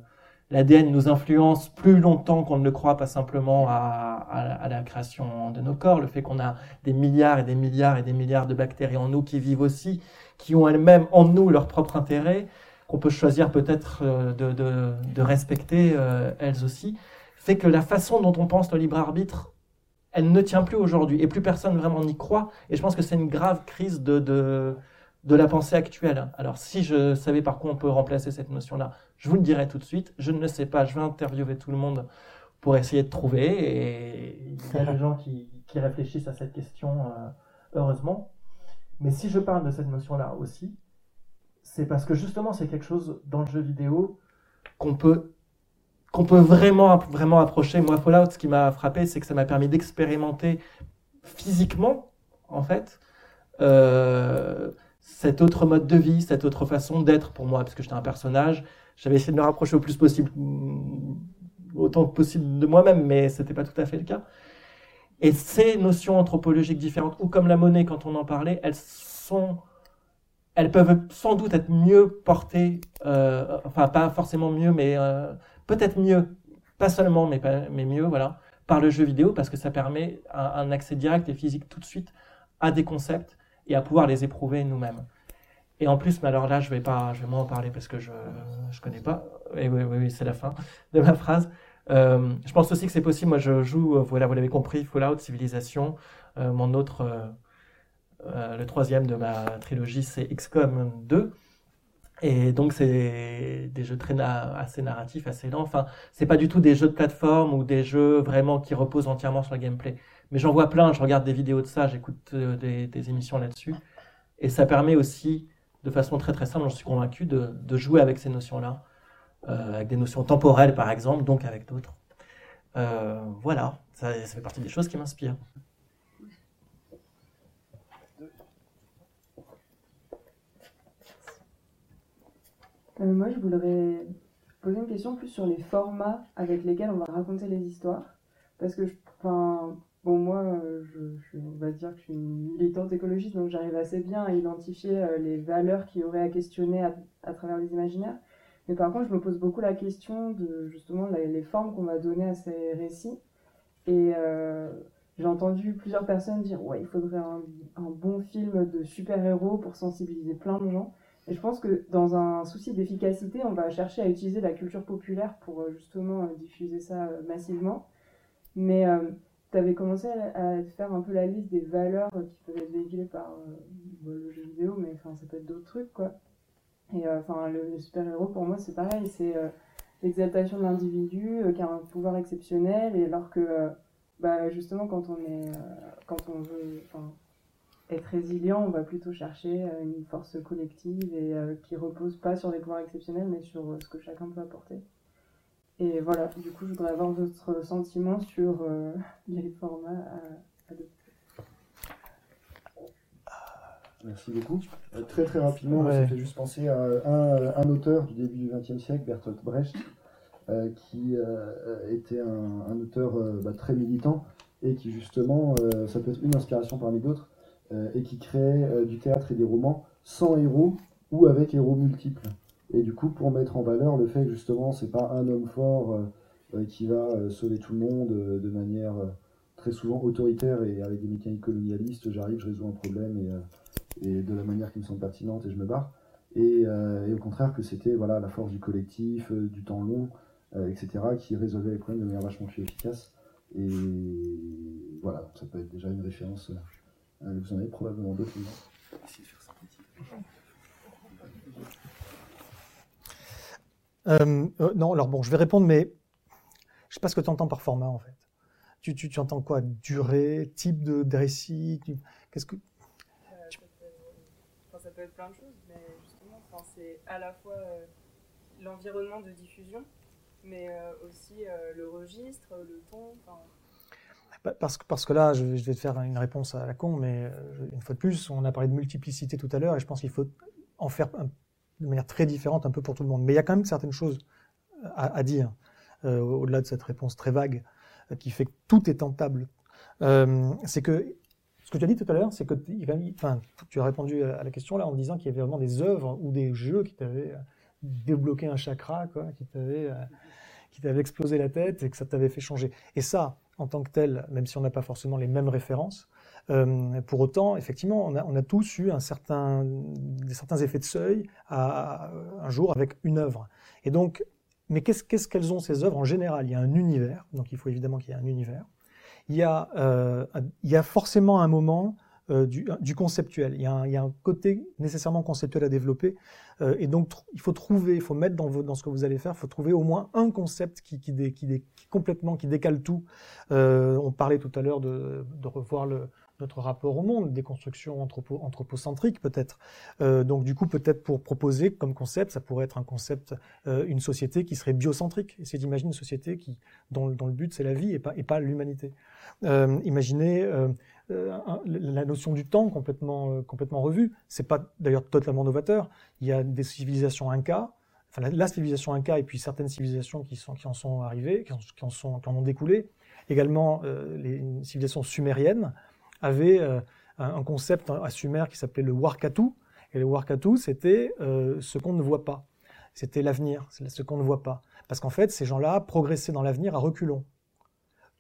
l'ADN nous influence plus longtemps qu'on ne le croit, pas simplement à, à, la création de nos corps, le fait qu'on a des milliards et des milliards et des milliards de bactéries en nous qui vivent aussi, qui ont elles-mêmes en nous leur propre intérêt, qu'on peut choisir peut-être euh, de, respecter euh, elles aussi, fait que la façon dont on pense le libre arbitre, elle ne tient plus aujourd'hui et plus personne vraiment n'y croit. Et je pense que c'est une grave crise de, de, de, la pensée actuelle. Alors si je savais par quoi on peut remplacer cette notion-là, je vous le dirais tout de suite. Je ne le sais pas, je vais interviewer tout le monde pour essayer de trouver. Et il y a des gens qui, qui réfléchissent à cette question, euh, heureusement. Mais si je parle de cette notion-là aussi, c'est parce que justement c'est quelque chose dans le jeu vidéo qu'on peut qu'on peut vraiment, vraiment approcher. Moi, Fallout, ce qui m'a frappé, c'est que ça m'a permis d'expérimenter physiquement, en fait, euh, cet autre mode de vie, cette autre façon d'être pour moi, parce que j'étais un personnage. J'avais essayé de me rapprocher au plus possible, mm, autant que possible de moi-même, mais c'était pas tout à fait le cas. Et ces notions anthropologiques différentes, ou comme la monnaie quand on en parlait, elles sont, elles peuvent sans doute être mieux portées, euh, enfin pas forcément mieux, mais euh, peut-être mieux, pas seulement, mais, mais mieux, voilà, par le jeu vidéo, parce que ça permet un, accès direct et physique tout de suite à des concepts et à pouvoir les éprouver nous-mêmes. Et en plus, mais alors là, je vais pas, je vais moins en parler parce que je je connais pas. Et oui, oui, oui c'est la fin de ma phrase. Euh, je pense aussi que c'est possible. Moi, je joue, voilà, vous l'avez compris, Fallout, Civilisation. Mon autre, le troisième de ma trilogie, c'est XCOM 2. Et donc, c'est des jeux très assez narratifs, assez lents. Enfin, c'est pas du tout des jeux de plateforme ou des jeux vraiment qui reposent entièrement sur le gameplay. Mais j'en vois plein. Je regarde des vidéos de ça, j'écoute euh, des, émissions là-dessus. Et ça permet aussi de façon très très simple, j'en suis convaincu, de, jouer avec ces notions-là, euh, avec des notions temporelles par exemple, donc avec d'autres. Euh, voilà, ça, fait partie des choses qui m'inspirent. Euh, moi, je voudrais poser une question plus sur les formats avec lesquels on va raconter les histoires. Parce que, enfin, bon, moi, je, on va dire que je suis une militante écologiste, donc j'arrive assez bien à identifier euh, les valeurs qu'il y aurait à questionner à, travers les imaginaires. Mais par contre, je me pose beaucoup la question de justement les, formes qu'on va donner à ces récits. Et euh, j'ai entendu plusieurs personnes dire ouais, il faudrait un bon film de super-héros pour sensibiliser plein de gens. Et je pense que dans un souci d'efficacité, on va chercher à utiliser la culture populaire pour euh, justement euh, diffuser ça massivement. Mais euh, tu avais commencé à, faire un peu la liste des valeurs qui peuvent être véhiculées par euh, le jeu vidéo, mais enfin, ça peut être d'autres trucs, quoi. Et le super-héros, pour moi, c'est pareil, c'est l'exaltation de l'individu qui a un pouvoir exceptionnel, et alors que, bah, justement, quand on est, quand on veut, être résilient, on va plutôt chercher une force collective et euh, qui repose pas sur des pouvoirs exceptionnels, mais sur euh, ce que chacun peut apporter. Et voilà, du coup, je voudrais avoir votre sentiment sur euh, les formats à adopter. Merci beaucoup. Euh, très très rapidement, ouais. ça fait juste penser à un, un auteur du début du XXe siècle, Bertolt Brecht, euh, qui euh, était un, un auteur bah, très militant et qui justement, ça peut être une inspiration parmi d'autres, et qui crée du théâtre et des romans sans héros ou avec héros multiples. Et du coup, pour mettre en valeur le fait que justement, c'est pas un homme fort qui va sauver tout le monde de manière très souvent autoritaire et avec des mécaniques colonialistes, j'arrive, je résous un problème et, de la manière qui me semble pertinente et je me barre. Et, euh, et au contraire que c'était voilà, la force du collectif, euh, du temps long, euh, etc., qui résolvait les problèmes de manière vachement plus efficace. Et voilà, ça peut être déjà une référence. Vous en avez probablement d'autres. Euh, non, alors bon, je vais répondre, mais je sais pas ce que tu entends par format en fait. Tu, tu, tu, entends quoi? Durée, type de, de récit Qu'est-ce que tu... enfin, ça peut être plein de choses, mais justement, enfin, c'est à la fois euh, l'environnement de diffusion, mais euh, aussi euh, le registre, le ton. Parce que, parce que là, je, vais te faire une réponse à la con, mais une fois de plus, on a parlé de multiplicité tout à l'heure, et je pense qu'il faut en faire de manière très différente un peu pour tout le monde. Mais il y a quand même certaines choses à, à dire, au-delà de cette réponse très vague qui fait que tout est tentable. Euh, c'est que ce que tu as dit tout à l'heure, c'est que tu as répondu à la question là en disant qu'il y avait vraiment des œuvres ou des jeux qui t'avaient débloqué un chakra, qui t'avaient explosé la tête et que ça t'avait fait changer. Et ça, en tant que tel, même si on n'a pas forcément les mêmes références, euh, pour autant, effectivement, on a, tous eu un certain, des certains effets de seuil à, un jour avec une œuvre. Et donc, mais qu'est-ce qu'est-ce qu'elles ont ces œuvres? En général, il y a un univers, donc il faut évidemment qu'il y ait un univers. Il y a, euh, il y a forcément un moment euh, du, conceptuel. Il y, a un, côté nécessairement conceptuel à développer. Euh, et donc, il faut trouver, il faut mettre dans, ce que vous allez faire, il faut trouver au moins un concept qui, décale tout. Euh, on parlait tout à l'heure de, revoir notre rapport au monde, des constructions anthropo, anthropocentriques peut-être. Donc du coup, peut-être pour proposer comme concept, ça pourrait être un concept, une société qui serait biocentrique. Essayez d'imaginer une société qui, dont, le but c'est la vie et pas, et pas l'humanité. Imaginez la notion du temps complètement, euh, complètement revue. C'est pas d'ailleurs totalement novateur. Il y a des civilisations Inca, enfin la, civilisation Inca et puis certaines civilisations qui, en sont arrivées, qui en, sont, ont découlé. Également, euh, les civilisations sumériennes avaient euh, un, concept à Sumer qui s'appelait le Warkatu. Et le Warkatu, c'était euh, ce qu'on ne voit pas. C'était l'avenir, c'est ce qu'on ne voit pas. Parce qu'en fait, ces gens-là progressaient dans l'avenir à reculons.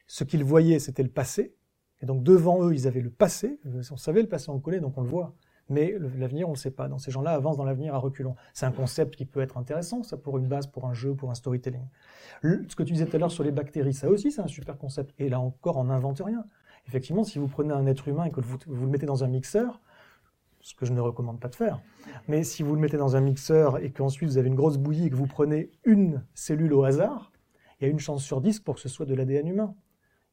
Ce qu'ils voyaient, c'était le passé. Et donc devant eux, ils avaient le passé. On savait le passé, on le connaît, donc on le voit. Mais l'avenir, on ne le sait pas. Donc ces gens-là avancent dans l'avenir à reculons. C'est un concept qui peut être intéressant, ça, pour une base, pour un jeu, pour un storytelling. Ce que tu disais tout à l'heure sur les bactéries, ça aussi, c'est un super concept. Et là encore, on n'invente rien. Effectivement, si vous prenez un être humain et que vous, vous le mettez dans un mixeur, ce que je ne recommande pas de faire, mais si vous le mettez dans un mixeur et qu'ensuite vous avez une grosse bouillie et que vous prenez une cellule au hasard, il y a une chance sur 10 pour que ce soit de l'ADN humain.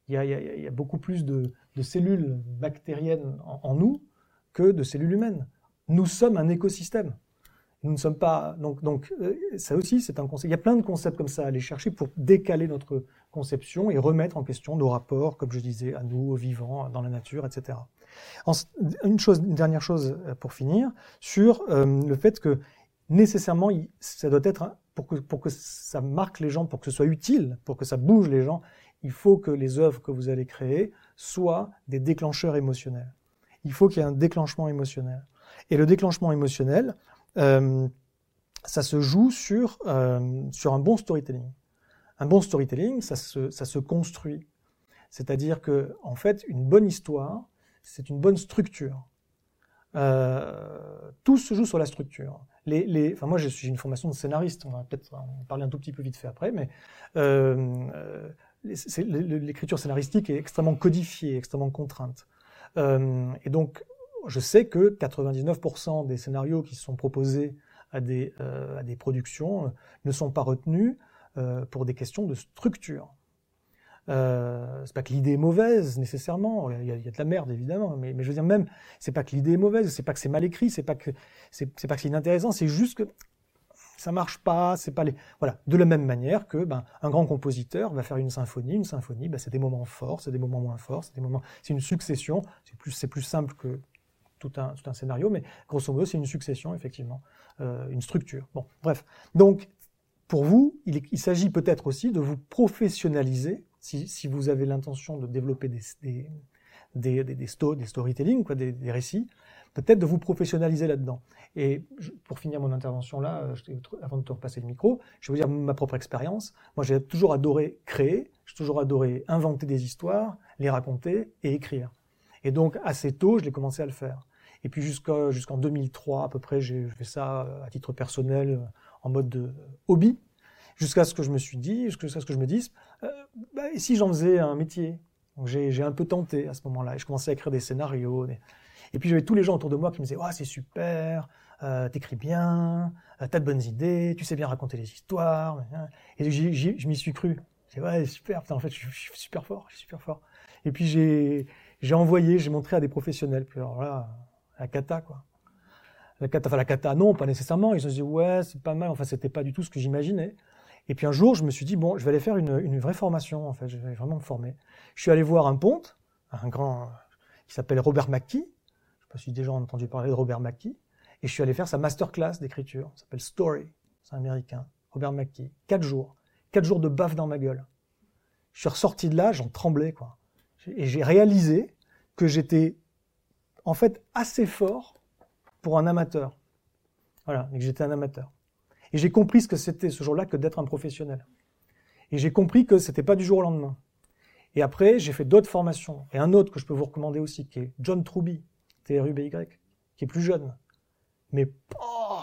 Il y, a, beaucoup plus de, cellules bactériennes en, nous que de cellules humaines. Nous sommes un écosystème. Nous ne sommes pas. Donc, euh, ça aussi, c'est un concept. Il y a plein de concepts comme ça à aller chercher pour décaler notre conception et remettre en question nos rapports, comme je disais, à nous, aux vivants, dans la nature, etc. Une, dernière chose euh, pour finir, sur euh, le fait que nécessairement, ça doit être, pour que ça marque les gens, pour que ce soit utile, pour que ça bouge les gens, il faut que les œuvres que vous allez créer soient des déclencheurs émotionnels. Il faut qu'il y ait un déclenchement émotionnel. Et le déclenchement émotionnel, euh, ça se joue sur, euh, sur un bon storytelling. Un bon storytelling, ça se, construit. C'est-à-dire que, en fait, une bonne histoire, c'est une bonne structure. Euh, tout se joue sur la structure. Les, les, enfin, moi, suis une formation de scénariste. On va peut-être en parler un tout petit peu vite fait après, mais l'écriture scénaristique est extrêmement codifiée, extrêmement contrainte. Euh, et donc, je sais que 99% des scénarios qui sont proposés à des, euh, productions euh, ne sont pas retenus pour des questions de structure. Euh, c'est pas que l'idée est mauvaise nécessairement, il y, a, de la merde évidemment, mais, je veux dire même, c'est pas que l'idée est mauvaise, c'est pas que c'est mal écrit, c'est pas que c'est pas que c'est inintéressant, c'est juste que ça marche pas, c'est pas les voilà. De la même manière que ben un grand compositeur va faire une symphonie, une symphonie, ben, c'est des moments forts, c'est des moments moins forts, c'est des moments, c'est une succession, c'est plus c'est plus simple que tout un, tout un scénario, mais grosso modo, c'est une succession, effectivement, euh, une structure. Bon, bref. Donc, pour vous, il, s'agit peut-être aussi de vous professionnaliser, si, si vous avez l'intention de développer des, des, des, des, des sto- des storytelling, quoi, des, des récits, peut-être de vous professionnaliser là-dedans. Et pour finir mon intervention là, euh, avant de te repasser le micro, je vais vous dire ma propre expérience. Moi, j'ai toujours adoré créer, j'ai toujours adoré inventer des histoires, les raconter et écrire. Et donc, assez tôt, je l'ai commencé à le faire. Et puis jusqu'en 2003, à peu près, j'ai fait ça euh, à titre personnel, euh, en mode de hobby, jusqu'à ce que je me suis dit, jusqu'à ce que je me dise, bah, si j'en faisais un métier? J'ai un peu tenté à ce moment-là, et je commençais à écrire des scénarios. des- Et puis j'avais tous les gens autour de moi qui me disaient, oh, c'est super, euh, t'écris bien, euh, t'as de bonnes idées, tu sais bien raconter les histoires. Et je m'y suis cru. J'ai ouais, super, putain, en fait, je, suis- super fort, je suis super fort. Et puis j'ai envoyé, j'ai montré à des professionnels. Puis alors là, la cata, quoi. La cata, enfin la cata, non, pas nécessairement. Ils se dit, ouais, c'est pas mal. Enfin, c'était pas du tout ce que j'imaginais. Et puis un jour, je me suis dit, bon, je vais aller faire une, une vraie formation, en fait. Je vais vraiment me former. Je suis allé voir un ponte, un grand, qui s'appelle Robert McKee. Je sais pas si déjà on a entendu parler de Robert McKee. Et je suis allé faire sa masterclass d'écriture. Ça s'appelle Story. C'est américain. Robert McKee. Quatre jours. Quatre jours de baffe dans ma gueule. Je suis ressorti de là, j'en tremblais, quoi. Et j'ai réalisé que j'étais, en fait, assez fort pour un amateur. Voilà, et que j'étais un amateur. Et j'ai compris ce que c'était ce jour-là que d'être un professionnel. Et j'ai compris que c'était pas du jour au lendemain. Et après, j'ai fait d'autres formations. Et un autre que je peux vous recommander aussi, qui est John Truby, T-R-U-B-Y, qui est plus jeune. Mais, oh,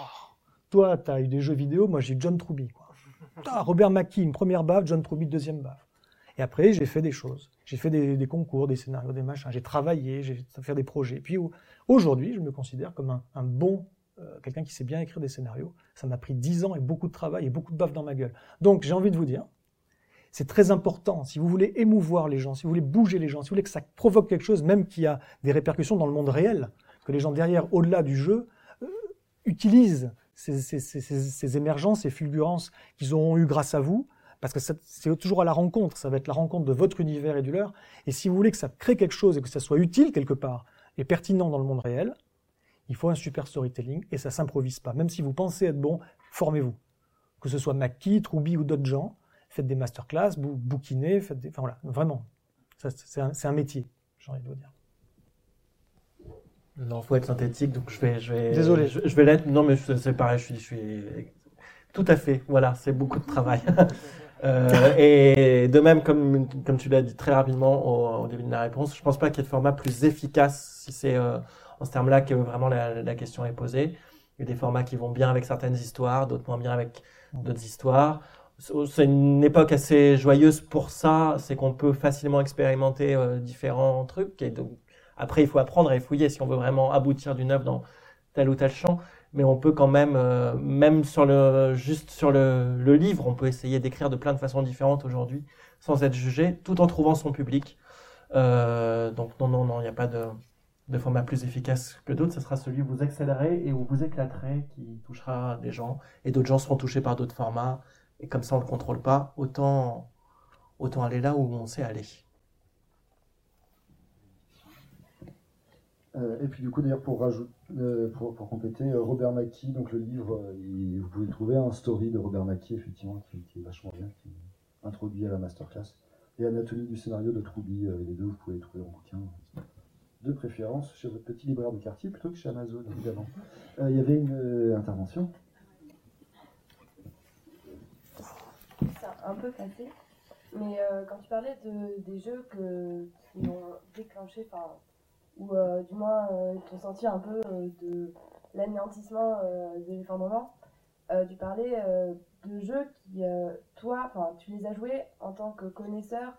toi, tu as eu des jeux vidéo, moi j'ai eu John Truby. Quoi. Ah, Robert Mackie, une première baffe, John Truby, deuxième baffe. Et après, j'ai fait des choses. J'ai fait des, des concours, des scénarios, des machins. J'ai travaillé, j'ai fait des projets. Puis au- aujourd'hui, je me considère comme un, un bon, euh, quelqu'un qui sait bien écrire des scénarios. Ça m'a pris dix ans et beaucoup de travail et beaucoup de baffes dans ma gueule. Donc, j'ai envie de vous dire, C'est très important. Si vous voulez émouvoir les gens, si vous voulez bouger les gens, si vous voulez que ça provoque quelque chose, même qui a des répercussions dans le monde réel, que les gens derrière, au-delà du jeu, euh, utilisent ces, ces, ces, ces, émergences, ces fulgurances qu'ils auront eues grâce à vous, parce que c'est toujours à la rencontre, ça va être la rencontre de votre univers et du leur. Et si vous voulez que ça crée quelque chose et que ça soit utile quelque part et pertinent dans le monde réel, il faut un super storytelling et ça s'improvise pas. Même si vous pensez être bon, formez-vous. Que ce soit Mackie, Troubi ou d'autres gens, faites des masterclass, bou bouquinez, faites des... Enfin voilà, vraiment. C'est un, un, métier, j'ai envie de vous dire. Non, faut être synthétique, donc je vais, je vais. Désolé. Je, je vais l'être. Non, mais c'est pareil, je suis, je suis. Tout à fait. Voilà, c'est beaucoup de travail. euh, et de même, comme, comme tu l'as dit très rapidement au, au, début de la réponse, je pense pas qu'il y ait de format plus efficace si c'est euh, en ce terme-là que vraiment la, la, question est posée. Il y a des formats qui vont bien avec certaines histoires, d'autres moins bien avec d'autres histoires. C'est une époque assez joyeuse pour ça, c'est qu'on peut facilement expérimenter euh, différents trucs. Et donc, après, il faut apprendre et fouiller si on veut vraiment aboutir d'une œuvre dans tel ou tel champ. Mais on peut quand même, euh, même sur le, juste sur le, le livre, on peut essayer d'écrire de plein de façons différentes aujourd'hui, sans être jugé, tout en trouvant son public. Euh, donc non, non, non, il n'y a pas de, de format plus efficace que d'autres. Ce sera celui où vous accélérez et où vous éclaterez, qui touchera des gens. Et d'autres gens seront touchés par d'autres formats. Et comme ça, on ne le contrôle pas. Autant, autant aller là où on sait aller. Euh, et puis du coup, d'ailleurs, pour, euh, pour, compléter, euh, Robert Mackie, donc le livre, vous pouvez trouver un story de Robert Mackie, effectivement, qui, qui, est vachement bien, qui est introduit à la masterclass. Et Anatomie du scénario de Troubi, les deux, vous pouvez les trouver en bouquin. De préférence chez votre petit libraire de quartier plutôt que chez Amazon, évidemment. il y avait une intervention. C'est un peu passé, mais quand tu parlais de, des jeux que, qui ont déclenché, ou euh, du moins euh, ton senti un peu euh, de l'anéantissement de l'effondrement, tu parlais de jeux qui, toi, tu les as joués en tant que connaisseur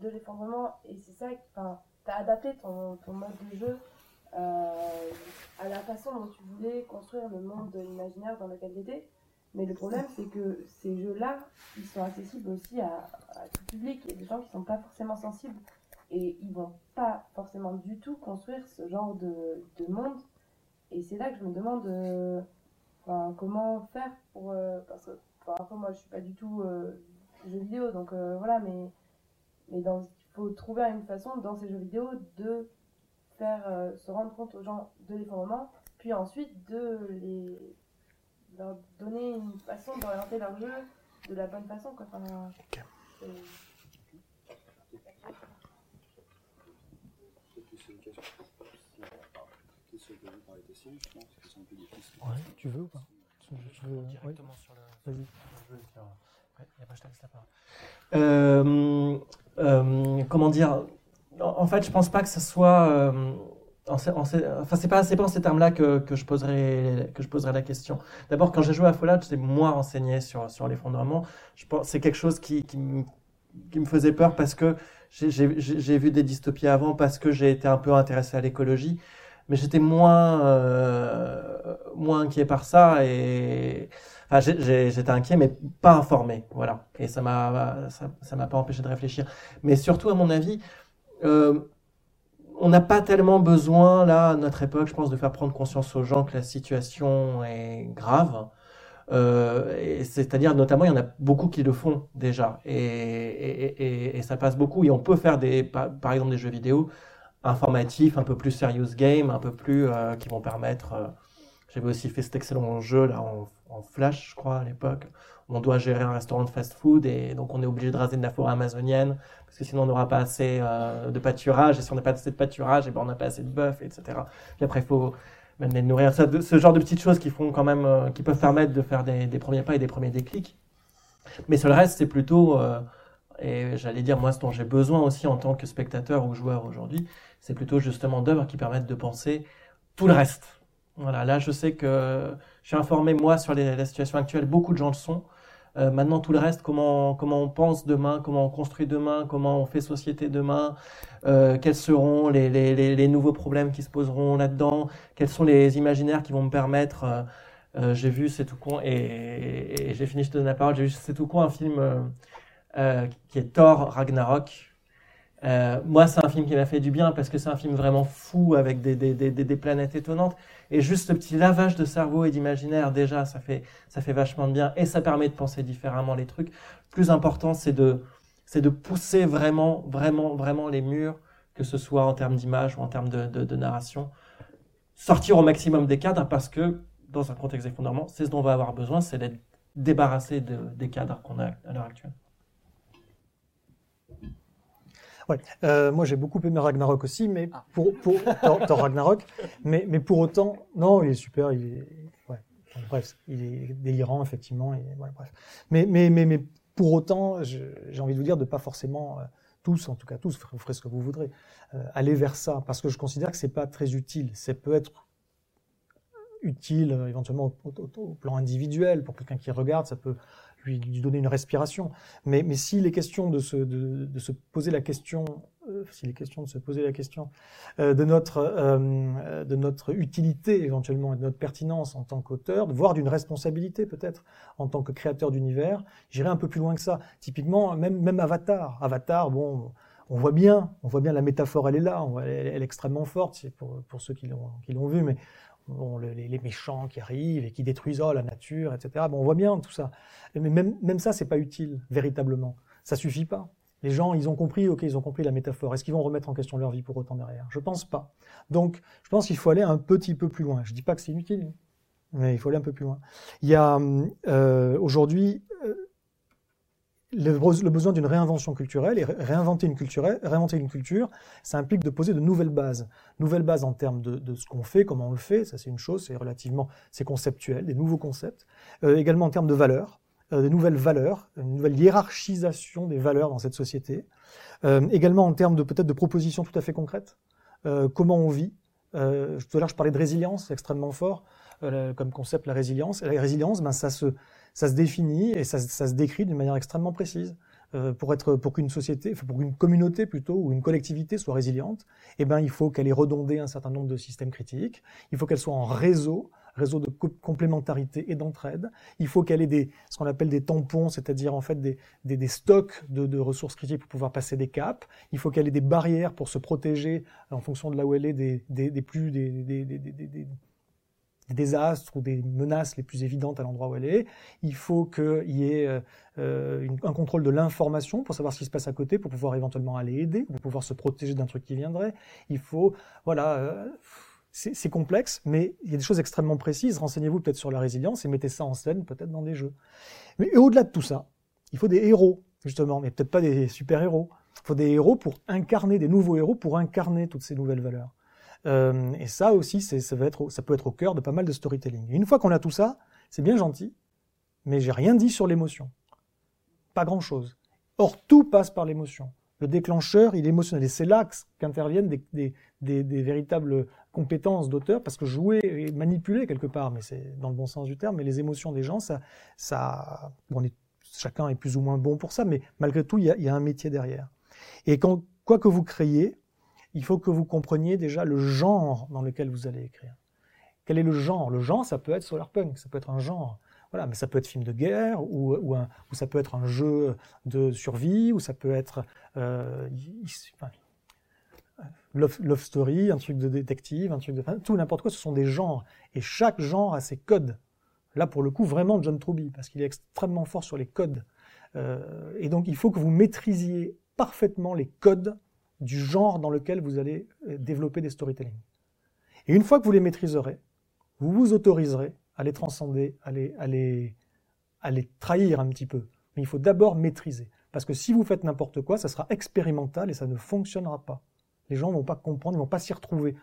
de l'effondrement et c'est ça, tu as adapté ton, ton, mode de jeu à la façon dont tu voulais construire le monde de l'imaginaire dans lequel tu étais. Mais le problème, c'est que ces jeux-là, ils sont accessibles aussi à, à, tout public et des gens qui sont pas forcément sensibles et ils vont pas forcément du tout construire ce genre de, de monde. Et c'est là que je me demande euh, comment faire pour. Euh, parce que, enfin, après, moi, je suis pas du tout euh, vidéo, donc euh, voilà, mais, il faut trouver une façon dans ces jeux vidéo de faire se rendre compte aux gens de l'effondrement, puis ensuite de les leur donner une façon d'orienter leur jeu de la bonne façon. Quoi. Enfin, Ouais, tu veux ou pas? Je, je veux, Directement ouais. sur le. Vas-y. Ouais, et après, je te laisse la parole. Euh, euh, comment dire? En fait, je pense pas que ce soit. Euh, en, en, enfin, c'est pas, pas en ces termes-là que, que, je poserai, que je poserai la question. D'abord, quand j'ai joué à Fallout, j'étais moi renseigné sur, sur l'effondrement. C'est quelque chose qui, qui, qui me faisait peur parce que j'ai vu des dystopies avant, parce que j'ai été un peu intéressé à l'écologie mais j'étais moins euh, moins inquiet par ça et enfin, j'étais inquiet mais pas informé voilà et ça m'a ça m'a pas empêché de réfléchir mais surtout à mon avis euh, on n'a pas tellement besoin là à notre époque je pense de faire prendre conscience aux gens que la situation est grave euh, c'est-à-dire notamment il y en a beaucoup qui le font déjà et, ça passe beaucoup et on peut faire des par, par exemple des jeux vidéo informatifs, un peu plus serious game, un peu plus euh, qui vont permettre. Euh, J'avais aussi fait cet excellent jeu là en, en Flash, je crois, à l'époque. On doit gérer un restaurant de fast-food et donc on est obligé de raser de la forêt amazonienne parce que sinon on n'aura pas assez euh, de pâturage et si on n'a pas assez de pâturage, et ben on n'a pas assez de bœuf, etc. Puis après il faut même les nourrir. Ça, ce genre de petites choses qui font quand même, euh, qui peuvent permettre de faire des, premiers pas et des premiers déclics. Mais sur le reste, c'est plutôt euh, et j'allais dire moi ce dont j'ai besoin aussi en tant que spectateur ou joueur aujourd'hui, c'est plutôt justement d'œuvres qui permettent de penser tout le reste. Voilà, là je sais que je suis informé moi sur les, la situation actuelle, beaucoup de gens le sont. Euh, maintenant tout le reste, comment comment on pense demain, comment on construit demain, comment on fait société demain, euh, quels seront les, les, les, les, nouveaux problèmes qui se poseront là-dedans, quels sont les imaginaires qui vont me permettre. Euh, euh j'ai vu c'est tout con et, et, et j'ai fini je te donne la parole. J'ai vu c'est tout con un film euh, qui est Thor Ragnarok. Euh, moi, c'est un film qui m'a fait du bien parce que c'est un film vraiment fou avec des, des, des, des, planètes étonnantes. Et juste ce petit lavage de cerveau et d'imaginaire, déjà, ça fait, ça fait vachement de bien et ça permet de penser différemment les trucs. Le plus important, c'est de, c'est de pousser vraiment, vraiment, vraiment les murs, que ce soit en termes d'image ou en termes de, de, narration. Sortir au maximum des cadres parce que, dans un contexte d'effondrement, c'est ce dont on va avoir besoin, c'est d'être débarrassé de, des cadres qu'on a à l'heure actuelle. Ouais, euh, moi j'ai beaucoup aimé Ragnarok aussi, mais pour, pour Thor, Ragnarok, mais, mais pour autant, non, il est super, il est, ouais, bref, il est délirant effectivement, et voilà, bref. Mais, mais, mais, mais pour autant, j'ai envie de vous dire de pas forcément euh, tous, en tout cas tous, vous ferez ce que vous voudrez, euh, aller vers ça, parce que je considère que c'est pas très utile. Ça peut être utile éventuellement au, au, au, plan individuel pour quelqu'un qui regarde, ça peut lui, lui donner une respiration. Mais, mais s'il est question de se, de, de se poser la question, euh, s'il est question de se poser la question euh, de, notre, euh, de notre utilité éventuellement et de notre pertinence en tant qu'auteur, voire d'une responsabilité peut-être en tant que créateur d'univers, j'irai un peu plus loin que ça. Typiquement, même, même Avatar. Avatar, bon, on voit bien, on voit bien la métaphore, elle est là, elle, est extrêmement forte, c'est pour, pour ceux qui l'ont vu, mais les, méchants qui arrivent et qui détruisent oh, la nature, etc. Bon, on voit bien tout ça. Mais même, même ça, c'est pas utile, véritablement. Ça suffit pas. Les gens, ils ont compris, ok, ils ont compris la métaphore. Est-ce qu'ils vont remettre en question leur vie pour autant derrière? Je pense pas. Donc, je pense qu'il faut aller un petit peu plus loin. Je dis pas que c'est inutile, mais il faut aller un peu plus loin. Il y a euh, aujourd'hui euh, le, besoin d'une réinvention culturelle et réinventer une, culture, réinventer ça implique de poser de nouvelles bases. Nouvelles bases en termes de, ce qu'on fait, comment on le fait, ça c'est une chose, c'est relativement, c'est conceptuel, des nouveaux concepts. Euh, également en termes de valeurs, euh, des nouvelles valeurs, une nouvelle hiérarchisation des valeurs dans cette société. Euh, également en termes de peut-être de propositions tout à fait concrètes. Comment on vit. Tout à l'heure je parlais de résilience, extrêmement fort comme concept la résilience. La résilience, ben, ça se ça se définit et ça, se décrit d'une manière extrêmement précise. Euh, pour être pour qu'une société, enfin pour qu'une communauté plutôt ou une collectivité soit résiliente, eh ben il faut qu'elle ait redondé un certain nombre de systèmes critiques. Il faut qu'elle soit en réseau, réseau de co complémentarité et d'entraide. Il faut qu'elle ait des ce qu'on appelle des tampons, c'est-à-dire en fait des, des, des stocks de, de, ressources critiques pour pouvoir passer des caps. Il faut qu'elle ait des barrières pour se protéger en fonction de là où elle est des, des, des plus des, des, des, des des désastres ou des menaces les plus évidentes à l'endroit où elle est. Il faut qu'il y ait euh, une, un contrôle de l'information pour savoir ce qui se passe à côté, pour pouvoir éventuellement aller aider, pour pouvoir se protéger d'un truc qui viendrait. Il faut, voilà, euh, c'est complexe, mais il y a des choses extrêmement précises. Renseignez-vous peut-être sur la résilience et mettez ça en scène peut-être dans des jeux. Mais au-delà de tout ça, il faut des héros, justement, mais peut-être pas des super-héros. Il faut des héros pour incarner, des nouveaux héros pour incarner toutes ces nouvelles valeurs. Euh, et ça aussi, ça, peut être au cœur de pas mal de storytelling. Une fois qu'on a tout ça, c'est bien gentil, mais j'ai rien dit sur l'émotion. Pas grand-chose. Or, tout passe par l'émotion. Le déclencheur, il est émotionnel. Et c'est là qu'interviennent des, véritables compétences d'auteur, parce que jouer et manipuler quelque part, mais c'est dans le bon sens du terme, mais les émotions des gens, ça, ça est, chacun est plus ou moins bon pour ça, mais malgré tout, il y a, un métier derrière. Et quoi que vous créez, il faut que vous compreniez déjà le genre dans lequel vous allez écrire. Quel est le genre? Le genre, ça peut être solarpunk, ça peut être un genre. Voilà, mais ça peut être film de guerre, ou, ça peut être un jeu de survie, ou ça peut être euh, love, story, un truc de détective, un de... Tout n'importe quoi, ce sont des genres. Et chaque genre a ses codes. Là, pour le coup, vraiment John Truby, parce qu'il est extrêmement fort sur les codes. Euh, et donc, il faut que vous maîtrisiez parfaitement les codes du genre dans lequel vous allez euh, développer des storytelling. Et une fois que vous les maîtriserez, vous vous autoriserez à les transcender, à les, à les, à les trahir un petit peu. Mais il faut d'abord maîtriser. Parce que si vous faites n'importe quoi, ça sera expérimental et ça ne fonctionnera pas. Les gens ne vont pas comprendre, ils vont pas s'y retrouver.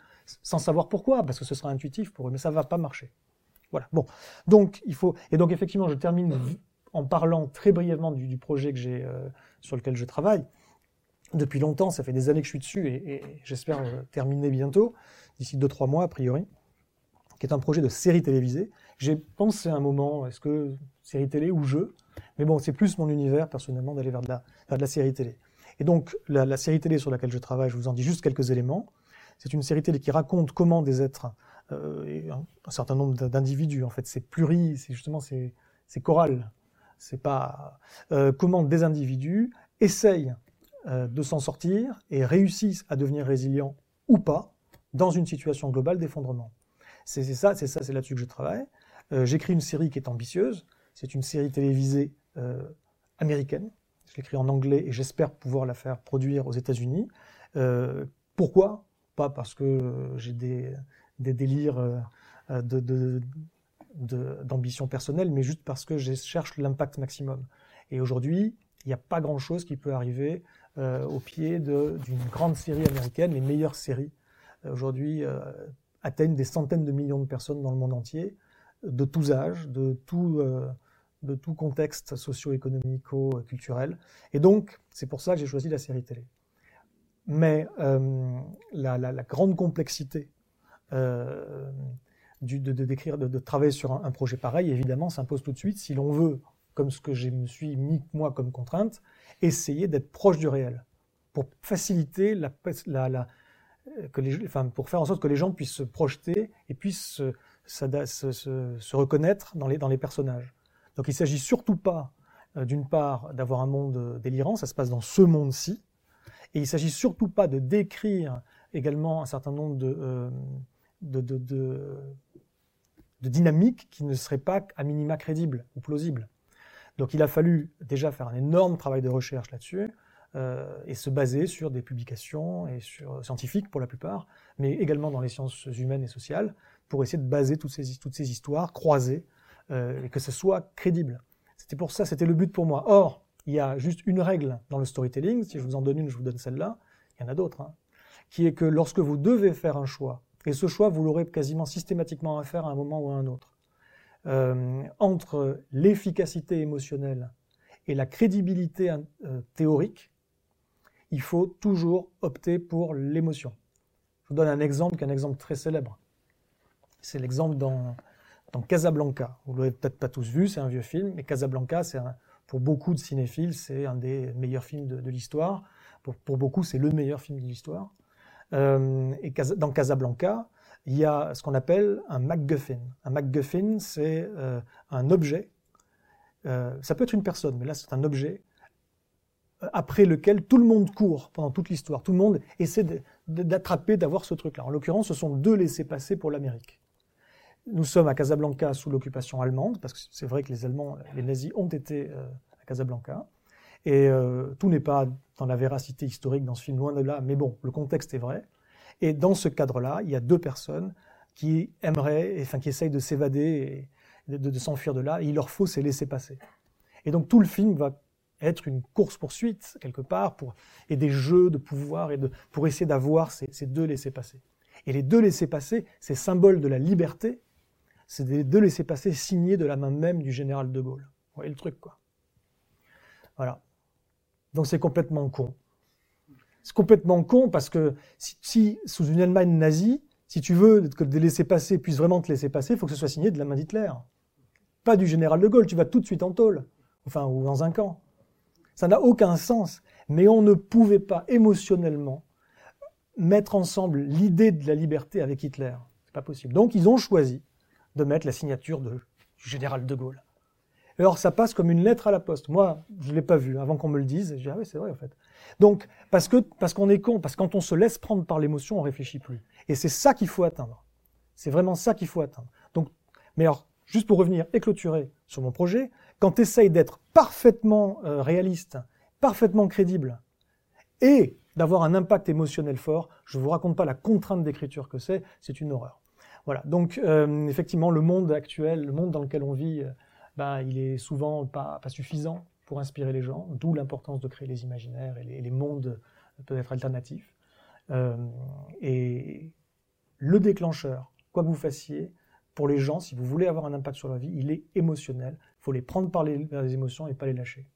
Sans savoir pourquoi, parce que ce sera intuitif pour eux, mais ça va pas marcher. Voilà. Bon. Donc, il faut, et donc effectivement, je termine en parlant très brièvement du, du projet que j'ai, euh, sur lequel je travaille depuis longtemps, ça fait des années que je suis dessus et, j'espère euh, terminer bientôt, d'ici 2-3 mois a priori, qui est un projet de série télévisée. J'ai pensé à un moment, est-ce que série télé ou jeu? Mais bon, c'est plus mon univers personnellement d'aller vers, de la série télé. Et donc, la, série télé sur laquelle je travaille, je vous en dis juste quelques éléments. C'est une série télé qui raconte comment des êtres, euh, un, certain nombre d'individus, en fait, c'est pluri, c'est justement, c'est choral, c'est pas euh, comment des individus essayent euh, de s'en sortir et réussissent à devenir résilients ou pas dans une situation globale d'effondrement. C'est ça, c'est ça, c'est là-dessus que je travaille. Euh, J'écris une série qui est ambitieuse. C'est une série télévisée euh, américaine. Je l'écris en anglais et j'espère pouvoir la faire produire aux États-Unis. Pourquoi? Pas parce que j'ai des, délires d'ambition personnelle, mais juste parce que je cherche l'impact maximum. Et aujourd'hui, il n'y a pas grand-chose qui peut arriver euh, au pied d'une grande série américaine. Les meilleures séries euh, aujourd'hui euh, atteignent des centaines de millions de personnes dans le monde entier, de tous âges, de tout, euh, de tout contexte socio-économico-culturel. Et donc, c'est pour ça que j'ai choisi la série télé. Mais la, grande complexité de, de, de, de, travailler sur un, un, projet pareil, évidemment, s'impose tout de suite si l'on veut, comme ce que je me suis mis moi comme contrainte, essayer d'être proche du réel pour faciliter la, la que les, enfin, pour faire en sorte que les gens puissent se projeter et puissent se, se, reconnaître dans les, dans les personnages. Donc il ne s'agit surtout pas, euh, d'une part, d'avoir un monde délirant, ça se passe dans ce monde-ci, et il ne s'agit surtout pas de décrire également un certain nombre euh, de, de, de dynamiques qui ne seraient pas à minima crédibles ou plausibles. Donc il a fallu déjà faire un énorme travail de recherche là-dessus euh, et se baser sur des publications sur scientifiques pour la plupart, mais également dans les sciences humaines et sociales pour essayer de baser toutes ces, toutes ces histoires croisées euh, et que ce soit crédible. C'était pour ça, c'était le but pour moi. Or, il y a juste une règle dans le storytelling, si je vous en donne une, je vous donne celle-là, il y en a d'autres, hein, qui est que lorsque vous devez faire un choix, et ce choix, vous l'aurez quasiment systématiquement à faire à un moment ou à un autre, euh, entre l'efficacité émotionnelle et la crédibilité euh, théorique, il faut toujours opter pour l'émotion. Je vous donne un exemple qui est un exemple très célèbre. C'est l'exemple dans, Casablanca. Vous l'avez peut-être pas tous vu, c'est un vieux film, mais Casablanca, c'est pour beaucoup de cinéphiles, c'est un des meilleurs films de, l'histoire. Pour, pour, beaucoup, c'est le meilleur film de l'histoire. Euh, et dans Casablanca, il y a ce qu'on appelle un MacGuffin. Un MacGuffin, c'est euh, un objet. Euh, ça peut être une personne, mais là, c'est un objet euh, après lequel tout le monde court pendant toute l'histoire. Tout le monde essaie d'attraper, d'avoir ce truc-là. En l'occurrence, ce sont deux laissés-passer pour l'Amérique. Nous sommes à Casablanca sous l'occupation allemande, parce que c'est vrai que les Allemands, les nazis ont été à Casablanca. Et tout n'est pas dans la véracité historique dans ce film, loin de là, mais bon, le contexte est vrai. Et dans ce cadre-là, il y a deux personnes qui aimeraient, enfin qui essayent de s'évader et de, s'enfuir de là, et il leur faut ces laisser passer. Et donc tout le film va être une course-poursuite, quelque part, pour, et des jeux de pouvoir, et de, pour essayer d'avoir ces, deux laissés passer. Et les deux laissés passer, c'est symbole de la liberté, c'est des deux laissés passer signés de la main même du général de Gaulle. Vous voyez le truc, quoi. Voilà. Donc c'est complètement con. C'est complètement con parce que si, sous une Allemagne nazie, si tu veux que des laissés-passer puissent vraiment te laisser passer, il faut que ce soit signé de la main d'Hitler. Pas du général de Gaulle, tu vas tout de suite en tôle. Enfin, ou dans un camp. Ça n'a aucun sens. Mais on ne pouvait pas émotionnellement mettre ensemble l'idée de la liberté avec Hitler. C'est pas possible. Donc ils ont choisi de mettre la signature du général de Gaulle. Alors ça passe comme une lettre à la poste. Moi, je l'ai pas vu avant qu'on me le dise. Je dis ah oui c'est vrai en fait. Donc parce que parce qu'on est con, parce que quand on se laisse prendre par l'émotion, on réfléchit plus. Et c'est ça qu'il faut atteindre. C'est vraiment ça qu'il faut atteindre. Donc, mais alors juste pour revenir et clôturer sur mon projet, quand tu d'être parfaitement euh, réaliste, parfaitement crédible, et d'avoir un impact émotionnel fort, je vous raconte pas la contrainte d'écriture que c'est, c'est une horreur. Voilà. Donc euh, effectivement, le monde actuel, le monde dans lequel on vit, euh, ben, il est souvent pas suffisant pour inspirer les gens, d'où l'importance de créer les imaginaires et les, mondes peut-être alternatifs. Euh, et le déclencheur, quoi que vous fassiez, pour les gens, si vous voulez avoir un impact sur leur vie, il est émotionnel. Il faut les prendre par les, par les émotions et pas les lâcher.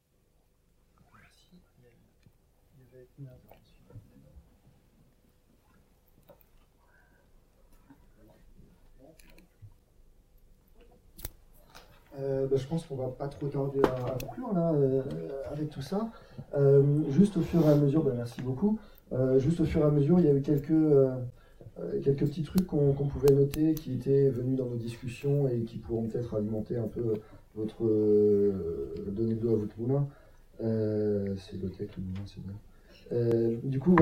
Euh, bah, je pense qu'on va pas trop tarder à, conclure là, euh, avec tout ça. Euh, juste au fur et à mesure, bah, merci beaucoup. Juste au fur et à mesure, il y a eu quelques, quelques petits trucs qu'on qu pouvait noter qui étaient venus dans nos discussions et qui pourront peut-être alimenter un peu votre, donner de l'eau à votre moulin. C'est low-tech le moulin, c'est bien. Du coup,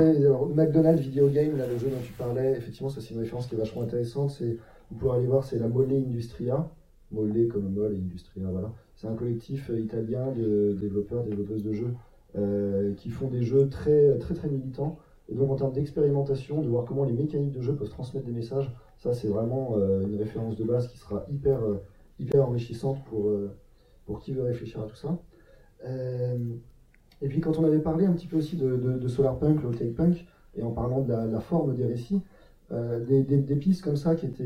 McDonald's Video Game, là, le jeu dont tu parlais, effectivement, ça c'est une référence qui est vachement intéressante. Vous pouvez aller voir, c'est la Molle Industria. Molle comme molle et Industria, voilà. C'est un collectif euh, italien de développeurs, développeuses de jeux euh, qui font des jeux très, très, très militants. Et donc, en termes d'expérimentation, de voir comment les mécaniques de jeu peuvent transmettre des messages, ça c'est vraiment euh, une référence de base qui sera hyper, hyper enrichissante pour, pour qui veut réfléchir à tout ça. Et puis quand on avait parlé un petit peu aussi de, de, de low tech punk, et en parlant de la, forme des récits, des pistes comme ça qui, étaient,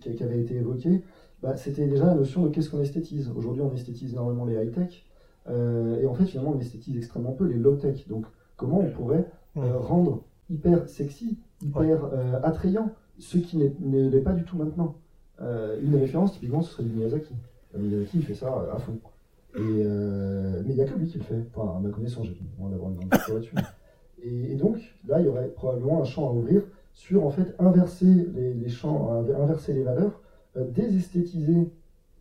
qui, qui avaient été évoquées, bah, c'était déjà la notion de qu'est-ce qu'on esthétise. Aujourd'hui, on esthétise énormément les high-tech, euh, et en fait, finalement, on esthétise extrêmement peu les low-tech. Donc, comment on pourrait euh, rendre hyper sexy, hyper euh, attrayant ce qui ne l'est pas du tout maintenant? Une référence, typiquement, ce serait du Miyazaki. Miyazaki, il fait ça à fond. Et, mais il n'y a que lui qui le fait. Enfin, à ma connaissance, j'ai moins d'avoir une grande là-dessus. Et, et donc, là, il y aurait probablement un champ à ouvrir sur, en fait, inverser les, les champs, inverser les valeurs, désesthétiser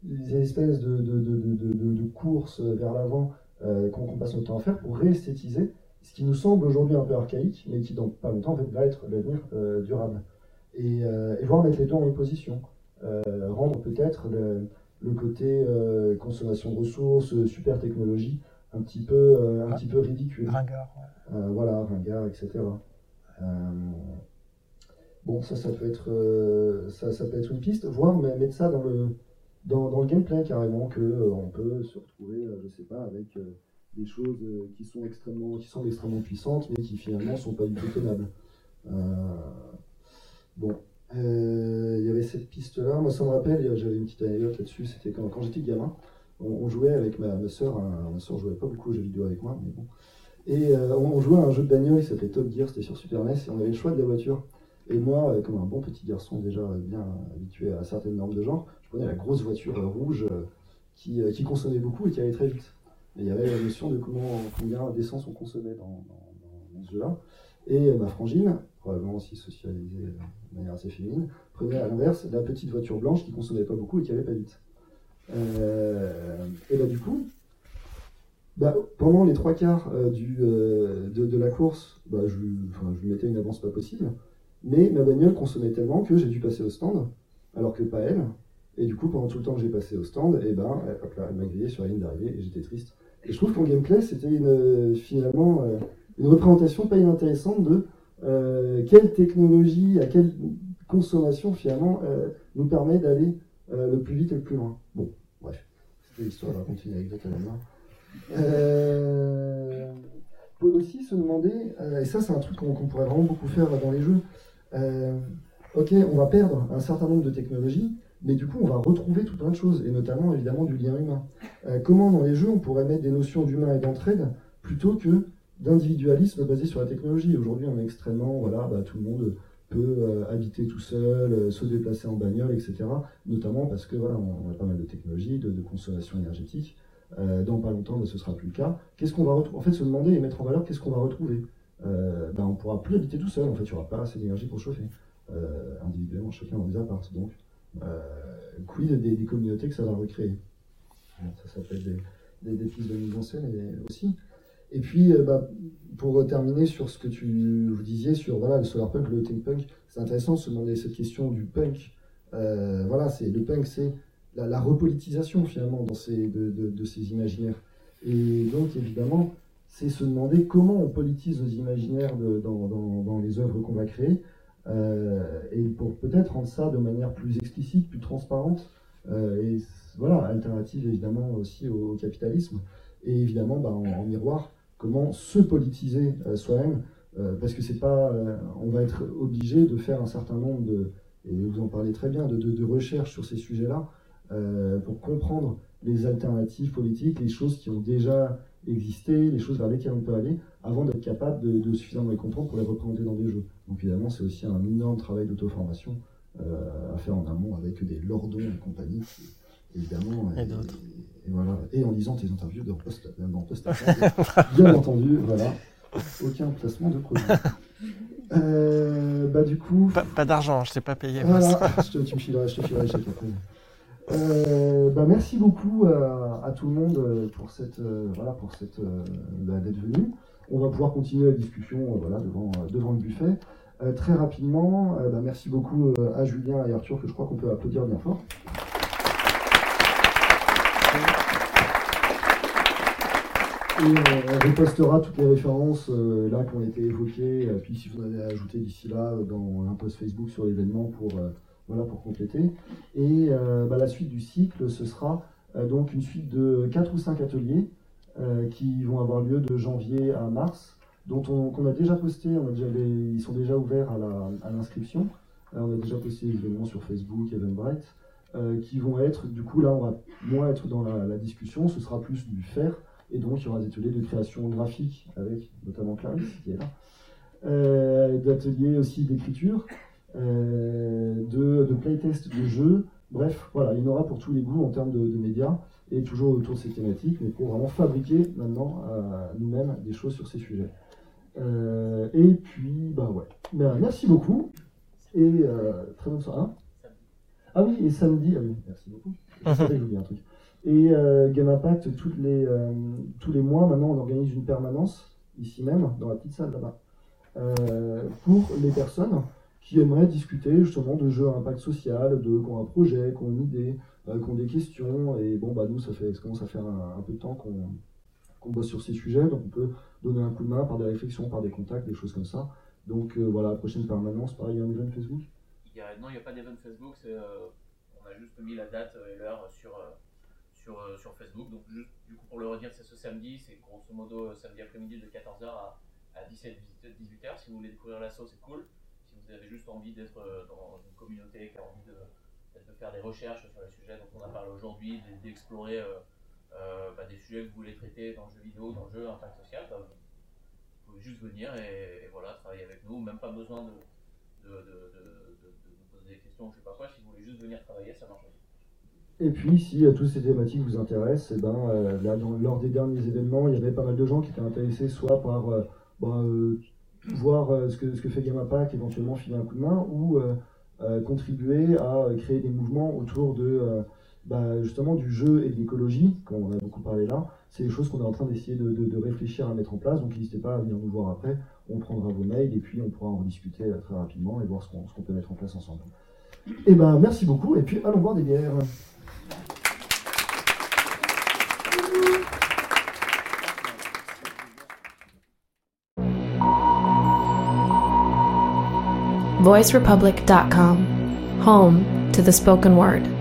les espèces de, de, de, de, courses vers l'avant euh, qu'on passe notre temps à faire pour réesthétiser ce qui nous semble aujourd'hui un peu archaïque, mais qui dans pas longtemps en fait, va être l'avenir euh, durable. Et, euh, et voir mettre les deux en opposition. Euh, rendre peut-être le, le côté consommation de ressources, super technologie, un petit peu, un petit peu ridicule. Ringard, Euh, voilà, ringard, etc. Bon, ça, ça peut être, euh, ça, ça peut être une piste, voire mettre ça dans le, dans, le gameplay carrément, que euh, on peut se retrouver, euh, je sais pas, avec des choses qui sont extrêmement, qui semblent extrêmement puissantes, mais qui finalement sont pas du tout tenables. Bon, il y avait cette piste-là. Moi, ça me rappelle, j'avais une petite anecdote là-dessus. C'était quand, j'étais gamin, on, jouait avec ma, soeur. ma soeur jouait pas beaucoup aux jeux vidéo avec moi, mais bon. Et on, on jouait à un jeu de bagnole qui s'appelait Top Gear, c'était sur Super NES, et on avait le choix de la voiture. Et moi, euh, comme un bon petit garçon déjà bien habitué à certaines normes de genre, je prenais la grosse voiture euh, rouge euh, qui, consommait beaucoup et qui allait très vite. Et il y avait la notion de comment, combien d'essence on consommait dans, ce jeu-là. Et ma frangine, probablement aussi socialisée de manière assez féminine, prenait à l'inverse la petite voiture blanche qui consommait pas beaucoup et qui allait pas vite. Et bah du coup, bah, pendant les trois quarts de, la course, bah, je, je lui mettais une avance pas possible, mais ma bagnole consommait tellement que j'ai dû passer au stand, alors que pas elle. Et du coup, pendant tout le temps que j'ai passé au stand, et ben, hop là, elle m'a grillé sur la ligne d'arrivée et j'étais triste. Et je trouve qu'en gameplay, c'était euh, finalement euh, une représentation pas inintéressante de euh, quelle technologie, à quelle consommation finalement nous permet d'aller le plus vite et le plus loin. Bon, bref, c'était l'histoire, on va continuer avec d'autres faut aussi se demander, et ça c'est un truc qu'on pourrait vraiment beaucoup faire dans les jeux, euh, ok, on va perdre un certain nombre de technologies, mais du coup on va retrouver tout plein de choses, et notamment évidemment du lien humain. Euh, comment dans les jeux on pourrait mettre des notions d'humain et d'entraide plutôt que d'individualisme basé sur la technologie? Aujourd'hui on est extrêmement, voilà, bah, tout le monde peut euh, habiter tout seul, se déplacer en bagnole, etc. Notamment parce que voilà, on a pas mal de technologies, de, de consommation énergétique. Dans pas longtemps, mais ce sera plus le cas. Qu'est-ce qu'on va retrouver? En fait, se demander et mettre en valeur qu'est-ce qu'on va retrouver. Euh, ben, on pourra plus habiter tout seul. En fait, il n'y aura pas assez d'énergie pour chauffer euh, individuellement, chacun dans des apparts. Donc, euh, quid des, communautés que ça va recréer? Ça, être des, des, des pistes de mise en scène aussi. Et puis, euh, bah, pour terminer sur ce que tu vous disiez sur voilà, le solarpunk, le tank punk, c'est intéressant de se demander cette question du punk. Euh, voilà, c'est le punk, c'est la, la repolitisation finalement dans ces, de, de- de ces imaginaires. Et donc, évidemment, c'est se demander comment on politise nos imaginaires dans, dans- les œuvres qu'on va créer, euh, et pour peut-être rendre ça de manière plus explicite, plus transparente, euh, et voilà, alternative évidemment aussi au, capitalisme, et évidemment bah, en, miroir, comment se politiser euh, soi-même, parce que c'est pas, on va être obligé de faire un certain nombre de, et vous en parlez très bien, de, de, de recherches sur ces sujets-là, pour comprendre les alternatives politiques, les choses qui ont déjà existé, les choses vers lesquelles on peut aller, avant d'être capable de, de suffisamment les comprendre pour les représenter dans des jeux. Donc évidemment, c'est aussi un énorme travail d'auto-formation euh, à faire en amont avec des lordons et compagnie, évidemment. Et voilà. Et en lisant tes interviews de post, dans post bien entendu, voilà. Aucun placement de produit. Euh, bah du coup. Pas, pas d'argent, je t'ai pas payé. Voilà, je te, tu me fileras, je te filerai le chèque après. Euh, bah, merci beaucoup à, tout le monde euh, pour cette euh, voilà pour cette euh, bah, d'être venu. On va pouvoir continuer la discussion euh, voilà devant euh, devant le buffet. Très rapidement, bah, merci beaucoup à Julien et Arthur que je crois qu'on peut applaudir bien fort. Et on repostera toutes les références là qui ont été évoquées, puis si vous en avez ajouté d'ici là dans un post Facebook sur l'événement pour, voilà, pour compléter. Et euh, bah, la suite du cycle, ce sera euh, donc une suite de 4 ou 5 ateliers euh, qui vont avoir lieu de janvier à mars, dont on, a déjà posté, ils sont déjà ouverts à, l'inscription. On a déjà posté les événements sur Facebook, Eventbrite, qui vont être, du coup là on va moins être dans la, discussion, ce sera plus du faire. Et donc, il y aura des ateliers de création graphique avec notamment Clarisse qui est là. D'ateliers aussi d'écriture, euh, de, de playtest de jeux. Bref, voilà, il y en aura pour tous les goûts en termes de, de médias et toujours autour de ces thématiques, mais pour vraiment fabriquer maintenant euh, nous-mêmes des choses sur ces sujets. Euh, et puis, bah ouais. Ben, merci beaucoup et euh, très bonne soirée. Hein ah oui, et samedi, ah oui, merci beaucoup. Que j'oubliais un truc. Et euh, Game Impact, toutes les, euh, tous les mois, maintenant, on organise une permanence, ici même, dans la petite salle là-bas, euh, pour les personnes qui aimeraient discuter justement de jeux à impact social, de, qui ont un projet, qui ont une idée, euh, qui ont des questions. Et bon, bah, nous, ça, fait, ça commence à faire un, peu de temps qu'on qu'on bosse sur ces sujets, donc on peut donner un coup de main par des réflexions, par des contacts, des choses comme ça. Donc euh, voilà, prochaine permanence, pareil, il y a un event Facebook non, il n'y a pas d'event Facebook, euh, on a juste mis la date et l'heure sur, euh, sur, euh, sur Facebook. Donc, juste, du coup, pour le redire, c'est ce samedi, c'est grosso modo samedi après-midi de 14h à, à 17-18h. Si vous voulez découvrir l'assaut, c'est cool. Vous avez juste envie d'être euh, dans une communauté qui a envie de, de faire des recherches sur les sujets dont on a parlé aujourd'hui, d'explorer euh, euh, bah, des sujets que vous voulez traiter dans le jeu vidéo, dans le jeu impact social, bah, vous pouvez juste venir et, et voilà, travailler avec nous. Même pas besoin de, de, nous poser des questions ou je sais pas quoi. Si vous voulez juste venir travailler, ça marche aussi. Et puis, si toutes ces thématiques vous intéressent, eh ben, là, lors des derniers événements, il y avait pas mal de gens qui étaient intéressés soit par bah, voir euh, ce, que, ce que fait Gamma Pack, éventuellement filer un coup de main, ou euh, euh, contribuer à créer des mouvements autour de bah, justement du jeu et de l'écologie, comme on a beaucoup parlé là. C'est des choses qu'on est en train d'essayer de, de- réfléchir à mettre en place, donc n'hésitez pas à venir nous voir après. On prendra vos mails et puis on pourra en discuter très rapidement et voir ce qu'on peut mettre en place ensemble. Et ben merci beaucoup, et puis allons boire des bières. VoiceRepublic.com, home to the spoken word.